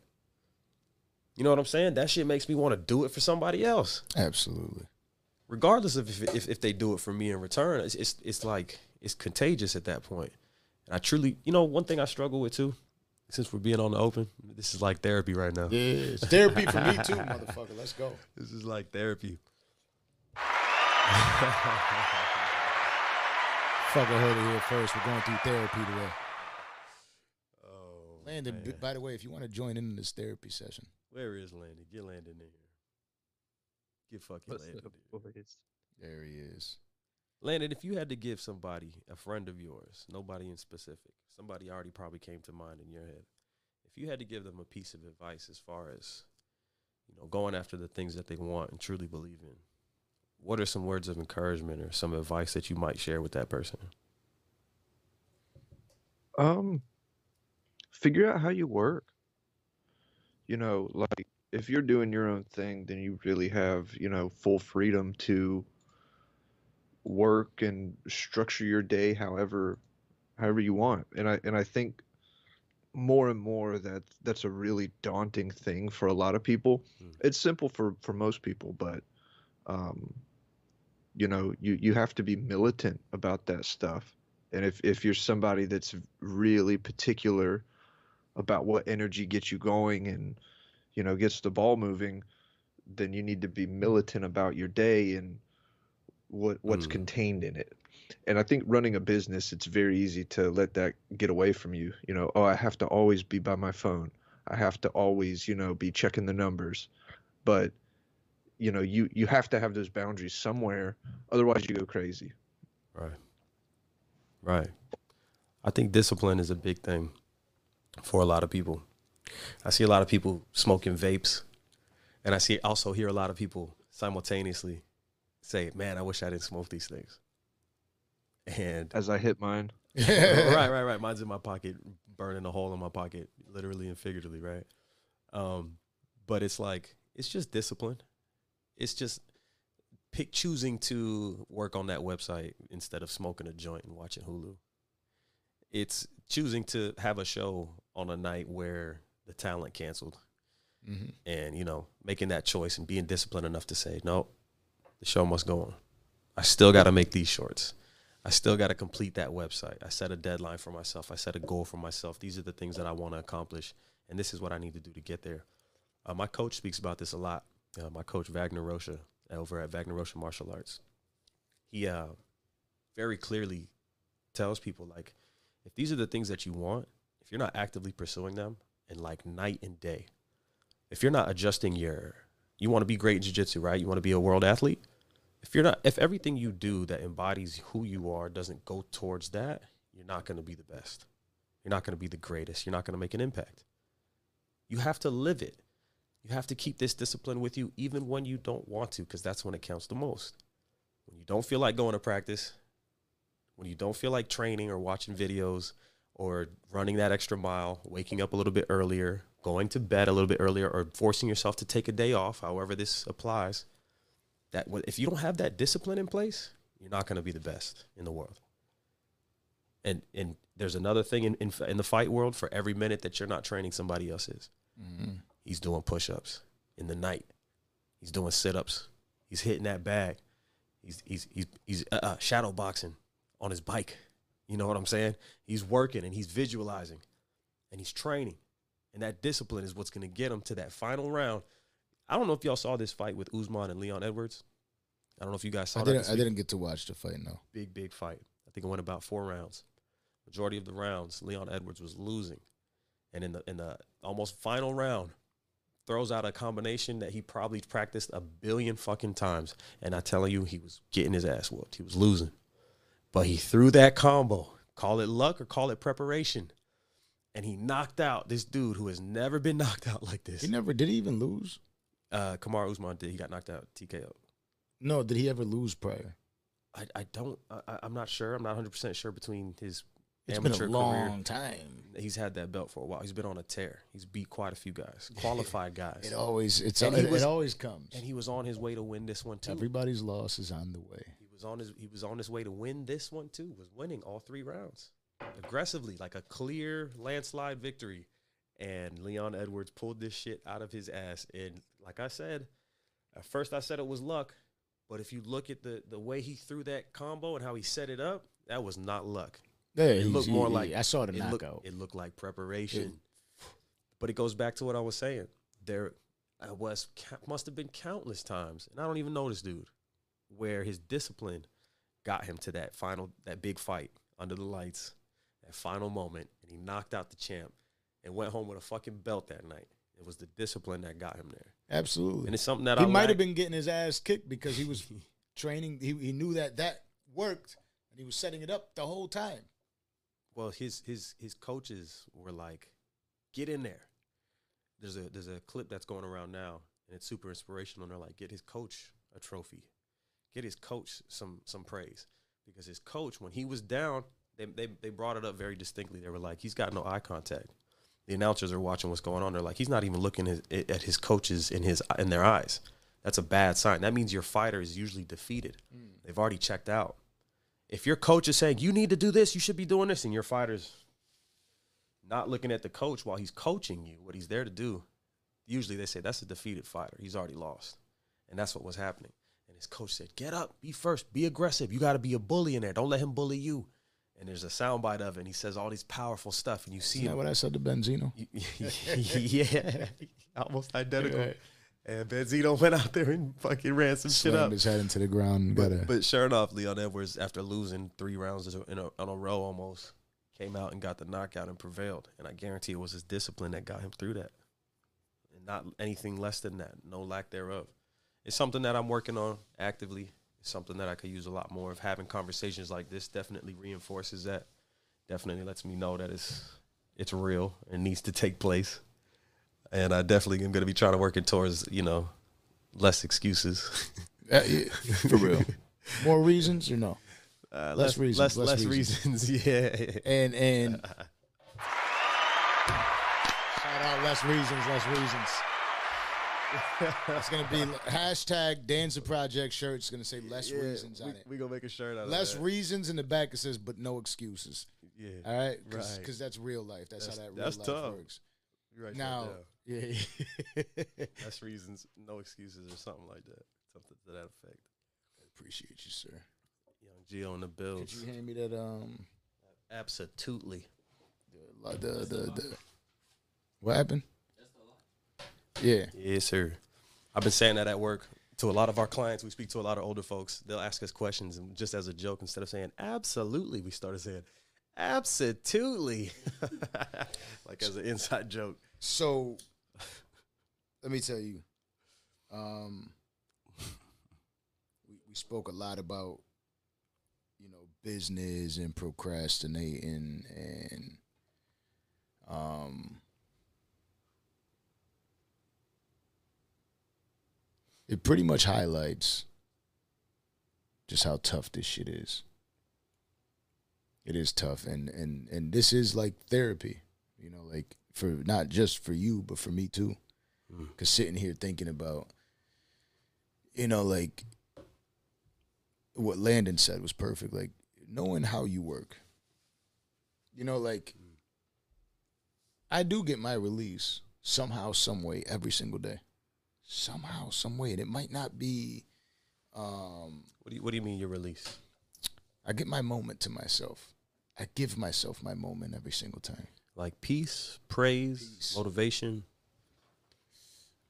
You know what I'm saying? That shit makes me want to do it for somebody else Absolutely. regardless of if, if if they do it for me in return, it's, it's it's like it's contagious at that point. And I truly, you know, one thing I struggle with too, since we're being on the open, this is like therapy right now. Yeah, it's <laughs> therapy for me too, motherfucker. Let's go. This is like therapy. <laughs> Fuck, I heard it here first. We're going through therapy today. Oh, Landon, b- man. by the way, if you want to join in this therapy session, where is Landon? Get Landon in here. Get fucking What's Landon. up, in here. boys? there he is. Landon, if you had to give somebody, a friend of yours, nobody in specific, somebody already probably came to mind in your head. If you had to give them a piece of advice as far as, you know, going after the things that they want and truly believe in, what are some words of encouragement or some advice that you might share with that person? Um, figure out how you work. You know, like if you're doing your own thing, then you really have, you know, full freedom to work and structure your day however however you want. And I and I think more and more that that's a really daunting thing for a lot of people. Mm. It's simple for for most people, but um you know, you you have to be militant about that stuff. And if if you're somebody that's really particular about what energy gets you going and you know gets the ball moving, then you need to be militant about your day and what what's Mm. contained in it. And I think running a business, it's very easy to let that get away from you. You know, oh, I have to always be by my phone. I have to always, you know, be checking the numbers. But you know, you you have to have those boundaries somewhere, otherwise you go crazy. Right. Right. I think discipline is a big thing for a lot of people. I see a lot of people smoking vapes, and I see also hear a lot of people simultaneously say, "Man, I wish I didn't smoke these things." And As I hit mine, <laughs> right, right, right. Mine's in my pocket, burning a hole in my pocket, literally and figuratively, right? Um, but it's like it's just discipline. It's just pick choosing to work on that website instead of smoking a joint and watching Hulu. It's choosing to have a show on a night where the talent canceled Mhm. and you know making that choice and being disciplined enough to say no the show must go on. I still got to make these shorts. I still got to complete that website. I set a deadline for myself. I set a goal for myself. These are the things that i want to accomplish and this is what i need to do to get there. Uh, my coach speaks about this a lot. Uh, my coach wagner rocha over at wagner rocha martial arts. He uh, very clearly tells people like if these are the things that you want if you're not actively pursuing them and like night and day if you're not adjusting your you want to be great in jiu-jitsu right? You want to be a world athlete? If you're not if everything you do that embodies who you are doesn't go towards that you're not going to be the best. You're not going to be the greatest. You're not going to make an impact. You have to live it. You have to keep this discipline with you even when you don't want to because that's when it counts the most. When you don't feel like going to practice when you don't feel like training or watching videos or running that extra mile waking up a little bit earlier going to bed a little bit earlier or forcing yourself to take a day off however this applies that if you don't have that discipline in place you're not going to be the best in the world. And and there's another thing in, in in the fight world for every minute that you're not training somebody else is. Mhm. he's doing push-ups in the night. He's doing sit-ups. He's hitting that bag. He's he's he's he's uh, uh, shadow boxing on his bike. You know what i'm saying? He's working and he's visualizing and he's training and that discipline is what's going to get him to that final round. I don't know if y'all saw this fight with Usman and leon edwards. I don't know if you guys saw I that didn't. I didn't get to watch the fight. No. big big fight. I think it went about four rounds. Majority of the rounds leon edwards was losing. And in the in the almost final round throws out a combination that he probably practiced a billion fucking times. And i telling you he was getting his ass whooped. He was losing. But he threw that combo. Call it luck or call it preparation and he knocked out this dude who has never been <laughs> knocked out like this He never did. He even lose. uh Kamaru Usman did he got knocked out tko No. Did he ever lose prior? i, I don't I, i'm not sure i'm not 100% sure between his It's amateur been a long career time. he's had that belt for a while. He's been on a tear. He's beat quite a few guys, <laughs> qualified guys, It always. It's. And it, was- it always comes. and he was on his way to win this one too. Everybody's loss is on the way. he was on his he was on his way to win this one too. Was winning all three rounds aggressively, like a clear landslide victory. And Leon Edwards pulled this shit out of his ass. And like I said, at first I said it was luck, but if you look at the the way he threw that combo and how he set it up, that was not luck. Yeah, It looked more he- like I saw the it knockout. looked, it looked like preparation. but it goes back to what I was saying. There was must have been countless times, and I don't even know this dude, where his discipline got him to that final, that big fight under the lights, that final moment, and he knocked out the champ and went home with a fucking belt that night. It was the discipline that got him there, Absolutely. and it's something that he I might lack- have been getting his ass kicked because he was <laughs> training. He, he knew that that worked, and he was setting it up the whole time. well his his his coaches were like get in there there's a there's a clip that's going around now and it's super inspirational and they're like get his coach a trophy get his coach some some praise because his coach when he was down they, they they brought it up very distinctly they were like he's got no eye contact the announcers are watching what's going on they're like he's not even looking his, at his coaches in his in their eyes that's a bad sign that means your fighter is usually defeated mm. they've already checked out if your coach is saying you need to do this, you should be doing this, and your fighter's not looking at the coach while he's coaching you, what he's there to do, usually they say that's a defeated fighter. He's already lost. And that's what was happening. And his coach said, Get up, be first, be aggressive. You got to be a bully in there. Don't let him bully you. And there's a soundbite of it, and he says all these powerful stuff, and you see Isn't that him. what I said to Benzino? <laughs> yeah, almost identical. Right. And Benzino went out there and fucking ran some shit Slammed up. his head into the ground. But, but sure enough, Leon Edwards, after losing three rounds in a, in a row almost, came out and got the knockout and prevailed. And I guarantee it was his discipline that got him through that. And not anything less than that, no lack thereof. It's something that I'm working on actively. Something that I could use a lot more of. Having conversations like this definitely reinforces that. Definitely lets me know that it's it's real and needs to take place. And I definitely am going to be trying to work it towards, you know, less excuses. <laughs> Uh, yeah, for real. More reasons or no? Uh, Less less, reasons, Less, less less reasons. reasons. <laughs> Yeah. And and <laughs> shout out less reasons, less reasons. It's gonna be hashtag Danza Project shirt. It's gonna say less reasons on we, it. We gonna make a shirt out of Less that. reasons in the back. It says, but no excuses. yeah. All right, because Right. that's real life. That's, That's- how that real that's life tough. works. You write that Now, down. yeah, <laughs> Less reasons, no excuses, or something like that. Something to that effect. I appreciate you, sir. Young G on the bill. Could you hand me that um Absolutely. the the the, the what happened? Yeah, Yes, sir. I've been saying that at work to a lot of our clients. We speak to a lot of older folks. They'll ask us questions, and just as a joke, instead of saying absolutely, we started saying absolutely, <laughs> like as an inside joke. So let me tell you, um, <laughs> we, we spoke a lot about you know business and procrastinating and um it pretty much highlights just how tough this shit is. It is tough and and and this is like therapy, you know, like for not just for you but for me too. Mm. Cuz sitting here thinking about you know like what Landon said was perfect like knowing how you work. You know like mm. I do get my release somehow some way every single day. Somehow some way and it might not be um What do you What do you mean your release? I get my moment to myself. I give myself my moment every single time. Like peace, praise, Peace. motivation.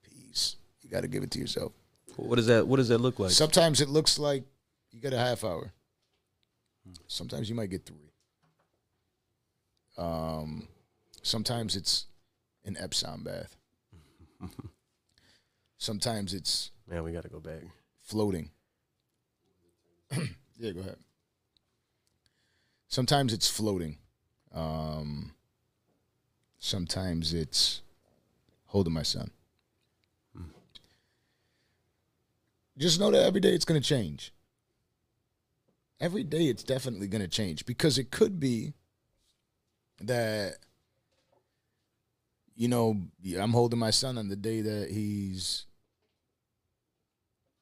Peace. You got to give it to yourself. What does that What does that look like? Sometimes it looks like you get a half hour. Sometimes you might get three. Um, sometimes it's an Epsom bath. <laughs> Sometimes it's Man, we got to go back. floating. <clears throat> yeah, go ahead. Sometimes it's floating. Um, sometimes it's holding my son. Just know that every day it's going to change. Every day it's definitely going to change because it could be that you know I'm holding my son on the day that he's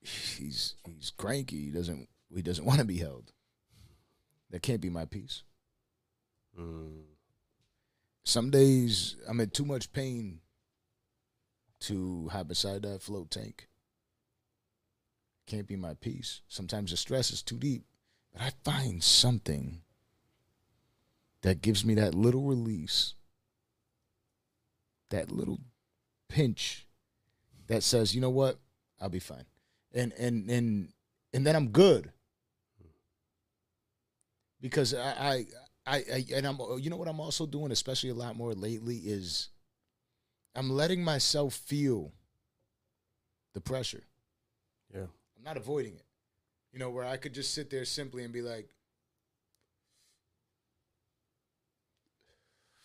he's he's cranky. He doesn't he doesn't want to be held. That can't be my peace. Mm. Some days I'm in too much pain to hide beside that float tank. Can't be my peace. Sometimes the stress is too deep, but I find something that gives me that little release, that little pinch that says, you know what, I'll be fine, and and and and then I'm good because I I I, I and I'm you know what I'm also doing, especially a lot more lately, is I'm letting myself feel the pressure. Yeah. I'm not avoiding it. You know, where I could just sit there simply and be like,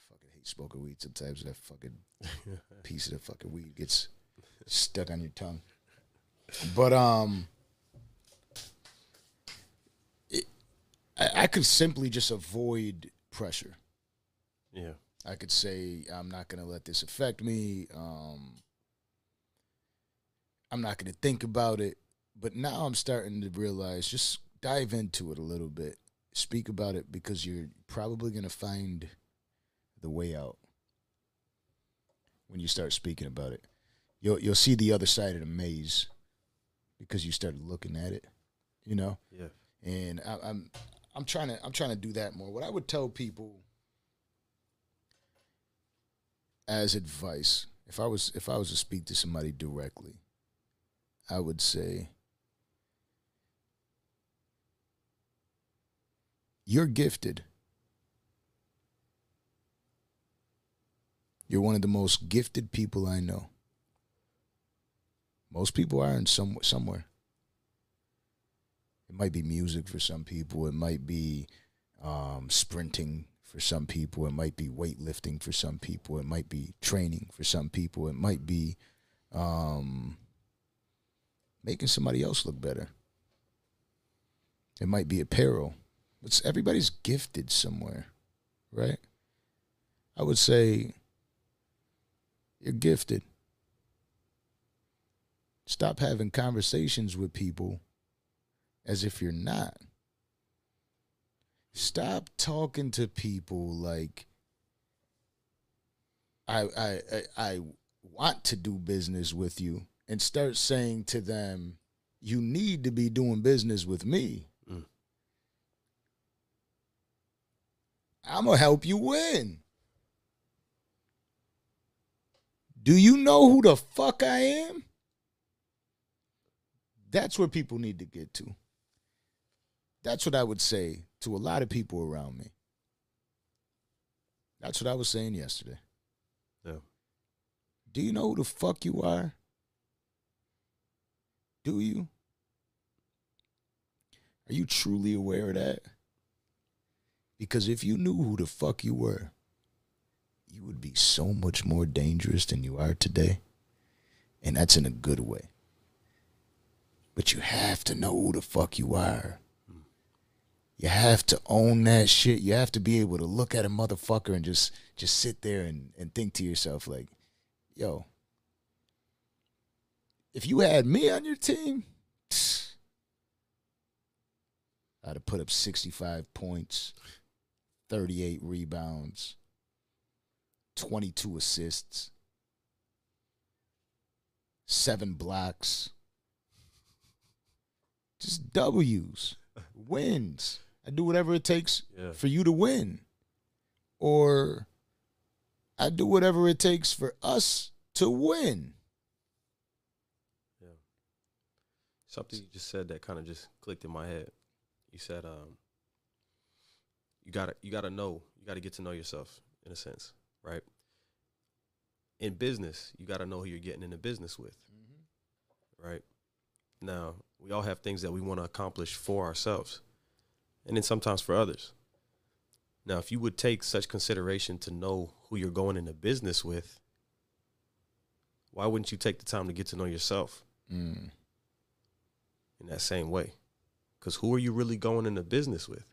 fucking hate smoking weed sometimes. That fucking <laughs> piece of the fucking weed gets stuck on your tongue. But um, it, I, I could simply just avoid pressure. Yeah. I could say I'm not going to let this affect me. Um, I'm not going to think about it. But now I'm starting to realize just dive into it a little bit. Speak about it because you're probably going to find the way out when you start speaking about it. You'll you'll see the other side of the maze because you started looking at it. You know Yeah. and I, I'm I'm trying to I'm trying to do that more. What I would tell people as advice, if I was if I was to speak to somebody directly, I would say you're gifted. You're one of the most gifted people I know. Most people are in some somewhere. It might be music for some people. It might be um, sprinting for some people. It might be weightlifting for some people. It might be training for some people. It might be um, making somebody else look better. It might be apparel But everybody's gifted somewhere, right? I would say you're gifted. Stop having conversations with people as if you're not. Stop talking to people like I I I, I want to do business with you and start saying to them, you need to be doing business with me. Mm. I'm gonna help you win. Do you know who the fuck I am? That's where people need to get to. That's what I would say to a lot of people around me. That's what I was saying yesterday. Yeah. Do you know who the fuck you are? Do you? Are you truly aware of that? Because if you knew who the fuck you were, you would be so much more dangerous than you are today. And that's in a good way. But you have to know who the fuck you are. You have to own that shit. You have to be able to look at a motherfucker and just just sit there and, and think to yourself like, yo, if you had me on your team, <sniffs> I'd have put up 65 points, 38 rebounds, 22 assists, seven blocks. Just W's, wins. I do whatever it takes Yeah. for you to win. Or I do whatever it takes for us to win. Yeah. Something you just said that kind of just clicked in my head. You said, um, you gotta you gotta know, you gotta get to know yourself in a sense, right? In business, you gotta know who you're getting into business with, right? Now, we all have things that we want to accomplish for ourselves, and then sometimes for others. Now, if you would take such consideration to know who you're going into business with, why wouldn't you take the time to get to know yourself? Mm. in that same way. Because who are you really going into business with?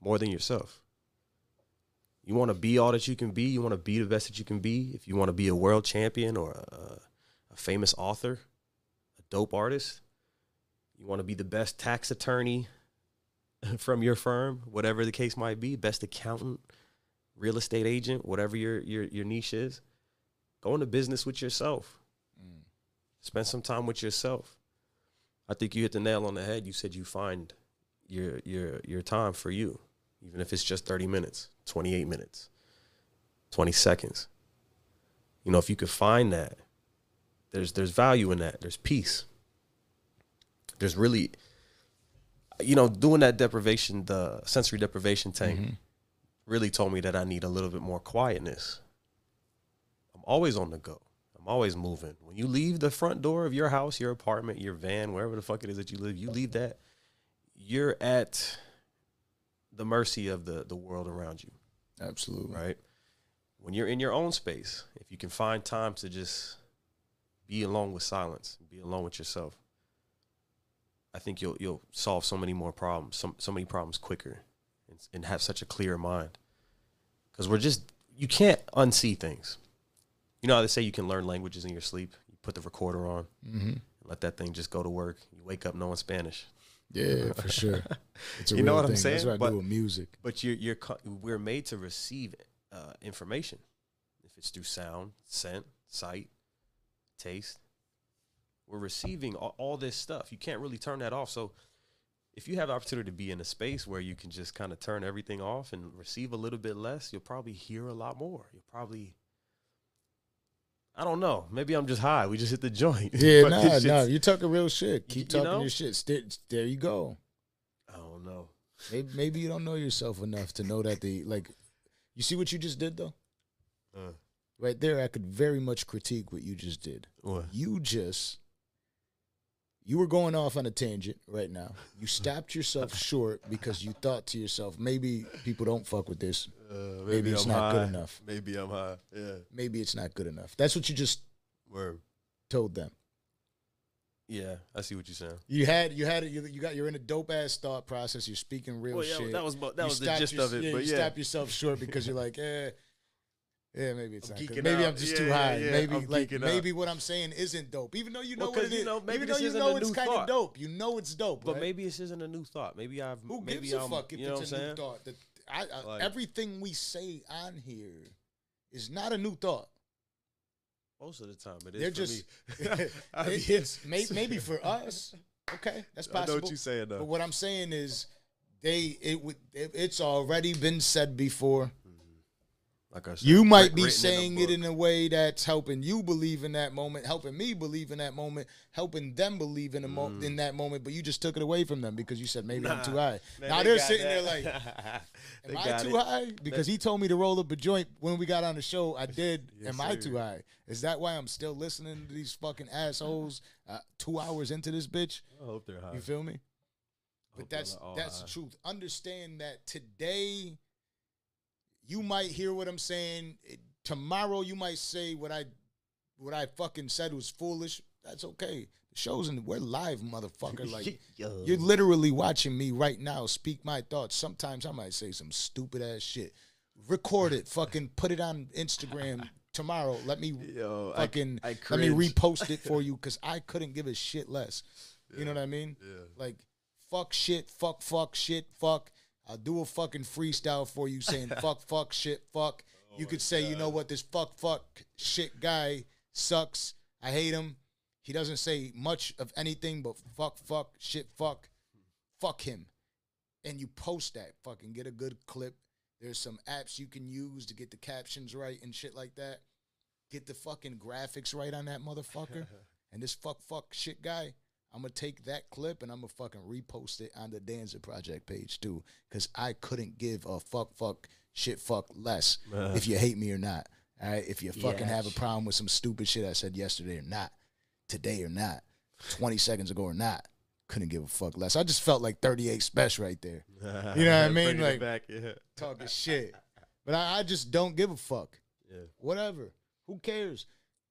More than yourself. You want to be all that you can be. You want to be the best that you can be. If you want to be a world champion or a, a famous author, dope artist, you want to be the best tax attorney <laughs> from your firm, whatever the case might be, best accountant, real estate agent, whatever your your your niche is. Go into business with yourself. Mm. Spend some time with yourself. I think you hit the nail on the head. You said you find your your your time for you, even if it's just 30 minutes, 28 minutes, 20 seconds. You know, if you could find that, there's there's value in that. There's peace. There's really you know, doing that deprivation, the sensory deprivation tank mm-hmm. really told me that I need a little bit more quietness. I'm always on the go. I'm always moving. When you leave the front door of your house, your apartment, your van, wherever the fuck it is that you live, you leave that, you're at the mercy of the the world around you, Absolutely. right? When you're in your own space, if you can find time to just be alone with silence, be alone with yourself, I think you'll you'll solve so many more problems, so, so many problems quicker, and, and have such a clear mind. Because we're just you can't unsee things. You know how they say you can learn languages in your sleep. You put the recorder on, Mm-hmm. let that thing just go to work. You wake up knowing Spanish. Yeah, for <laughs> sure. You know what I'm thing. That's saying? what I But- do with music. But you're you're we're made to receive uh, information. If it's through sound, scent, sight, taste, we're receiving all, all this stuff. You can't really turn that off. So if you have the opportunity to be in a space where you can just kind of turn everything off and receive a little bit less, you'll probably hear a lot more. You'll probably I don't know. Maybe I'm just high. We just hit the joint. <laughs> Yeah, no, nah, nah. You're talking real shit. You- Keep you talking know? your shit. St- there you go. I don't know. Maybe, maybe you don't know yourself enough to know that the like. You see what you just did though. Uh, Right there, I could very much critique what you just did. what? You just. You were going off on a tangent right now. You stopped yourself <laughs> short because you thought to yourself, maybe people don't fuck with this. Uh, Maybe it's not good enough. Maybe I'm high. Yeah. Maybe it's not good enough. That's what you just Word. told them. Yeah, I see what you're saying. You had you had it. You, you got you're in a dope ass thought process. You're speaking real Well, yeah, shit. that was that You was the gist your- of it. Yeah, but you yeah, stop yourself short because you're like, <laughs> eh, yeah, maybe it's I'm not Maybe out. I'm just Yeah, too high. yeah, Maybe I'm like maybe what I'm saying isn't dope, even though you know Well, what it is. you know, maybe even though this you isn't know a it's kind of dope. You know it's dope. but right? maybe this isn't a new thought. Maybe I've Who maybe gives a I'm, fuck if you know it's what a I'm new saying? thought? That I, I, Like- everything we say on here is not a new thought. Most of the time, it is. They're for just me. <laughs> <laughs> I mean, it's <laughs> may, maybe for us. Okay, that's I possible. know what you're saying though. But what I'm saying is, they it would it, it's already been said before. Like I said, You might be saying it in a way that's helping you believe in that moment, helping me believe in that moment, helping them believe in a mo- in that moment. But you just took it away from them because you said maybe I'm Mm. Too high. Man, now they they're sitting there like, <laughs> Am I too it. high? Because he told me to roll up a joint when we got on the show. I did. <laughs> Yes, Am I too high? Is that why I'm still listening to these fucking assholes uh, two hours into this bitch? I hope they're high. You feel me? But that's that's high. the truth. Understand that today you might hear what I'm saying. It- tomorrow you might say what I what I fucking said was foolish. That's okay. The show's in we're live, motherfucker. <laughs> Like you're literally watching me right now speak my thoughts. Sometimes I might say some stupid ass shit. Record it, fucking put it on Instagram <laughs> tomorrow. Let me Yo, I- fucking I let me repost it for <laughs> you because I couldn't give a shit less. You know what I mean? Yeah. Like fuck shit, fuck fuck shit, fuck. I'll do a fucking freestyle for you saying <laughs> fuck fuck shit fuck. Oh you could say, you know what, this fuck fuck shit guy sucks. I hate him. He doesn't say much of anything but fuck fuck shit fuck. Fuck him. And you post that. Fucking get a good clip. There's some apps you can use to get the captions right and shit like that. Get the fucking graphics right on that motherfucker. <laughs> and this fuck fuck shit guy, I'm gonna take that clip and I'm gonna fucking repost it on the Danza Project page too. Cause I couldn't give a fuck fuck shit fuck less if you hate me or not. All right. If you fucking have a problem with some stupid shit I said yesterday or not, today or not, 20 seconds ago or not, couldn't give a fuck less. I just felt like 38 special right there. <laughs> You know what I mean? Like- back, yeah. Talking shit. But I, I just don't give a fuck. Yeah. Whatever. Who cares?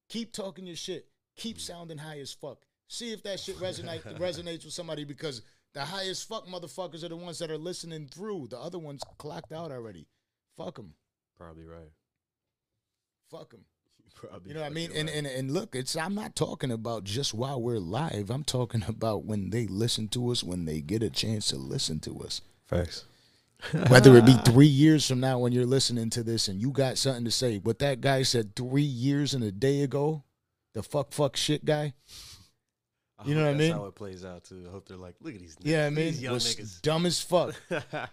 Keep talking your shit. Keep sounding high as fuck. See if that shit resonate <laughs> resonates with somebody because the highest fuck motherfuckers are the ones that are listening through. The other ones clocked out already. Fuck them. Probably right. Fuck them. <laughs> Probably. You know what I mean? fucking And, and and look, it's I'm not talking about just while we're live. I'm talking about when they listen to us, when they get a chance to listen to us. facts. Whether it be <laughs> three years from now when you're listening to this and you got something to say, what that guy said three years and a day ago, the fuck fuck shit guy. You know what I that's mean? How it plays out too. I hope they're like, look at these. Yeah, I mean, these young was niggas. dumb as fuck, <laughs> but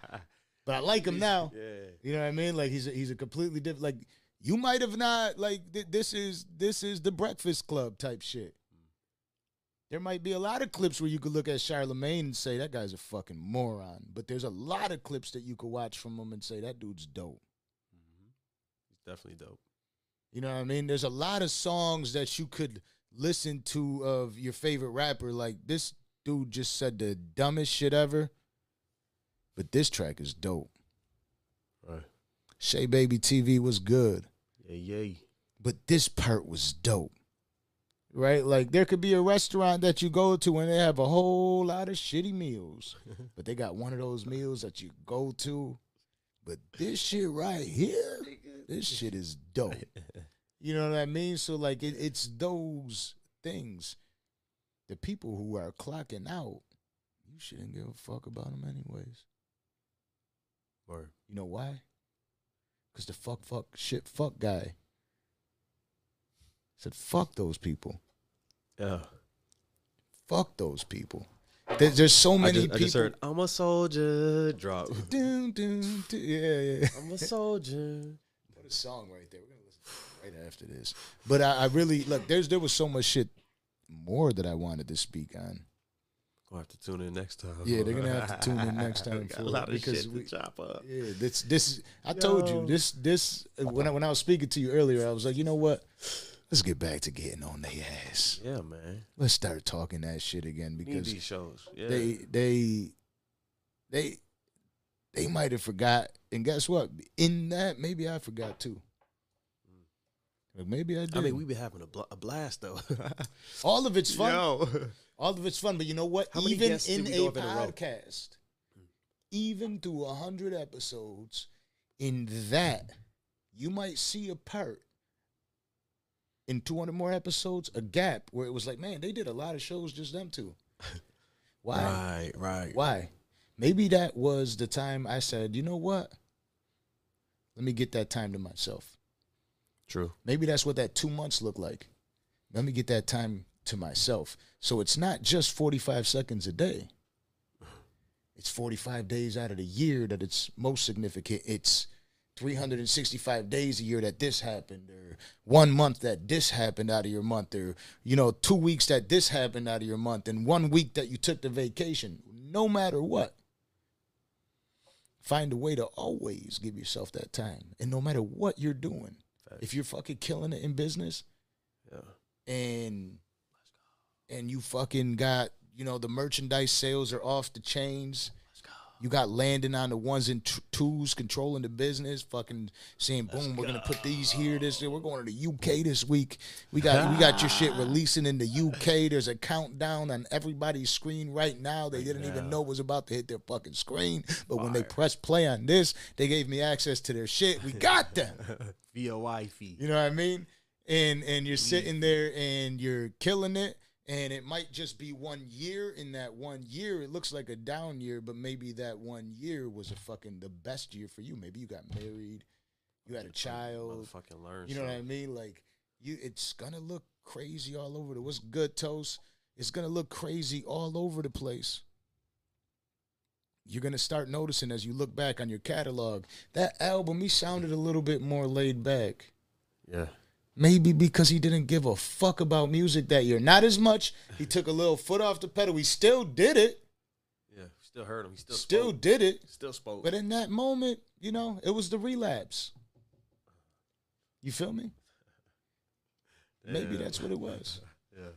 I like him now. Yeah. You know what I mean? Like he's a, he's a completely different. Like you might have not like th- this is this is the Breakfast Club type shit. There might be a lot of clips where you could look at Charlemagne and say that guy's a fucking moron, but there's a lot of clips that you could watch from him and say that dude's dope. Mm-hmm. He's definitely dope. You know what I mean? There's a lot of songs that you could listen to of your favorite rapper. Like this dude just said the dumbest shit ever, but this track is dope. Right. Shay Baby TV was good. Yeah, yeah. but this part was dope. Right? Like there could be a restaurant that you go to and they have a whole lot of shitty meals. <laughs> but they got one of those meals that you go to. But this shit right here, this shit is dope. <laughs> You know what I mean? So like it, it's those things. The people who are clocking out, you shouldn't give a fuck about them anyways. Or You know why? Because the fuck, fuck, shit, fuck guy said, fuck those people. Yeah. Fuck those people. There, there's so I many just, people. I just heard, I'm a soldier. Drop. Dun, dun, dun. Yeah, yeah. I'm a soldier. Put a song right there. Right after this. But I, I really look. There's there was so much shit more that I wanted to speak on. Gonna have to tune in next time. Yeah, they're gonna have to tune in next <laughs> time We got for a lot of because shit we- to chop up. Yeah, this this is- I told you this this when I when I was speaking to you earlier, I was like, you know what? Let's get back to getting on their ass. Yeah, man. Let's start talking that shit again because these shows. Yeah. they they they they might have forgot. And guess what? In that, maybe I forgot too. Maybe I did. I mean, we've been having a, bl- a blast though. <laughs> all of it's fun. Yo. All of it's fun, but you know what? How even in a in a podcast, even through a hundred episodes, in that you might see a part in 200 more episodes, a gap where it was like, man, they did a lot of shows just them two. <laughs> Why? Right, right. Why? Maybe that was the time I said, you know what? Let me get that time to myself. True. Maybe that's what that two months looked like. Let me get that time to myself. So it's not just 45 seconds a day. It's 45 days out of the year that it's most significant. It's 365 days a year that this happened, or one month that this happened out of your month, or, you know, two weeks that this happened out of your month, and one week that you took the vacation. No matter what, find a way to always give yourself that time. And no matter what you're doing, if you're fucking killing it in business Yeah. and and you fucking got you know the merchandise sales are off the chains you got landing on the ones and twos controlling the business fucking saying boom we're gonna put these here this we're going to the uk this week. We got we got your shit <laughs> releasing in the uk there's a countdown on everybody's screen right now. They didn't even know was about to hit their fucking screen. But when they pressed play on this they gave me access to their shit. We <laughs> got them. Via Wi-Fi. you know what I mean? And and you're sitting there and you're killing it. And it might just be one year. In that one year, it looks like a down year, but maybe that one year was a fucking the best year for you. Maybe you got married, you had a child. Motherfucking learn. You know what I mean? Like you, it's gonna look crazy all over the. What's good, toast? It's gonna look crazy all over the place. You're gonna start noticing as you look back on your catalog that album. He sounded a little bit more laid back. Yeah. Maybe because he didn't give a fuck about music that year. Not as much. He took a little foot off the pedal. He still did it. Yeah. Still heard him. He still Still spoke. did it. Still spoke. But in that moment, you know, it was the relapse. You feel me? Maybe that's what it was. <laughs> Yeah.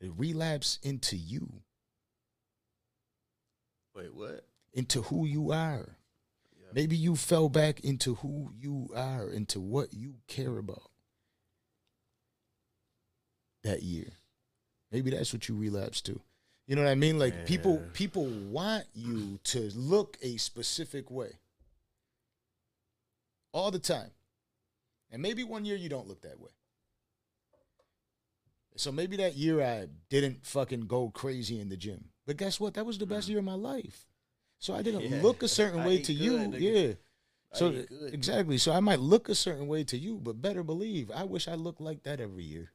It relapse into you, Wait, what? into who you are. Maybe you fell back into who you are, into what you care about that year. Maybe that's what you relapse to. You know what I mean? Like people people want you to look a specific way. All the time. And maybe one year you don't look that way. So maybe that year I didn't fucking go crazy in the gym. But guess what? That was the best mm. year of my life. So I didn't <laughs> Yeah. look a certain I way to good, you. nigga. Yeah. I So exactly. So I might look a certain way to you, but better believe I wish I looked like that every year.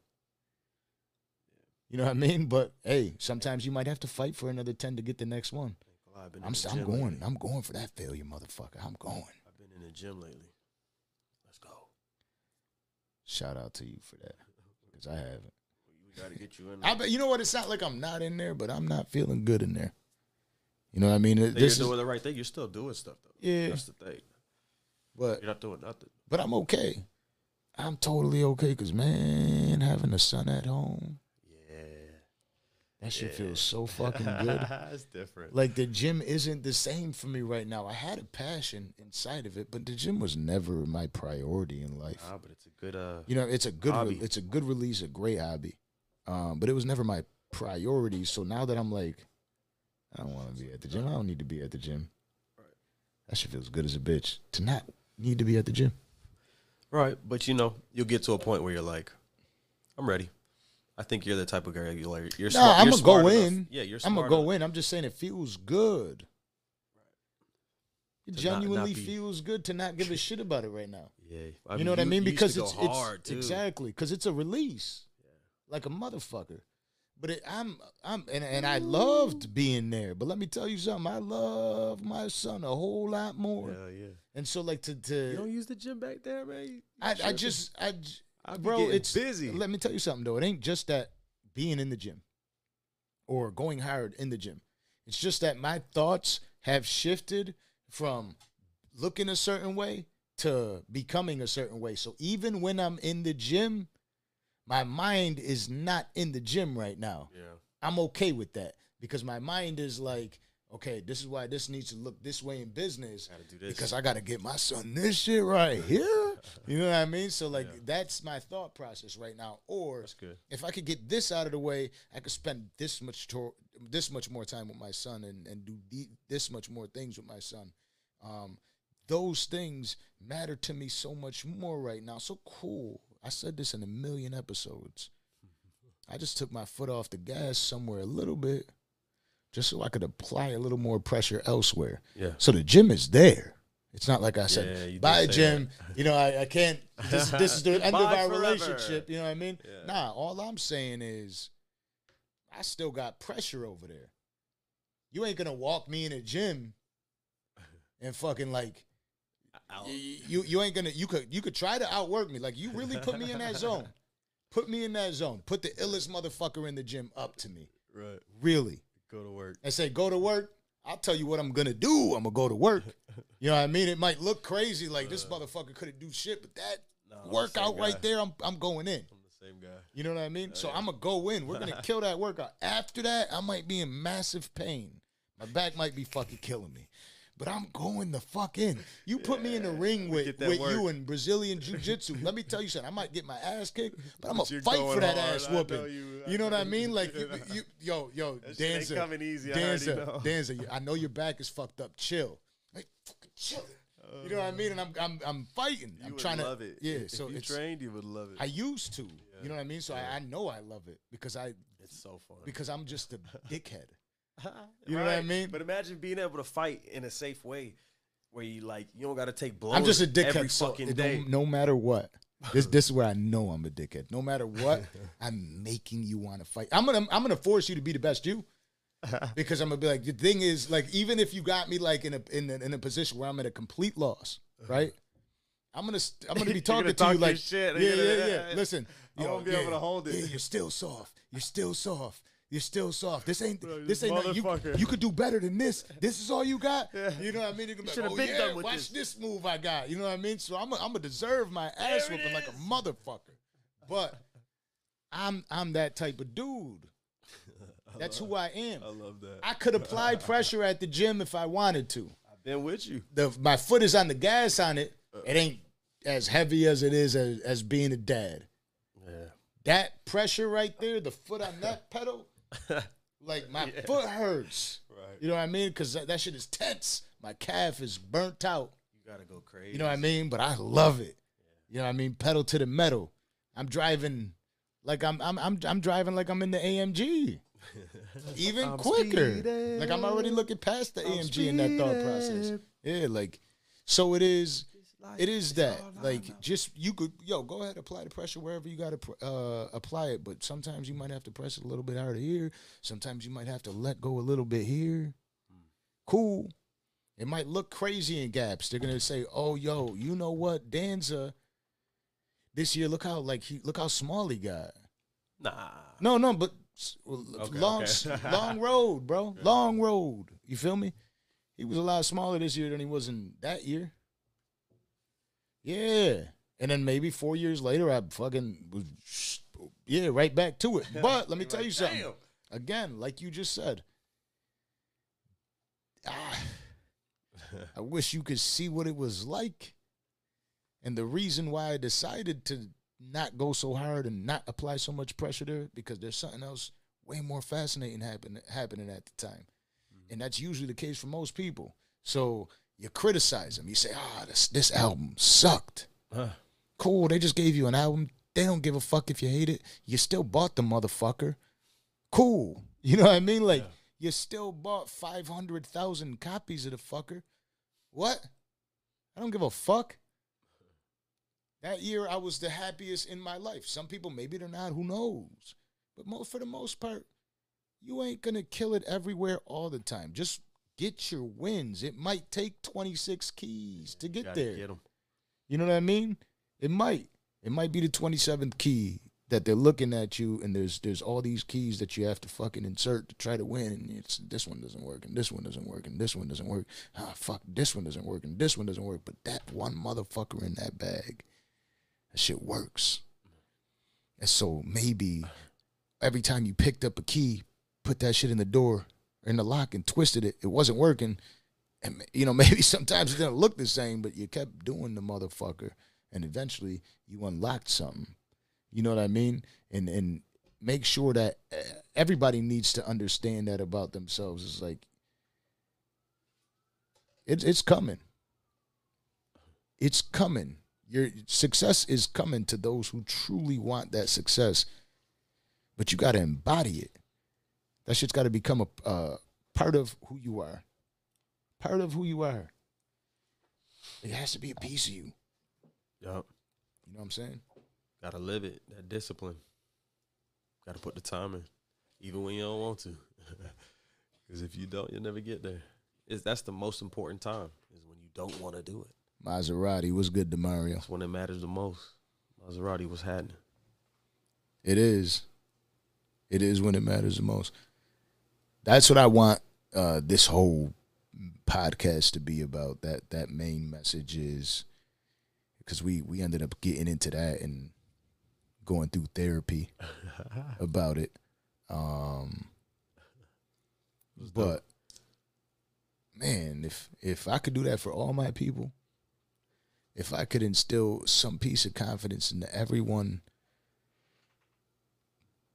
You know what I mean? But hey, sometimes you might have to fight for another ten to get the next one. Well, I'm, I'm going. lately. I'm going for that failure, motherfucker. I'm going. I've been in the gym lately. Let's go. Shout out to you for that because I haven't. We got to get you in. I bet you know what? It's not like I'm not in there, but I'm not feeling good in there. You know what I mean? It- This you're is, doing the right thing. You're still doing stuff though. Yeah. That's the thing. but You're not doing nothing. but I'm okay. I'm totally okay because man, having a son at home, Yeah. that shit feels so <laughs> fucking good. it's different. Like the gym isn't the same for me right now. I had a passion inside of it, but the gym was never my priority in life. Nah, but it's a good. Uh, You know, it's a good Hobby. it's a good release, a great hobby. Um, but it was never my priority. So now that I'm like, I don't want to be at the gym. I don't need to be at the gym. That shit feels good as a bitch to not need to be at the gym. right, but you know, you'll get to a point where you're like, I'm ready. I think you're the type of guy you're like, you're Nah, smart. I'm you're gonna go enough. in. Yeah, you're. I'm gonna go enough. in. I'm just saying it feels good. It To not- not genuinely be- feels good to not give a shit about it right now. <laughs> Yeah, you know what I mean? Because it's, it's hard exactly because it's a release, like a motherfucker. But it, I'm I'm and, and I loved being there. But let me tell you something. I love my son a whole lot more. Hell yeah. And so like to to You don't use the gym back there, man. You I, I just I I bro it's busy. Let me tell you something though. It ain't just that being in the gym or going hard in the gym. It's just that my thoughts have shifted from looking a certain way to becoming a certain way. So even when I'm in the gym, my mind is not in the gym right now. Yeah. I'm okay with that because my mind is like, okay, this is why this needs to look this way in business Gotta do this. because I got to get my son this shit right here. <laughs> You know what I mean? So like that's my thought process right now. Or if I could get this out of the way, I could spend this much to- this much more time with my son and and do the, this much more things with my son. Um, those things matter to me so much more right now. So cool. I said this in a million episodes. I just took my foot off the gas somewhere a little bit, just so I could apply a little more pressure elsewhere. Yeah. So the gym is there. It's not like I said, did bye, say gym. You know, I, I can't. This, this is the <laughs> end of our forever. relationship. You know what I mean? Yeah. Nah, all I'm saying is, I still got pressure over there. You ain't gonna walk me in a gym and fucking like Out. you you ain't gonna you could you could try to outwork me. Like you really put me in that <laughs> zone. Put me in that zone. Put the illest motherfucker in the gym up to me. Right. Really. Go to work. And say, go to work. I'll tell you what I'm gonna do. I'm gonna go to work. <laughs> You know what I mean? It might look crazy, like this uh. motherfucker couldn't do shit, but that Nah, I'm the workout right there, I'm I'm going in. I'm the same guy. You know what I mean? so I'm gonna go in. We're gonna <laughs> kill that workout. After that, I might be in massive pain. My back might be fucking killing me. But I'm going the fuck in. You put me in the ring with, with work. you in Brazilian Jiu Jitsu. Let me tell you something. I might get my ass kicked, but I'm But gonna fight for that hard. ass know whooping. you- You, know what I mean? Like you, you yo, yo, <laughs> That shit ain't Danza, coming easy, I Danza, know. <laughs> Danza. I know your back is fucked up. Chill, like fucking chill. You know what I mean? And I'm I'm I'm fighting. You I'm would trying love to it. yeah. If So you it's trained, you would love it. I used to. You know what I mean? So I, I know I love it because I it's so fun. because I'm just a dickhead. <laughs> You know what I mean? But imagine being able to fight in a safe way, where you like you don't got to take blows. I'm just a dickhead. every so fucking day. no matter what. This this is where I know I'm a dickhead. No matter what, <laughs> I'm making you want to fight. I'm gonna I'm gonna force you to be the best you. <laughs> Because I'm gonna be like the thing is like even if you got me like in a in a, in a position where I'm at a complete loss, uh-huh. right? I'm gonna st- I'm gonna be talking gonna to talk you like shit. yeah yeah yeah. Listen, I won't be yeah, able to hold it. Yeah, you're still soft. You're still soft. You're still soft. This ain't Bro, this ain't nothing. you, you could do better than this. This is all you got. You know what I mean? You, can be should've oh, been yeah, done with watch this. this move I got. You know what I mean? So I'm a, I'm gonna deserve my ass There whooping like a motherfucker. But I'm I'm that type of dude. <laughs> That's who I am. I love that. I could apply <laughs> pressure at the gym if I wanted to. I've been with you. The my foot is on the gas on it. It ain't as heavy as it is as, as being a dad. Yeah. That pressure right there, the foot on that pedal, <laughs> like my foot hurts. Right. You know what I mean? Because that, that shit is tense. My calf is burnt out. You gotta go crazy. You know what I mean? But I love it. You know what I mean? Pedal to the metal. I'm driving like I'm I'm I'm I'm driving like I'm in the AMG. <laughs> Even I'm quicker. speeding. Like I'm already looking past the I'm AMG in that thought process. Yeah, like so it is it is It's that like know. just you could yo go ahead apply the pressure wherever you got to pr- uh, apply it but sometimes you might have to press it a little bit harder here. Sometimes you might have to let go a little bit here. Cool. It might look crazy in gaps. They're gonna say oh yo you know what? Danza this year look how like he look how small he got. Nah. no no but well, Okay, long okay. <laughs> long road bro. Long road. You feel me? He was a lot smaller this year than he was in that year yeah. And then maybe four years later, I fucking was, yeah, right back to it. <laughs> But let me tell like, you something. "Damn." Again, like you just said, ah, I wish you could see what it was like. And the reason why I decided to not go so hard and not apply so much pressure there, because there's something else way more fascinating happen, happening at the time. And that's usually the case for most people. So you criticize them. You say, ah, this, this album sucked. Huh. Cool, they just gave you an album. They don't give a fuck if you hate it. You still bought the motherfucker. Cool. <laughs> You know what I mean? Like, Yeah. you still bought 500,000 copies of the fucker. What? I don't give a fuck. That year, I was the happiest in my life. Some people, maybe they're not, who knows? But mo for the most part, you ain't going to kill it everywhere all the time. Just get your wins. It might take 26 keys to get there. Get. You know what I mean? It might. It might be the 27th key that they're looking at you and there's there's all these keys that you have to fucking insert to try to win and it's this one doesn't work and this one doesn't work and this one doesn't work. Ah fuck, this one doesn't work and this one doesn't work, but that one motherfucker in that bag that shit works. And so maybe every time you picked up a key, put that shit in the door in the lock and twisted it. It wasn't working. And <laughs> you know, maybe sometimes it didn't look the same, but you kept doing the motherfucker, and eventually you unlocked something. You know what I mean? And and make sure that uh, everybody needs to understand that about themselves. It's like it's it's coming. It's coming. Your success is coming to those who truly want that success, but you got to embody it. That shit's got to become a uh, part of who you are. Part of who you are. It has to be a piece of you. Yup. You know what I'm saying? Gotta live it. That discipline. Gotta put the time in, even when you don't want to. <laughs> Because if you don't, you'll never get there. It's, that's the most important time. Is when you don't want to do it. Maserati was good to Mario. That's when it matters the most. Maserati was happening. It is. It is when it matters the most. That's what I want uh, this whole podcast to be about. That that main message is because we we ended up getting into that and going through therapy <laughs> about it. Um, but man, if if I could do that for all my people, if I could instill some piece of confidence into everyone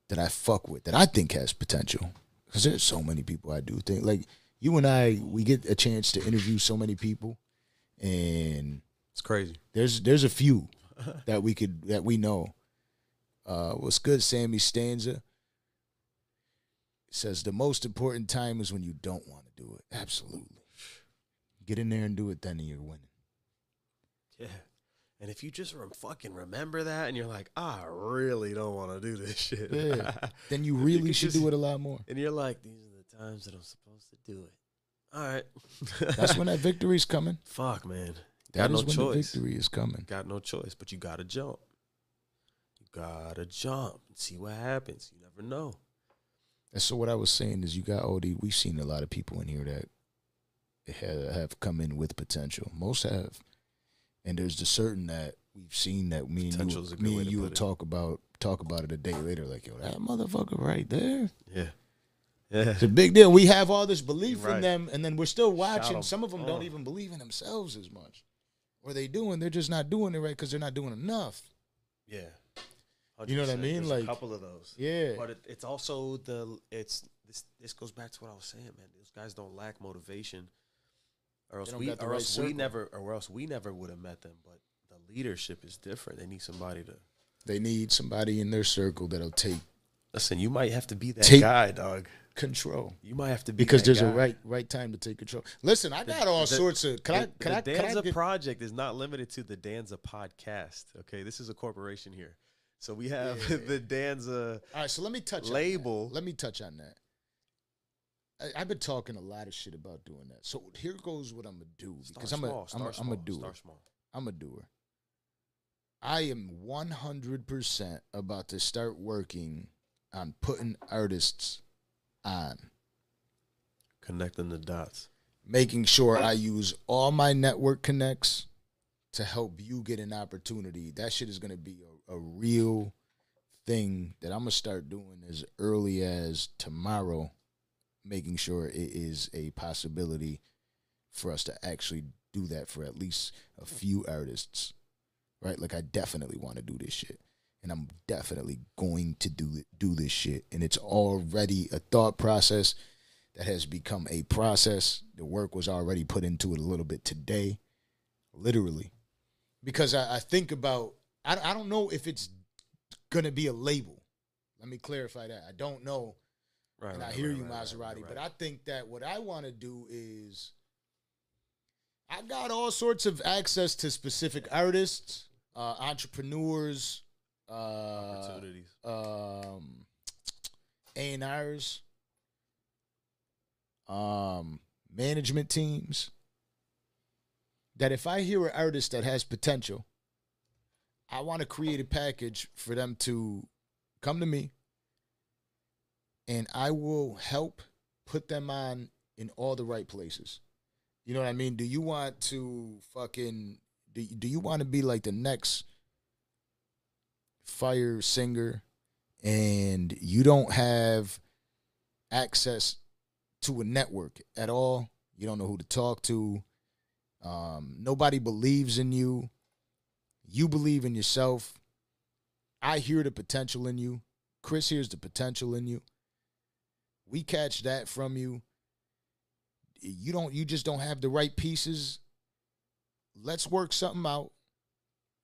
that I fuck with, that I think has potential, because there's so many people I do think like you and I, we get a chance to interview so many people, and It's crazy. there's there's a few <laughs> that we could that we know. Uh, what's good, Sammy Stanza? Says the most important time is when you don't want to do it. Absolutely. Get in there and do it, then and you're winning. Yeah. And if you just rem- fucking remember that and you're like, I really don't want to do this <laughs> shit. Yeah. <laughs> Then you really could should just- do it a lot more. And you're like, these are the times that I'm supposed to do it. All right. <laughs> That's when that victory's coming. Fuck, man. That Got is no when choice. the victory is coming. Got no choice, but you gotta jump. You gotta jump and see what happens. You never know. And so what I was saying is, you got all the. We've seen a lot of people in here that have, have come in with potential. Most have, and there's the certain that we've seen that me and Potential is a you, me and you will talk about talk about it a day later. Like yo, that motherfucker right there. Yeah. Yeah. It's a big deal. We have all this belief You're in them, and then we're still watching. Some of them oh. don't Oh. even believe in themselves as much, or they do, and they're just not doing it right because they're not doing enough. Yeah. You know what I mean? There's Like- a couple of those. Yeah, But it, it's also the it's this this goes back to what I was saying, man. Those guys don't lack motivation, or else we got the or right else we never or else we never would have met them. But the leadership is different. They need somebody to they need somebody in their circle that'll take listen. You might have to be that Take- guy, dog. control. You might have to be because that there's a right right time to take control. Listen, I got all the- sorts of. Can I? the, Can the I? Can I Danza get, project is not limited to the Danza podcast. Okay, this is a corporation here, so we have Yeah. <laughs> the Danza. all right, so let me touch on label. that. Let me touch on that. I, I've been talking a lot of shit about doing that. So here goes what I'm gonna do because Start I'm small, I'm a, I'm small, a doer. I'm a doer. I am 100% about to start working on putting artists on, Connecting the dots. making sure I use all my network connects to help you get an opportunity. That shit is going to be a, a real thing that I'm going to start doing as early as tomorrow, making sure it is a possibility for us to actually do that for at least a few artists. Right? Like I definitely want to do this shit. And I'm definitely going to do do this shit. And it's already a thought process that has become a process. The work was already put into it a little bit today, literally, because I, I think about. I, I don't know if it's gonna be a label. Let me clarify that. I don't know, Right. and I hear right, you, right, right, Maserati. right, But. I think that what I want to do is, I got all sorts of access to specific artists, uh, entrepreneurs, uh, opportunities. um A&Rs, um management teams that if I hear an artist that has potential, I want to create a package for them to come to me and I will help put them on in all the right places. You know what I mean? Do you want to fucking do, do you want to be like the next fire singer and you don't have access to a network at all. You don't know who to talk to. Um, nobody believes in you. You believe in yourself. I hear the potential in you. Kris hears the potential in you. We catch that from you. You don't you just don't have the right pieces. Let's work something out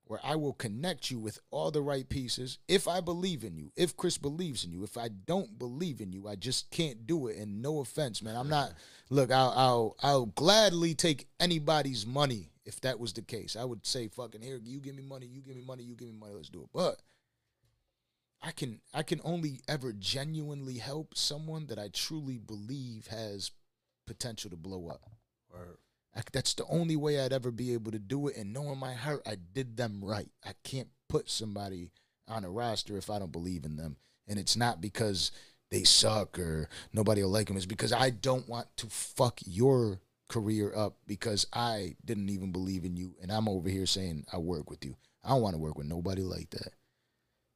where I will connect you with all the right pieces if I believe in you, if Kris believes in you. If I don't believe in you, I just can't do it. And no offense, man. I'm not look, I'll I'll I'll gladly take anybody's money if that was the case. I would say fucking here, you give me money, you give me money, you give me money, let's do it. But I can I can only ever genuinely help someone that I truly believe has potential to blow up. Or I, that's the only way I'd ever be able to do it. And knowing my heart, I did them right. I can't put somebody on a roster if I don't believe in them. And it's not because they suck or nobody will like them. It's because I don't want to fuck your career up because I didn't even believe in you. And I'm over here saying I work with you. I don't want to work with nobody like that.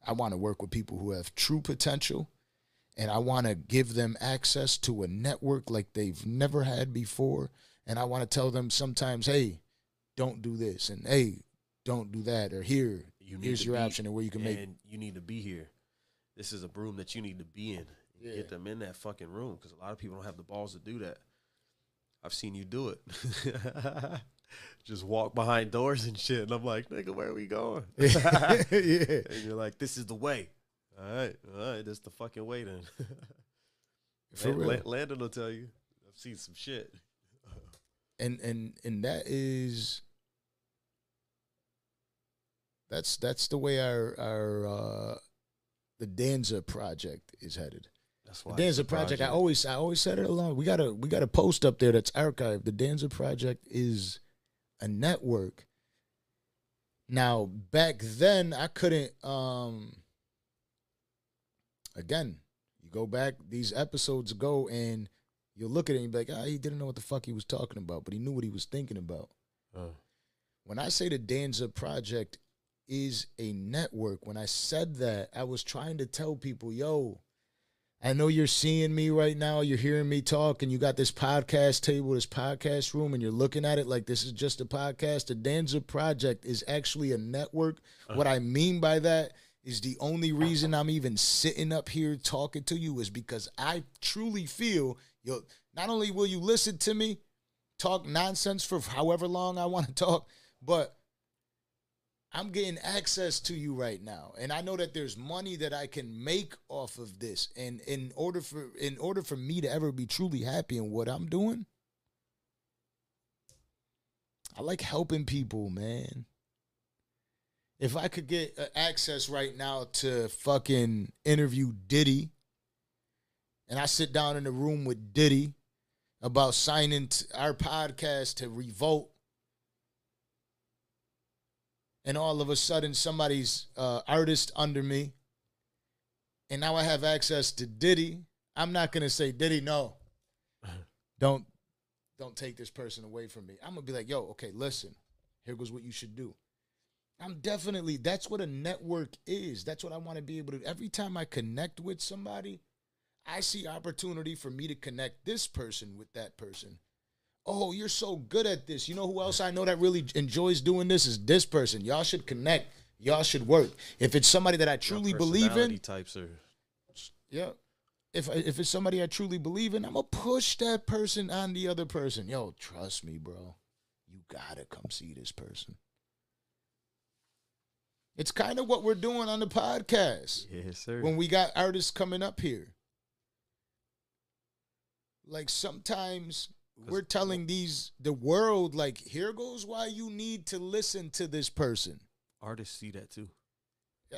I want to work with people who have true potential and I want to give them access to a network like they've never had before. And I want to tell them sometimes, hey, don't do this, and hey, don't do that, or here, you here's your be- option, and where you can make. and you need to be here. This is a room that you need to be in. Yeah. Get them in that fucking room because a lot of people don't have the balls to do that. I've seen you do it. <laughs> <laughs> Just walk behind doors and shit, and I'm like, nigga, where are we going? <laughs> yeah, <laughs> and you're like, this is the way. All right, all right, that's the fucking way then. for Lan- real. Lan- Landon will tell you. I've seen some shit. and and and that is that's that's the way our our uh the Danza project is headed. That's why. it's Danza a project, I always I always said it along. We got a we got a post up there that's archived. The Danza project is a network. Now, back then I couldn't um again, you go back these episodes ago and you'll look at it and be like, ah, he didn't know what the fuck he was talking about, but he knew what he was thinking about. Uh, When I say the Danza Project is a network, when I said that, I was trying to tell people, yo, I know you're seeing me right now, you're hearing me talk, and you got this podcast table, this podcast room, and you're looking at it like this is just a podcast. The Danza Project is actually a network. Uh-huh. What I mean by that is the only reason I'm even sitting up here talking to you is because I truly feel, yo, not only will you listen to me, talk nonsense for however long I want to talk, but I'm getting access to you right now. And I know that there's money that I can make off of this. And in order for in order for me to ever be truly happy in what I'm doing, I like helping people, man. If I could get uh, access right now to fucking interview Diddy, and I sit down in the room with Diddy about signing our podcast to Revolt, and all of a sudden somebody's uh, artist under me, and now I have access to Diddy, I'm not gonna say Diddy, no, <laughs> don't don't take this person away from me. I'm gonna be like, yo, okay, listen, here goes what you should do. I'm definitely that's what a network is. That's what I want to be able to. Every time I connect with somebody, I see opportunity for me to connect this person with that person. Oh, you're so good at this. You know who else I know that really enjoys doing this is this person. Y'all should connect. Y'all should work. If it's somebody that I truly believe in, Types are yeah. If if it's somebody I truly believe in, I'm gonna push that person on the other person. Yo, trust me, bro. You gotta come see this person. It's kind of what we're doing on the podcast yes, sir. when we got artists coming up here. Like sometimes we're telling these the world like here goes why you need to listen to this person. artists see that too.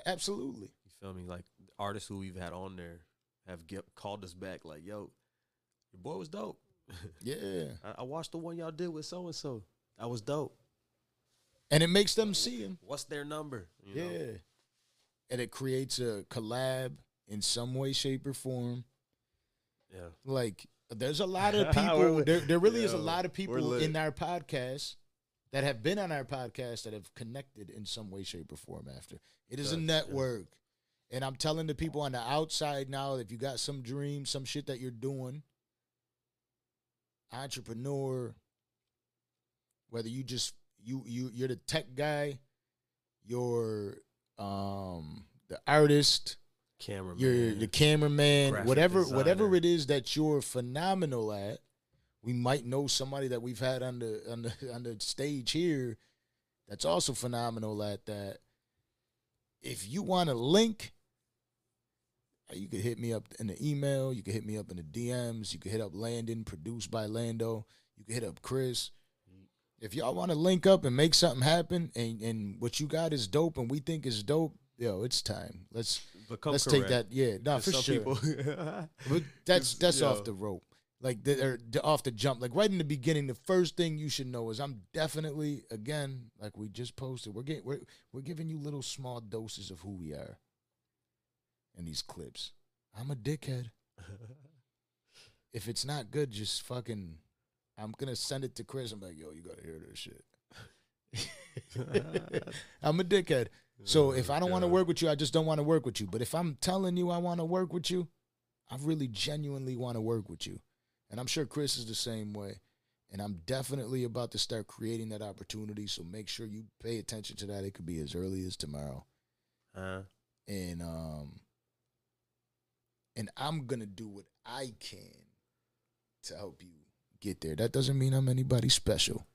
Absolutely. You feel me? Like artists who we've had on there have get, called us back. Like, yo, your boy was dope. <laughs> Yeah. I, I watched the one y'all did with so and so. That was dope. And it makes them see him. What's their number? You know? Yeah. And it creates a collab in some way, shape, or form. yeah. Like, there's a lot of <laughs> people. there, there really is a lot of people in our podcast that have been on our podcast that have connected in some way, shape, or form after. It is a Facts, yeah. network. And I'm telling the people on the outside now if you got some dream, some shit that you're doing, entrepreneur, whether you just you you you're the tech guy, you're um the artist, Cameraman. you're the cameraman, graphic whatever whatever it is that you're phenomenal at. We might know somebody that we've had on the on the on the stage here that's also phenomenal at that. If you want to link, uh, you could hit me up in the email. You could hit me up in the DMs. You could hit up Landon, produced by Lando. You could hit up Kris. If y'all want to link up and make something happen, and and what you got is dope, and we think is dope, yo, it's time. Let's Become let's correct. take that. Yeah, no, 'Cause for sure. <laughs> But that's that's yo. off the rope. Like the, or the, off the jump. Like right in the beginning, the first thing you should know is I'm definitely again, like we just posted, we're getting we're we're giving you little small doses of who we are in these clips. I'm a dickhead. <laughs> If it's not good, just fucking I'm gonna send it to Kris. I'm like, yo, you gotta hear this shit. <laughs> I'm a dickhead. So if I don't want to work with you, I just don't want to work with you. But if I'm telling you I want to work with you, I really genuinely want to work with you. And I'm sure Kris is the same way. And I'm definitely about to start creating that opportunity. So make sure you pay attention to that. It could be as early as tomorrow. Uh, And um and I'm gonna do what I can to help you get there. That doesn't mean I'm anybody special.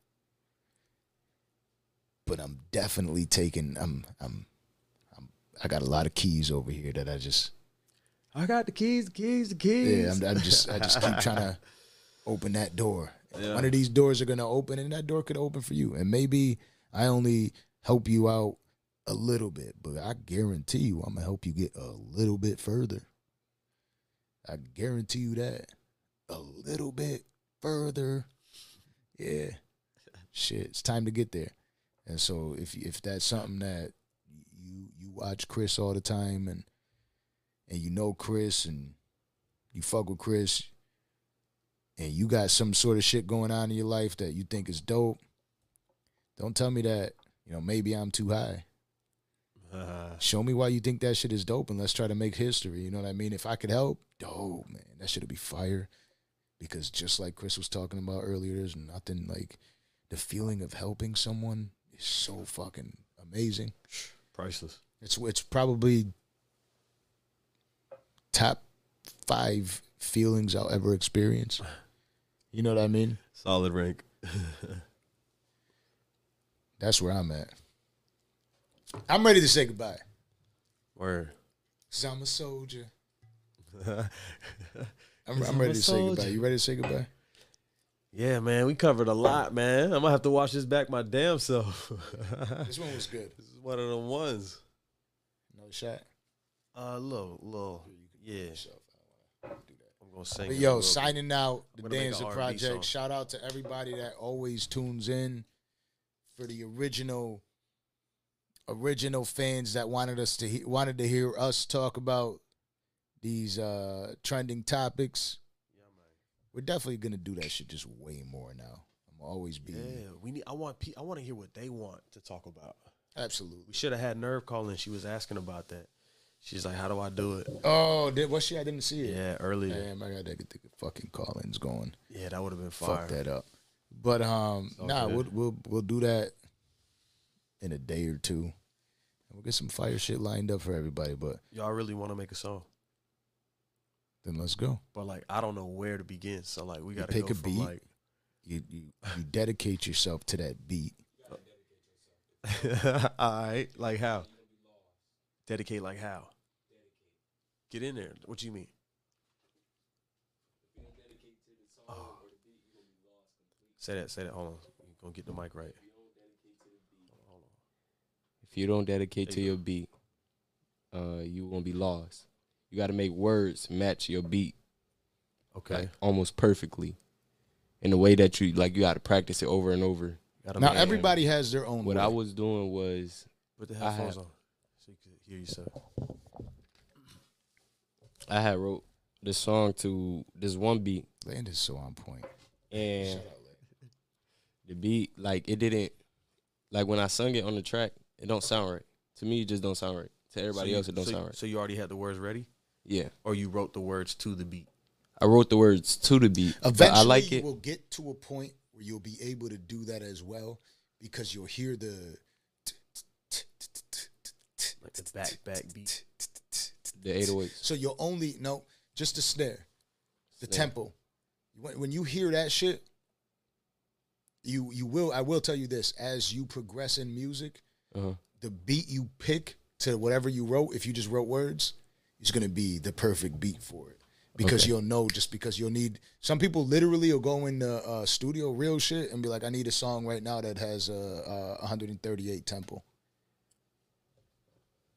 But I'm definitely taking I'm I'm I'm I got a lot of keys over here that I just I got the keys, the keys, the keys. Yeah, I'm, I'm just I just keep <laughs> trying to open that door. Yeah. One of these doors are gonna open, and that door could open for you. And maybe I only help you out a little bit, but I guarantee you, I'm gonna help you get a little bit further. I guarantee you that a little bit further. Yeah, shit, it's time to get there. And so if if that's something that you you watch Kris all the time and and you know Kris and you fuck with Kris and you got some sort of shit going on in your life that you think is dope, don't tell me that, you know, maybe I'm too high. Uh, <laughs> Show me why you think that shit is dope and let's try to make history. You know what I mean? If I could help, dope, man. That should be fire. Because just like Kris was talking about earlier, there's nothing like the feeling of helping someone is so fucking amazing. priceless. It's it's probably top five feelings I'll ever experience. You know what I mean? Solid rank. <laughs> That's where I'm at. I'm ready to say goodbye. Word. Cause I'm a soldier. <laughs> I'm, 'Cause I'm I'm ready a to say goodbye. You ready to say goodbye? Yeah, man, we covered a lot, man. I'm gonna have to watch this back my damn self. <laughs> This one was good. This is one of them ones. No shot. Uh, little, little, yeah. I'm gonna sing. But yo, signing out the I'm gonna make Danza Project. song. Shout out to everybody that always tunes in for the original original fans that wanted us to he- wanted to hear us talk about these uh trending topics. We're definitely gonna do that shit just way more now. I'm always be Yeah, we need. I want. Pe- I want to hear what they want to talk about. absolutely. We should have had Nerve calling. She was asking about that. She's like, "How do I do it?" Oh, did what shit? I didn't see it. Yeah, earlier. Damn, I gotta get the fucking call-ins going. Yeah, that would have been fire. Fuck that up. But um, all nah, good. we'll we'll we'll do that in a day or two. and We'll get some fire shit lined up for everybody. But Y'all really want to make a song, then let's go. but like, I don't know where to begin. So like, we got to pick go a from beat. like. You you you dedicate yourself to that beat. <laughs> All right, like how? Dedicate like how? Get in there. What do you mean? Oh. Say that. Say that. Hold on. You gonna get the mic right. If you don't dedicate to your beat, uh, you won't be lost. You got to make words match your beat Okay. like almost perfectly, in the way that you like. You got to practice it over and over. Gotta Now make- everybody has their own. What way. I was doing was put the headphones have- on so you can hear yourself. I had wrote this song to this one beat, Land is so on point. and Shout out, Land. the beat like it didn't like when I sung it on the track, it don't sound right. To me, it just don't sound right. To everybody So you- else, it don't so, sound right. So you already had the words ready, Yeah, or you wrote the words to the beat? I wrote the words to the beat. Eventually, I like you it. will get to a point where you'll be able to do that as well because you'll hear the Like the back back beat. The 808. So you'll only no just the snare, the Snare. tempo. When, when you hear that shit, you you will. I will tell you this: as you progress in music, Uh-huh. the beat you pick to whatever you wrote, if you just wrote words, is going to be the perfect beat for it. Because Okay. you'll know, just because you'll need. Some people literally will go in the uh, studio, real shit, and be like, "I need a song right now that has a, uh 138 tempo."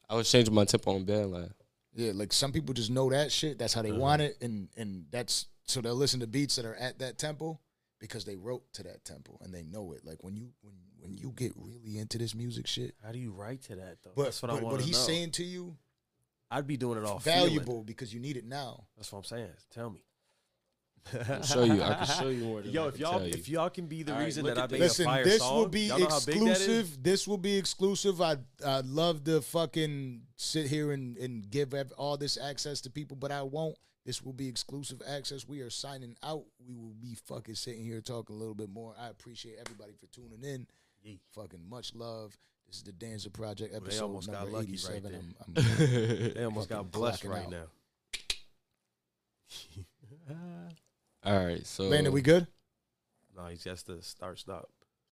I was changing my tempo on Bandlab. Yeah, like some people just know that shit. That's how they Uh-huh. want it, and and that's so they'll listen to beats that are at that tempo because they wrote to that tempo and they know it. Like when you when when you get really into this music shit, How do you write to that though? but That's what but I want what to he's know. saying to you, I'd be doing it all valuable valuable. because you need it now. That's what I'm saying. Tell me. I'll show you. I can <laughs> show you more. Than Yo, I if can y'all tell you. if y'all can be the All right, reason look that I made. Listen, a fire this song, will be y'all know how big that is? exclusive. This will be exclusive. I I love to fucking sit here and and give all this access to people, but I won't. This will be exclusive access. We are signing out. We will be fucking sitting here talking a little bit more. I appreciate everybody for tuning in. Yeah. Fucking much love. This is the Danza Project they episode almost got number lucky right 87. there. I'm, I'm <laughs> They almost got blessed right out. now. All right, so Landon, we good? no, he's just the start stop.